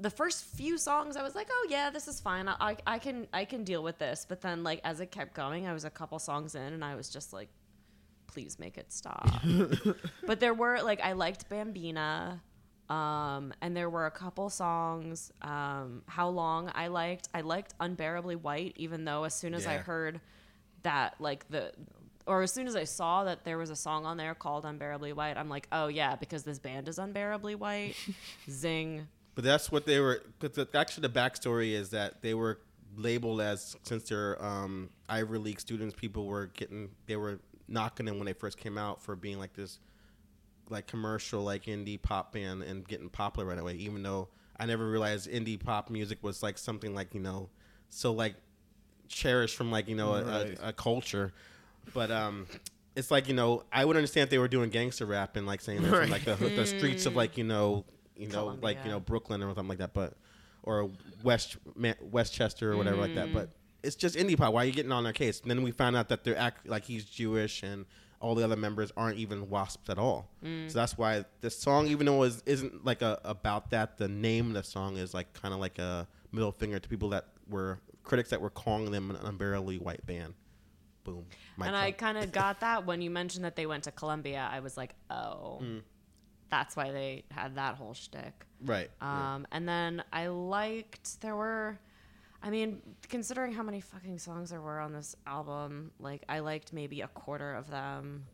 the first few songs, I was like, oh yeah, this is fine. I, I I can I can deal with this. But then like as it kept going, I was a couple songs in, and I was just like, please make it stop. but there were like I liked Bambina. Um, and there were a couple songs. Um, How long I liked. I liked Unbearably White, even though as soon as I heard that, like the, or as soon as I saw that there was a song on there called Unbearably White, I'm like, oh yeah, because this band is Unbearably White. Zing. But that's what they were. Cause the, actually, the backstory is that they were labeled as since they're um, Ivy League students, people were getting they were knocking them when they first came out for being like this, like commercial like indie pop band and getting popular right away. Even though I never realized indie pop music was like something like you know, so like cherished from like you know a, Right. a, a culture, but um. It's like you know, I would understand if they were doing gangster rap and like saying they're from like the, the streets of like you know, you know, like you know Brooklyn or something like that, but or West Ma- Westchester or whatever like that. But it's just indie pop. Why are you getting on their case? And then we found out that they're act like he's Jewish and all the other members aren't even wasps at all. So that's why this song, even though it isn't like a, about that, the name of the song is like kind of like a middle finger to people that were critics that were calling them an unbearably white band. Boom. And I kind of got that when you mentioned that they went to Columbia. I was like, oh, Mm. That's why they had that whole shtick. right. yeah. Um, And then I liked there were, I mean, considering how many fucking songs there were on this album, like I liked maybe a quarter of them.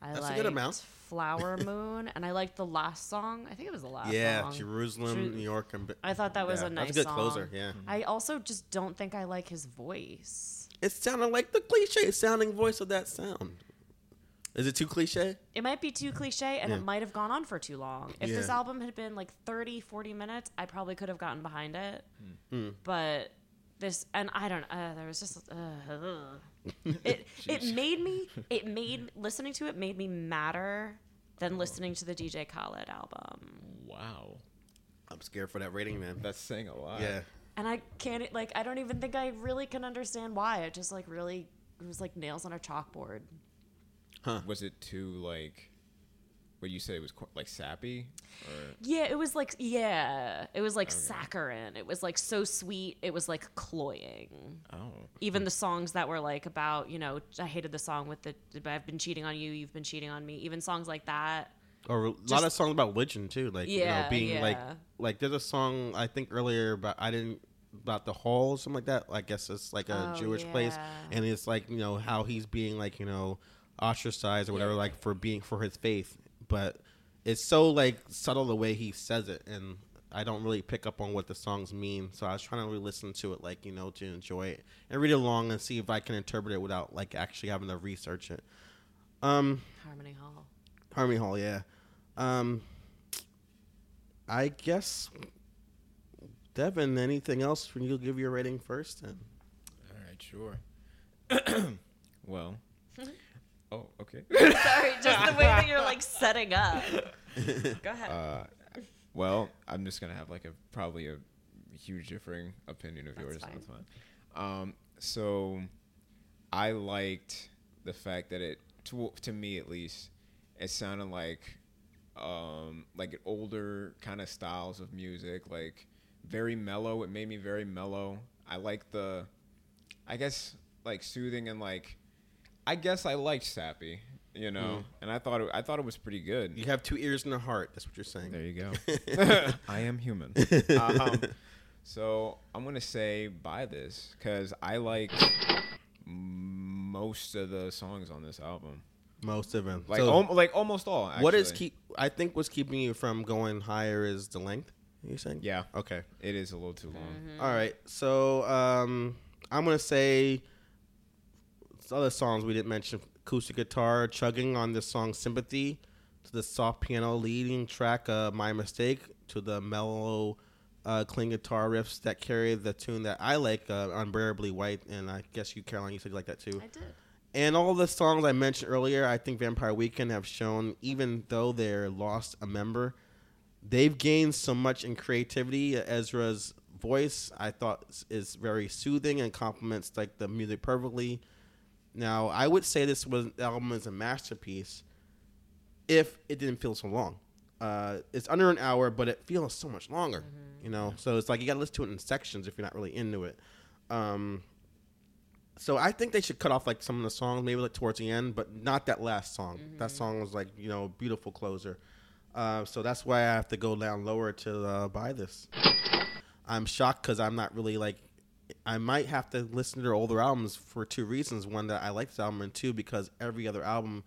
I That's a liked good amount. Flower Moon, and I liked the last song. I think it was the last yeah, song. Jerusalem, Jeru- New York, and I thought that was yeah, a nice That's a good song. closer. Yeah. I also just don't think I like his voice. It sounded like the cliche sounding voice of that sound. Is it too cliche? It might be too cliche and Yeah. it might have gone on for too long. If this album had been like 30, 40 minutes, I probably could have gotten behind it. Hmm. But this, and I don't, uh, there was just, uh, ugh. it, it made me, it made, listening to it made me madder than listening to the DJ Khaled album. Wow, I'm scared for that rating, man. that's saying a lot. yeah. And I can't, like, I don't even think I really can understand why. It just, like, really, it was like nails on a chalkboard. Was it too like? What you say it was qu- like sappy? Or Yeah, it was like yeah, it was like saccharine. It was like so sweet. It was like cloying. oh, Even the songs that were like about you know I hated the song with the I've been cheating on you, you've been cheating on me. Even songs like that. Or a lot of songs about religion too, like you know, being like yeah. like there's a song I think earlier about I didn't about the hall or something like that. I guess it's like a Oh, Jewish place, and it's like you know how he's being like you know ostracized or whatever, like for being for his faith. But it's so like subtle the way he says it, and I don't really pick up on what the songs mean. So I was trying to really listen to it, like you know, to enjoy it and read along and see if I can interpret it without like actually having to research it. Um, Harmony Hall. Harmony Hall, yeah. Um, I guess. Devin, anything else? When you give your rating first, and All right, sure. well. Oh, okay. Sorry, just the way that you're like setting up. Go ahead. Uh, well, I'm just gonna have like a probably a huge differing opinion of That's yours. fine. That's fine. Um, so I liked the fact that it, to, to me at least, it sounded like um like older kind of styles of music, like very mellow. It made me very mellow. I like the, I guess like soothing and like, I guess I liked sappy. You know, and I thought it, I thought it was pretty good. you have two ears and a heart. That's what you're saying. There you go. I am human. Um, so I'm gonna say buy this because I like most of the songs on this album. Most of them. Like So al- like almost all. Actually. what is keep? I think what's keeping you from going higher is the length. You're saying? Yeah. Okay. It is a little too long. All right. So um, I'm gonna say some other songs we didn't mention: acoustic guitar chugging on this song "Sympathy," to the soft piano leading track uh, "My Mistake," to the mellow uh, clean guitar riffs that carry the tune that I like, uh, "Unbearably White," and I guess you, Caroline, you said you like that too. I did. And all the songs I mentioned earlier, I think Vampire Weekend have shown, even though they're lost a member, they've gained so much in creativity. Ezra's voice, I thought, is- is very soothing and complements like the music perfectly. Now, I would say this was album is a masterpiece if it didn't feel so long. Uh, it's under an hour, but it feels so much longer. You know, so it's like you got to listen to it in sections if you're not really into it. Um, so I think they should cut off like some of the songs, maybe like towards the end, but not that last song. That song was like you know a beautiful closer. Uh, so that's why I have to go down lower to uh, buy this. I'm shocked because I'm not really like. I might have to listen to their older albums for two reasons. One that I like this album, and two because every other album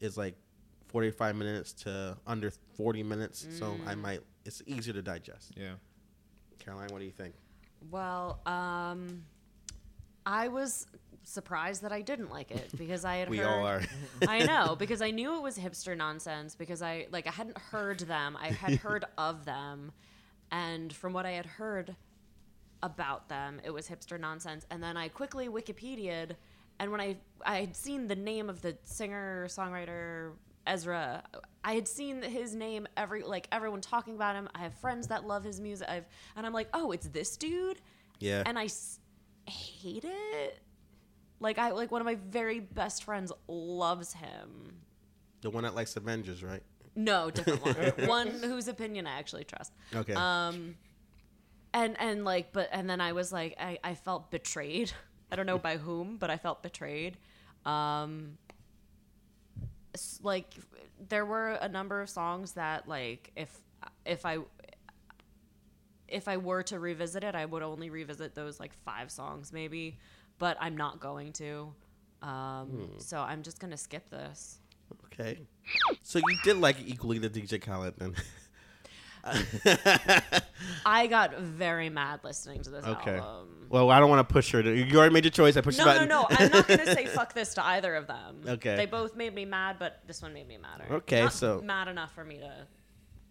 is like 45 minutes to under 40 minutes. So I might. It's easier to digest. Yeah. Caroline, what do you think? Well, um, I was surprised that I didn't like it because I had We heard, all are. I know because I knew it was hipster nonsense because I like I hadn't heard them. I had heard of them, and from what I had heard about them, it was hipster nonsense. And then I quickly Wikipedia'd, and when I I had seen the name of the singer songwriter Ezra, I had seen his name every like everyone talking about him. I have friends that love his music. I've and I'm like, oh, it's this dude Yeah. and I s- hate it. Like I like one of my very best friends loves him. the one that likes Avengers, right? No, different one. one whose opinion I actually trust. Okay. Um, and and like, but and then I was like, I I felt betrayed. I don't know by whom, but I felt betrayed. Um, like there were a number of songs that like if if I if I were to revisit it, I would only revisit those like five songs maybe, but I'm not going to. Um, So I'm just gonna skip this. Okay. So you did like equally the DJ Khaled then. I got very mad listening to this okay. album. Well, I don't want to push her. To, you already made your choice. I pushed No, the no, no. I'm not gonna say fuck this to either of them. Okay. They both made me mad, but this one made me madder. Okay, Not so- mad enough for me to.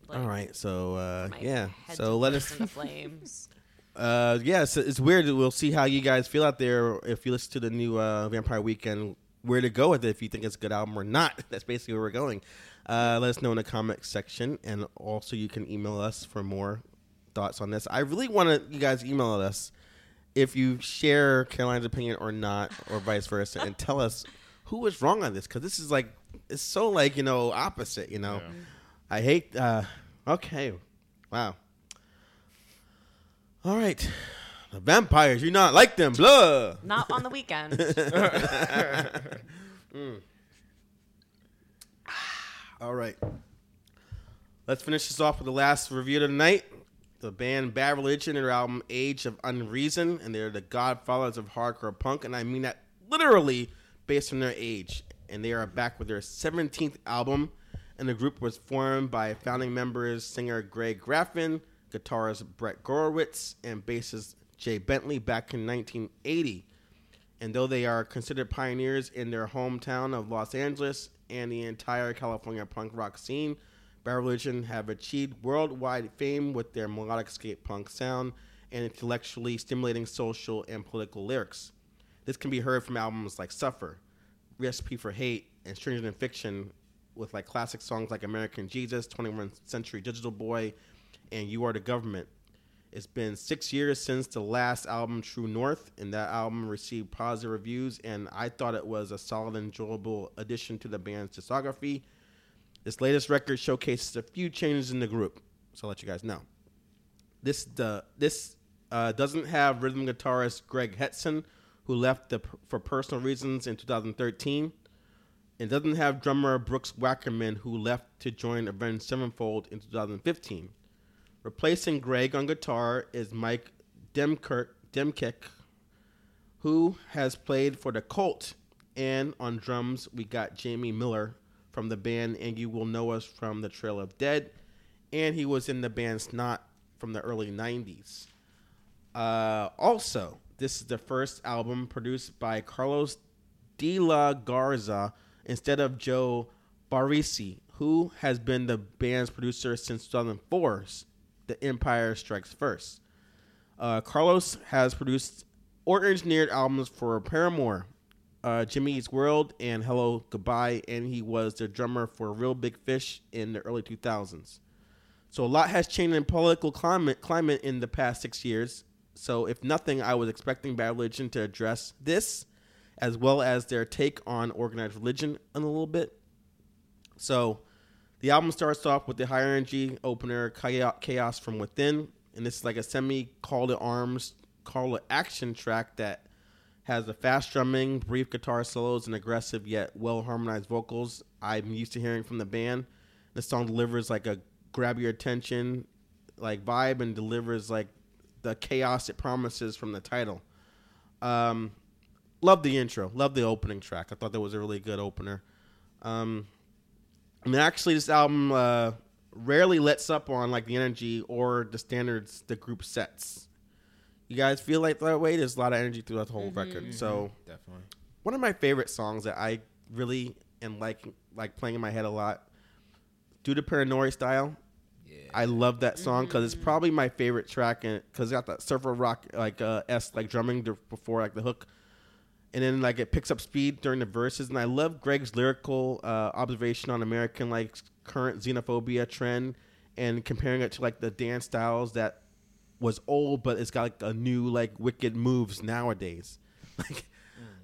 Like, All right. So uh, yeah. So to let us. into flames. Uh, yeah. So it's weird. We'll see how you guys feel out there if you listen to the new uh, Vampire Weekend. Where to go with it? If you think it's a good album or not. That's basically where we're going. Uh, let us know in the comment section, and also you can email us for more thoughts on this. I really want to you guys email us if you share Caroline's opinion or not, or vice versa, and tell us who was wrong on this because this is like it's so like you know opposite. You know, I hate. Uh, okay, wow. All right, the vampires. You not like them, blah. Not on the weekend. All right. Let's finish this off with the last review of the night. The band Bad Religion and their album Age of Unreason, and they're the godfathers of hardcore punk, and I mean that literally based on their age. And they are back with their 17th album, and the group was formed by founding members singer Greg Graffin, guitarist Brett Gurewitz and bassist Jay Bentley back in 1980. And though they are considered pioneers in their hometown of Los Angeles and the entire California punk rock scene, Bad Religion have achieved worldwide fame with their melodic skate punk sound and intellectually stimulating social and political lyrics. This can be heard from albums like Suffer, Recipe for Hate, and Stranger Than Fiction, with like classic songs like American Jesus, 21st Century Digital Boy, and You Are the Government. It's been six years since the last album, True North, and that album received positive reviews, and I thought it was a solid, enjoyable addition to the band's discography. This latest record showcases a few changes in the group, so I'll let you guys know. This the this uh, doesn't have rhythm guitarist Greg Hetson, who left the, for personal reasons in 2013. It doesn't have drummer Brooks Wackerman, who left to join Avenged Sevenfold in 2015. Replacing Greg on guitar is Mike Demkirk, Demkick, who has played for the Cult. And on drums, we got Jamie Miller from the band, and you will know us from the Trail of Dead. And he was in the band Snot from the early 90s. Uh, also, this is the first album produced by Carlos De La Garza instead of Joe Barresi, who has been the band's producer since 2004, The Empire Strikes First. Uh, Carlos has produced or engineered albums for Paramore, uh, Jimmy Eats World, and Hello Goodbye, and he was the drummer for Real Big Fish in the early 2000s. So a lot has changed in political climate climate in the past six years. So if nothing, I was expecting Bad Religion to address this, as well as their take on organized religion in a little bit. So the album starts off with the high energy opener Chaos from Within, and this is like a semi call to arms, call to action track that has a fast drumming, brief guitar solos, and aggressive yet well harmonized vocals I'm used to hearing from the band. The song delivers like a grab your attention like vibe and delivers like the chaos it promises from the title. Um, love the intro, love the opening track. I thought that was a really good opener. Um, I mean, actually, this album uh, rarely lets up on like the energy or the standards the group sets. You guys feel like that way? There's a lot of energy through the whole record. So Definitely. one of my favorite songs that I really am like like playing in my head a lot, "Do the Paranoid Style." Yeah. I love that song because it's probably my favorite track, and because it got that surfer rock like uh, s like drumming before like the hook, and then like it picks up speed during the verses, and I love Greg's lyrical uh, observation on American like current xenophobia trend, and comparing it to like the dance styles that was old, but it's got like a new like wicked moves nowadays. Like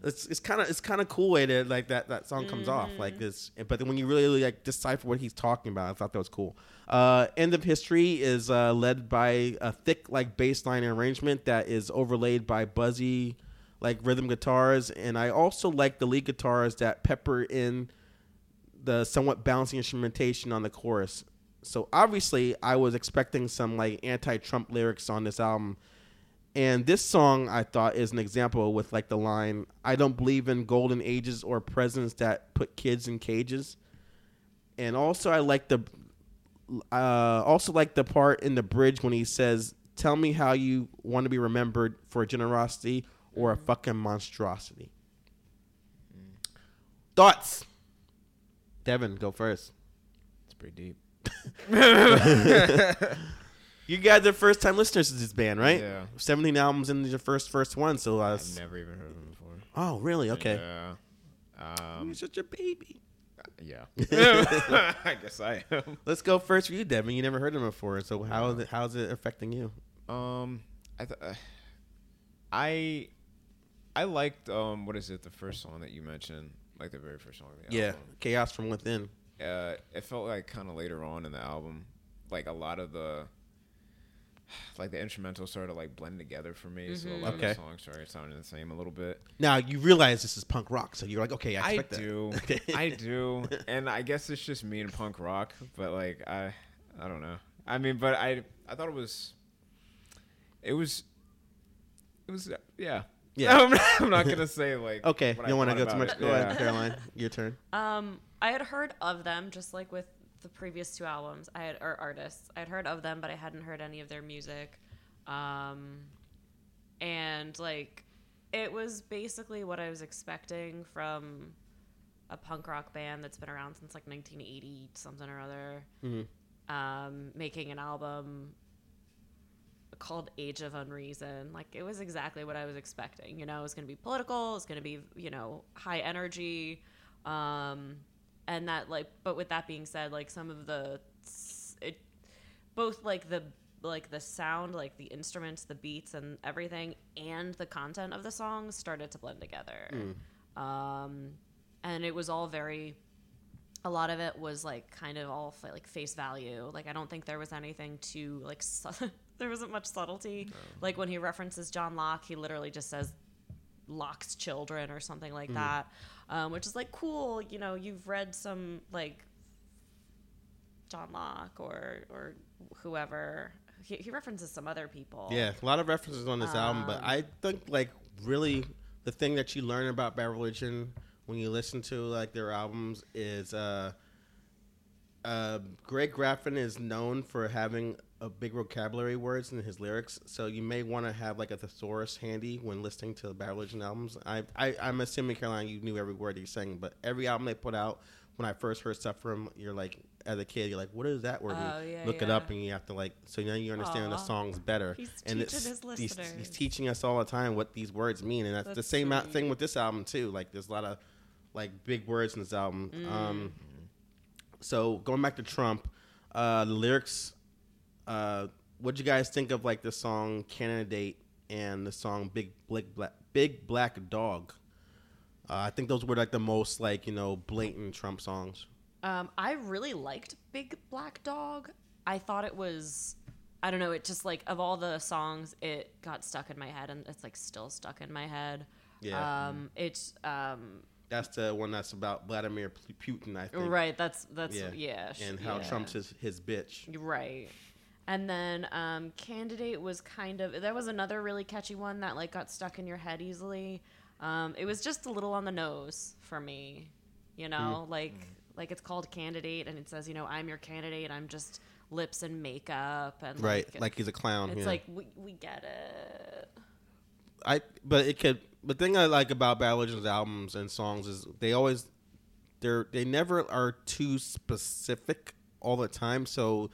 it's it's kind of it's kind of cool way to like that that song comes off like this. But then when you really like decipher what he's talking about, I thought that was cool. Uh, End of History is uh, led by a thick like bass line arrangement that is overlaid by buzzy like rhythm guitars, and I also like the lead guitars that pepper in the somewhat bouncy instrumentation on the chorus. So obviously, I was expecting some like anti-Trump lyrics on this album, and this song I thought is an example with like the line, "I don't believe in golden ages or presidents that put kids in cages," and also I like the, uh, also like the part in the bridge when he says, "Tell me how you want to be remembered for generosity or a fucking monstrosity." Thoughts, Devin, go first. It's pretty deep. You guys are first time listeners to this band, right? Yeah. 17 albums in your first first one, so uh, I've never even heard of him before. Oh, really? Okay. Yeah. Um, You're such a baby. yeah. I guess I am. Let's go first for you, Devin. You never heard them before, so how is it, how's it affecting you? Um, I th- uh, I I liked um what is it the first song that you mentioned like the very first song of the Yeah, album. Chaos from Within. Uh, it felt like kind of later on in the album, like a lot of the like the instrumentals started to like blend together for me. So a lot Okay. of the songs started sounding the same a little bit. Now you realize this is punk rock, so you're like, okay, I I expect that. do, I do, and I guess it's just me and punk rock. But like I, I don't know. I mean, but I, I thought it was, it was, it was, yeah, Yeah. I'm, I'm not gonna say like. Okay, what you don't I want to go too much. it. Go Yeah. ahead, Caroline. Your turn. Um, I had heard of them just like with the previous two albums. I had or artists. I had heard of them, but I hadn't heard any of their music. Um, and like, it was basically what I was expecting from a punk rock band that's been around since like 1980 something or other. Um, making an album called Age of Unreason. Like it was exactly what I was expecting. You know, it was going to be political. It's going to be you know high energy, um, and that like. But with that being said, like some of the it, both like the like the sound, like the instruments, the beats, and everything, and the content of the songs started to blend together. Um, and it was all very a lot of it was like kind of all like face value. Like I don't think there was anything too like there wasn't much subtlety. Like when he references John Locke, he literally just says Locke's children or something like that, um, which is like cool. You know, you've read some like John Locke or or whoever. He, he references some other people. Yeah, a lot of references on this album, but I think like really the thing that you learn about Bad Religion when you listen to like their albums is uh, uh, Greg Graffin is known for having a big vocabulary words in his lyrics, so you may want to have like a thesaurus handy when listening to the Bad Religion albums. I, I I'm assuming Caroline, you knew every word he's saying, but every album they put out, when I first heard stuff from you're like as a kid, you're like, what is that word Oh, yeah, Look it up, and you have to like, so now you understand the songs better. He's and teaching it's, his he's, he's teaching us all the time what these words mean, and that's, the same sweet. thing with this album too. Like, there's a lot of like big words in this album. Mm. Um, so going back to Trump, uh, the lyrics. Uh, what do you guys think of like the song "Candidate" and the song "Big Black Big Black Dog"? Uh, I think those were like the most like you know blatant Trump songs. Um, I really liked Big Black Dog. I thought it was, I don't know, it just like of all the songs, it got stuck in my head, and it's like still stuck in my head. Yeah. Um, it's um, That's the one that's about Vladimir Putin, I think. right. That's that's Yeah. yeah. And how yeah. Trump's his, his bitch. Right. And then um, Candidate was kind of that was another really catchy one that like got stuck in your head easily. Um, it was just a little on the nose for me, you know, like like it's called Candidate and it says you know I'm your candidate. I'm just lips and makeup and Right, like, like he's a clown. it's yeah. like we we get it. I but it could the thing I like about Bad Religion's albums and songs is they always they're they never are too specific all the time. So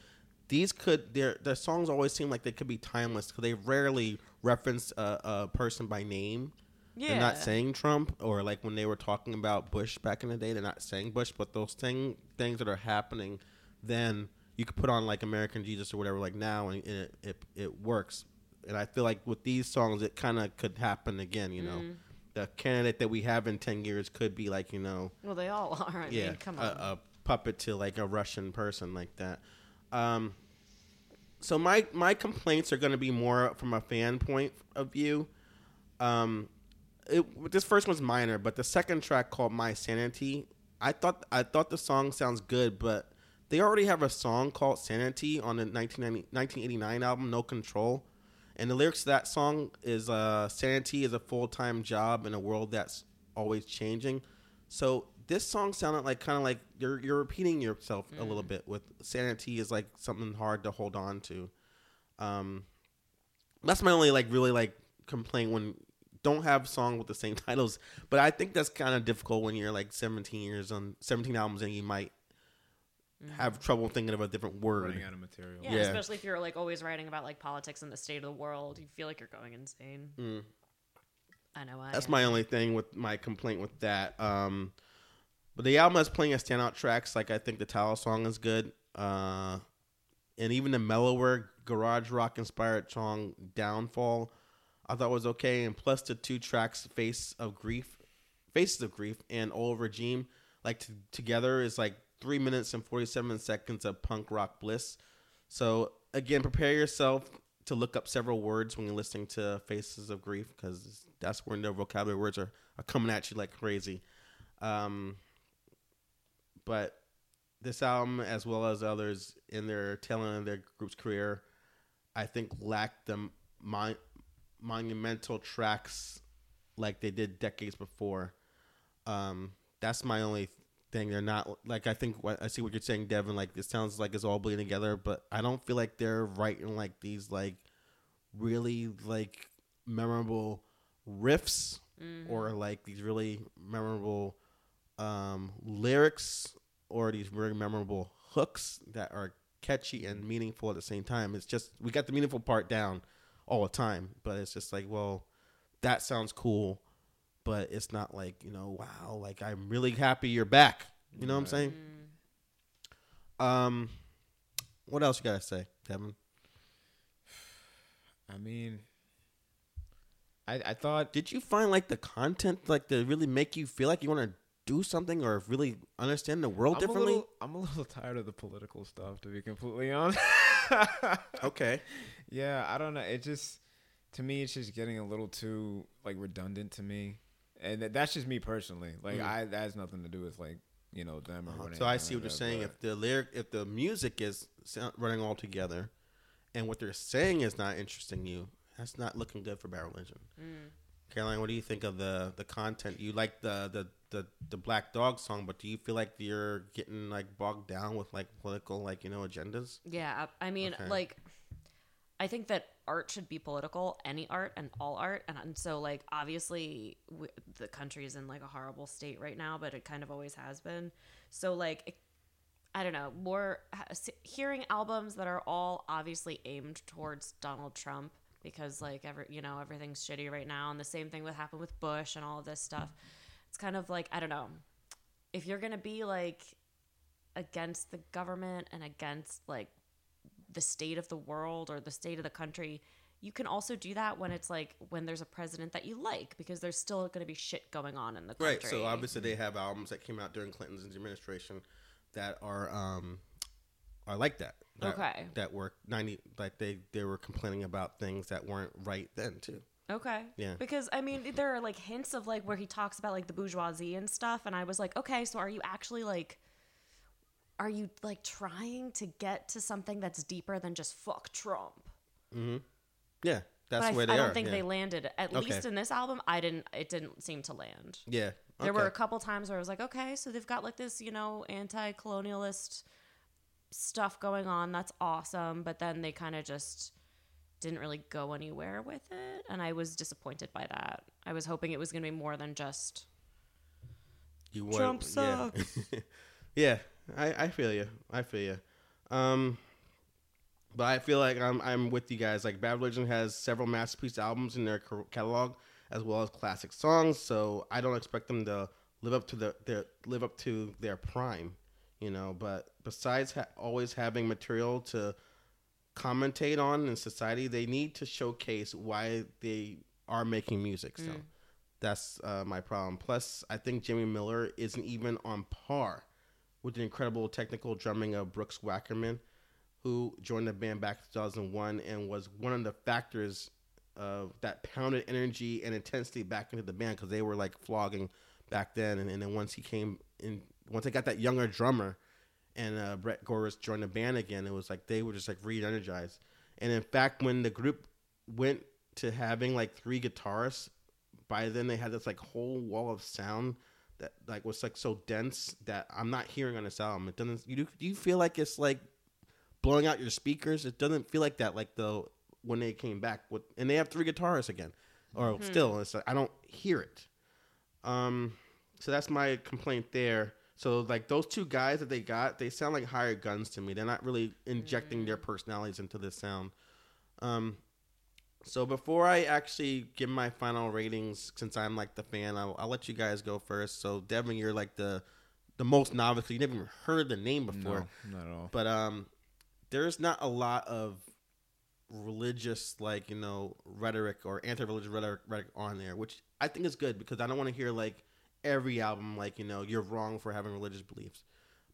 these could their their songs always seem like they could be timeless because they rarely reference a, a person by name. Yeah. They're not saying Trump or like when they were talking about Bush back in the day, they're not saying Bush, but those thing things that are happening, then you could put on like American Jesus or whatever like now and it it, it works. And I feel like with these songs, it kind of could happen again. You know, Mm. the candidate that we have in ten years could be like you know, Well, they all are. I yeah, mean, come a, on. a puppet to like a Russian person like that. Um, so my my complaints are going to be more from a fan point of view. Um, it, this first one's minor, but the second track called "My Sanity," I thought I thought the song sounds good, but they already have a song called "Sanity" on the 1990 1989 album "No Control," and the lyrics to that song is uh, "Sanity is a full time job in a world that's always changing." So this song sounded like kind of like you're you're repeating yourself a little bit. With "Sanity" is like something hard to hold on to. Um, that's my only like really like complaint when don't have song with the same titles. But I think that's kind of difficult when you're like 17 years on 17 albums and you might have trouble thinking of a different word. running out of material. yeah, yeah. especially if you're like always writing about like politics and the state of the world, you feel like you're going insane. I know. I Mm. That's am. my only thing with my complaint with that. Um, but the album has plenty of standout tracks. Like I think the Towel song is good, uh, and even the mellower garage rock inspired song "Downfall" I thought was okay. And plus the two tracks "Face of Grief," "Faces of Grief" and "Old Regime," like t- together is like three minutes and forty seven seconds of punk rock bliss. So again, prepare yourself to look up several words when you're listening to Faces of Grief because that's where their vocabulary words are, are coming at you like crazy. Um, but this album, as well as others in their end of their group's career, I think lacked the mon- monumental tracks like they did decades before. Um, that's my only thing. They're not like I think I see what you're saying, Devin. Like it sounds like it's all bleeding together, but I don't feel like they're writing like these like really like memorable riffs or like these really memorable um, lyrics or these very memorable hooks that are catchy and meaningful at the same time. It's just we got the meaningful part down all the time, but it's just like, well, that sounds cool, but it's not like you know, wow, like I'm really happy you're back. You know what I'm saying? Um, what else you gotta say, Kevin? I mean, I I thought Did you find like the content like to really make you feel like you want to do something or really understand the world I'm differently? A little, I'm a little tired of the political stuff, to be completely honest. Okay. yeah, I don't know. It just to me, it's just getting a little too like redundant to me, and that, that's just me personally. Like Mhm. I that has nothing to do with like you know them or whatever. So I see what you're saying. If the lyric, if the music is running all together, and what they're saying is not interesting you, that's not looking good for Bad Religion. Caroline, what do you think of the the content? You like the the the the Black Dog song, but do you feel like you're getting like bogged down with like political like you know agendas? Yeah, I mean, Okay. like, I think that art should be political, any art and all art, and, and so like obviously the country is in like a horrible state right now, but it kind of always has been. So like, it, I don't know, more hearing albums that are all obviously aimed towards Donald Trump because like every you know everything's shitty right now, and the same thing would happen with Bush and all of this stuff. It's kind of like I don't know if you're gonna be like against the government and against like the state of the world or the state of the country you can also do that when it's like when there's a president that you like because there's still going to be shit going on in the country Right. So obviously they have albums that came out during Clinton's administration that are um are like that. that Okay. That were ninety like they they were complaining about things that weren't right then too. okay Yeah. because i mean there are like hints of like where he talks about like the bourgeoisie and stuff and i was like okay so are you actually like are you like trying to get to something that's deeper than just fuck trump mm-hmm. Yeah. That's but I, where they I don't are. think yeah. they landed at Okay. least in this album i didn't it didn't seem to land Yeah. There were a couple times where I was like, okay, so they've got like this, you know, anti colonialist stuff going on. That's awesome. But then they kind of just didn't really go anywhere with it. And I was disappointed by that. I was hoping it was going to be more than just. You Trump yeah. yeah, I, I feel you. I feel you. Um, but I feel like I'm I'm with you guys. Like Bad Religion has several masterpiece albums in their catalog, as well as classic songs. So I don't expect them to live up to the their live up to their prime, you know. But besides ha- always having material to commentate on in society, they need to showcase why they are making music. So that's uh, my problem. Plus, I think Jamie Miller isn't even on par with the incredible technical drumming of Brooks Wackerman, who joined the band back in 2001 and was one of the factors of that pounded energy and intensity back into the band because they were like flogging back then. And, and then once he came in, once they got that younger drummer and uh, Brett Gurewitz joined the band again, it was like they were just like re-energized. And in fact, when the group went to having like three guitarists, by then they had this like whole wall of sound that like was like so dense that I'm not hearing on this album. It doesn't. You do, do you feel like it's like blowing out your speakers? It doesn't feel like that. Like the when they came back with and they have three guitarists again, or still it's like I don't hear it. Um, so that's my complaint there. So like those two guys that they got, they sound like hired guns to me. They're not really injecting their personalities into this sound. Um, so before I actually give my final ratings, since I'm like the fan, I'll, I'll let you guys go first. So Devin, you're like the the most novice. You never even heard the name before. No, not at all. But um, there's not a lot of religious, like you know, rhetoric or anti-religious rhetoric, rhetoric on there, which I think is good because I don't want to hear like every album like you know you're wrong for having religious beliefs,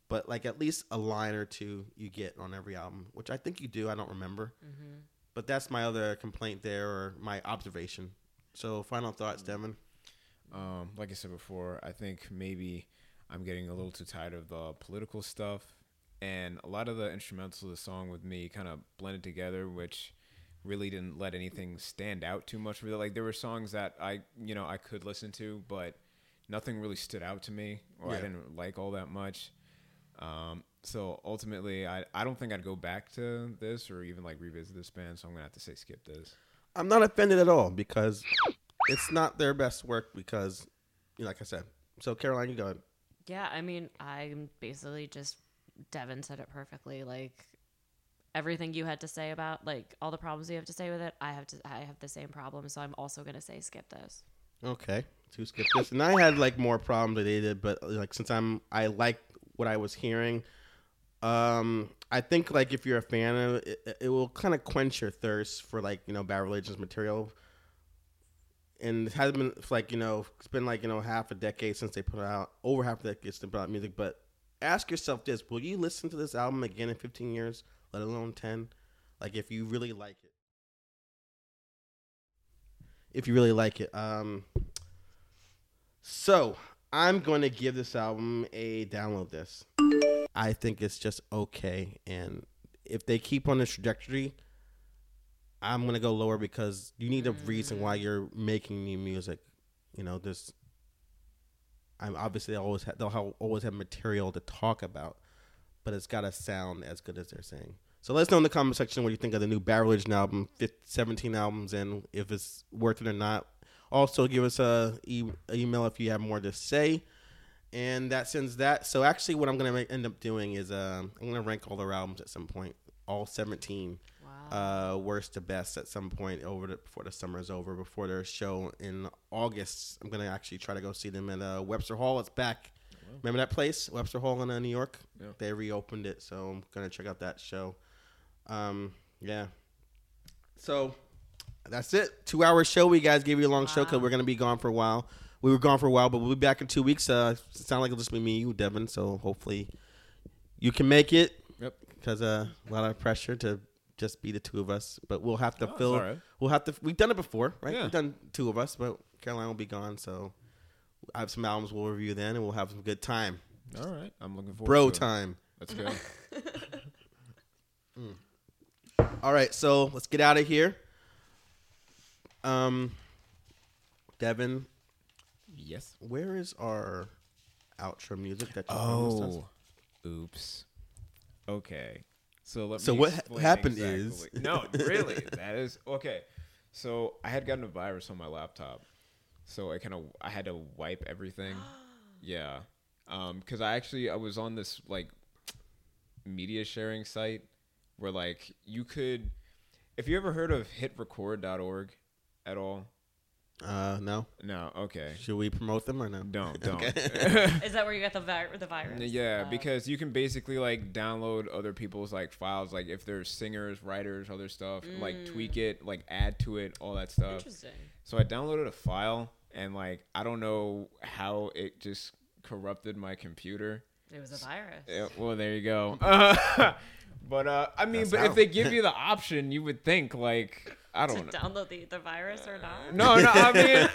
but like at least a line or two you get on every album, which I think you do. I don't remember, but that's my other complaint there or my observation. So final thoughts, Devin. Um, like I said before, I think maybe I'm getting a little too tired of the political stuff, and a lot of the instrumentals of the song with me kind of blended together, which really didn't let anything stand out too much. Really, like there were songs that I, you know, I could listen to, but nothing really stood out to me, or I didn't like all that much. Um, so ultimately, I I don't think I'd go back to this or even like revisit this band. So I'm gonna have to say skip this. I'm not offended at all because it's not their best work. Because, you know, like I said, so Caroline, you go ahead. Yeah, I mean, I'm basically just Devin said it perfectly. Like everything you had to say about like all the problems you have to say with it, I have to I have the same problem, so I'm also gonna say skip this. Okay, to skip this, and I had like more problems than they did, but like since I'm I like what I was hearing, um, I think like if you're a fan of it, it, will kind of quench your thirst for like you know Bad Religion's material. And it has been like you know it's been like you know half a decade since they put out over half a decade since they put out music. But ask yourself this: Will you listen to this album again in 15 years, let alone 10? Like if you really like it if you really like it. Um, so I'm going to give this album a download. This I think it's just okay, and if they keep on this trajectory, I'm gonna go lower because you need a reason why you're making new music. You know, there's. I'm obviously always ha- they'll have, always have material to talk about, but it's got to sound as good as they're saying. So let us know in the comment section what you think of the new Religion album, 15, 17 albums, and if it's worth it or not. Also, give us a email if you have more to say. And that sends that. So actually, what I'm gonna end up doing is um, I'm gonna rank all their albums at some point, all 17, Wow. uh, worst to best at some point over the, before the summer is over, before their show in August. I'm gonna actually try to go see them at uh, Webster Hall. It's back. Remember that place, Webster Hall in uh, New York? Yeah. They reopened it, so I'm gonna check out that show. Um, yeah. So that's it. Two hour show. We guys gave you a long show because we're gonna be gone for a while. We were gone for a while, but we'll be back in two weeks. Uh, it sounds like it'll just be me, you, Devin. So hopefully you can make it Yep. because uh, a lot of pressure to just be the two of us. But we'll have to Oh, fill. all right. We'll have to. We've done it before, right? Yeah. We've done two of us, but Caroline will be gone, so I have some albums we'll review then, and we'll have some good time, All right. I'm looking forward. bro to it. time. Let's go. All right, so let's get out of here. Um, Devin, yes. where is our outro music that you promised us? Oh, oops. Okay. So let So me what ha- explain happened exactly- is- no, really, that is okay. So I had gotten a virus on my laptop, so I kind of I had to wipe everything. yeah, um, because I actually I was on this like media sharing site where like you could, if you ever heard of hitrecord.org at all. Uh, no. No, okay. Should we promote them or no? Don't don't. Is that where you got the vi- the virus? Yeah, Uh, because you can basically like download other people's like files, like if there's singers, writers, other stuff, like tweak it, like add to it, all that stuff. interesting. So I downloaded a file, and like I don't know how it just corrupted my computer. It was a virus. Yeah, well, there you go. but uh, I mean, That's but how. if they give you the option, you would think like I don't know. download the, the virus or not? No, no, I mean,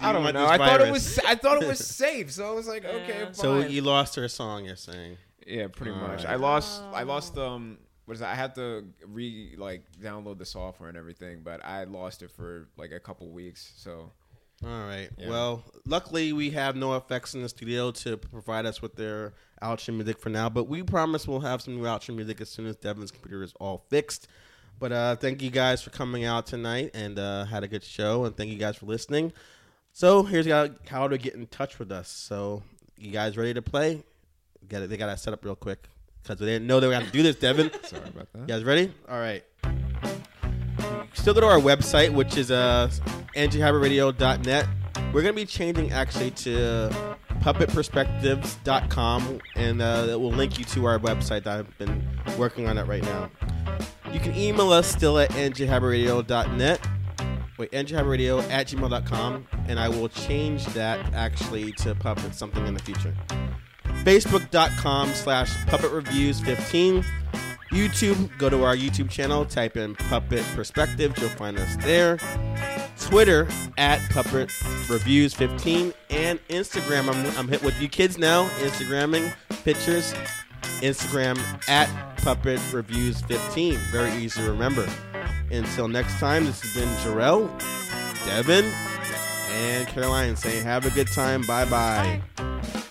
I don't want know. this I thought it virus. was, I thought it was safe, so I was like, okay, Yeah. fine. So you lost her song. You're saying. Yeah, pretty All much. right. I lost. I lost. Um, what is that? I had to re like download the software and everything, but I lost it for like a couple weeks. So All right. Yeah. Well, luckily we have no effects in the studio to provide us with their outro music for now, but we promise we'll have some new outro music as soon as Devin's computer is all fixed. But uh, thank you guys for coming out tonight and uh, had a good show, and thank you guys for listening. So here's how, how to get in touch with us. So you guys ready to play? It? They got to set up real quick because they didn't know they were going to do this, Devin. sorry about that. You guys ready? All right. Still go to our website, which is uh, nghybridradio.net. We're going to be changing actually to puppetperspectives.com, and uh, it will link you to our website that I've been working on it right now. You can email us still at nghybridradio.net. Wait, nghybridradio at gmail.com, and I will change that actually to puppet something in the future. Facebook.com slash puppet reviews 15. YouTube, go to our YouTube channel, type in Puppet Perspective, you'll find us there. Twitter at Puppet Reviews 15 and Instagram. I'm, I'm hit with you kids now, Instagramming pictures. Instagram at Puppet Reviews 15. Very easy to remember. Until next time, this has been Jarrell, Devin, And Caroline saying, have a good time. Bye bye. Bye.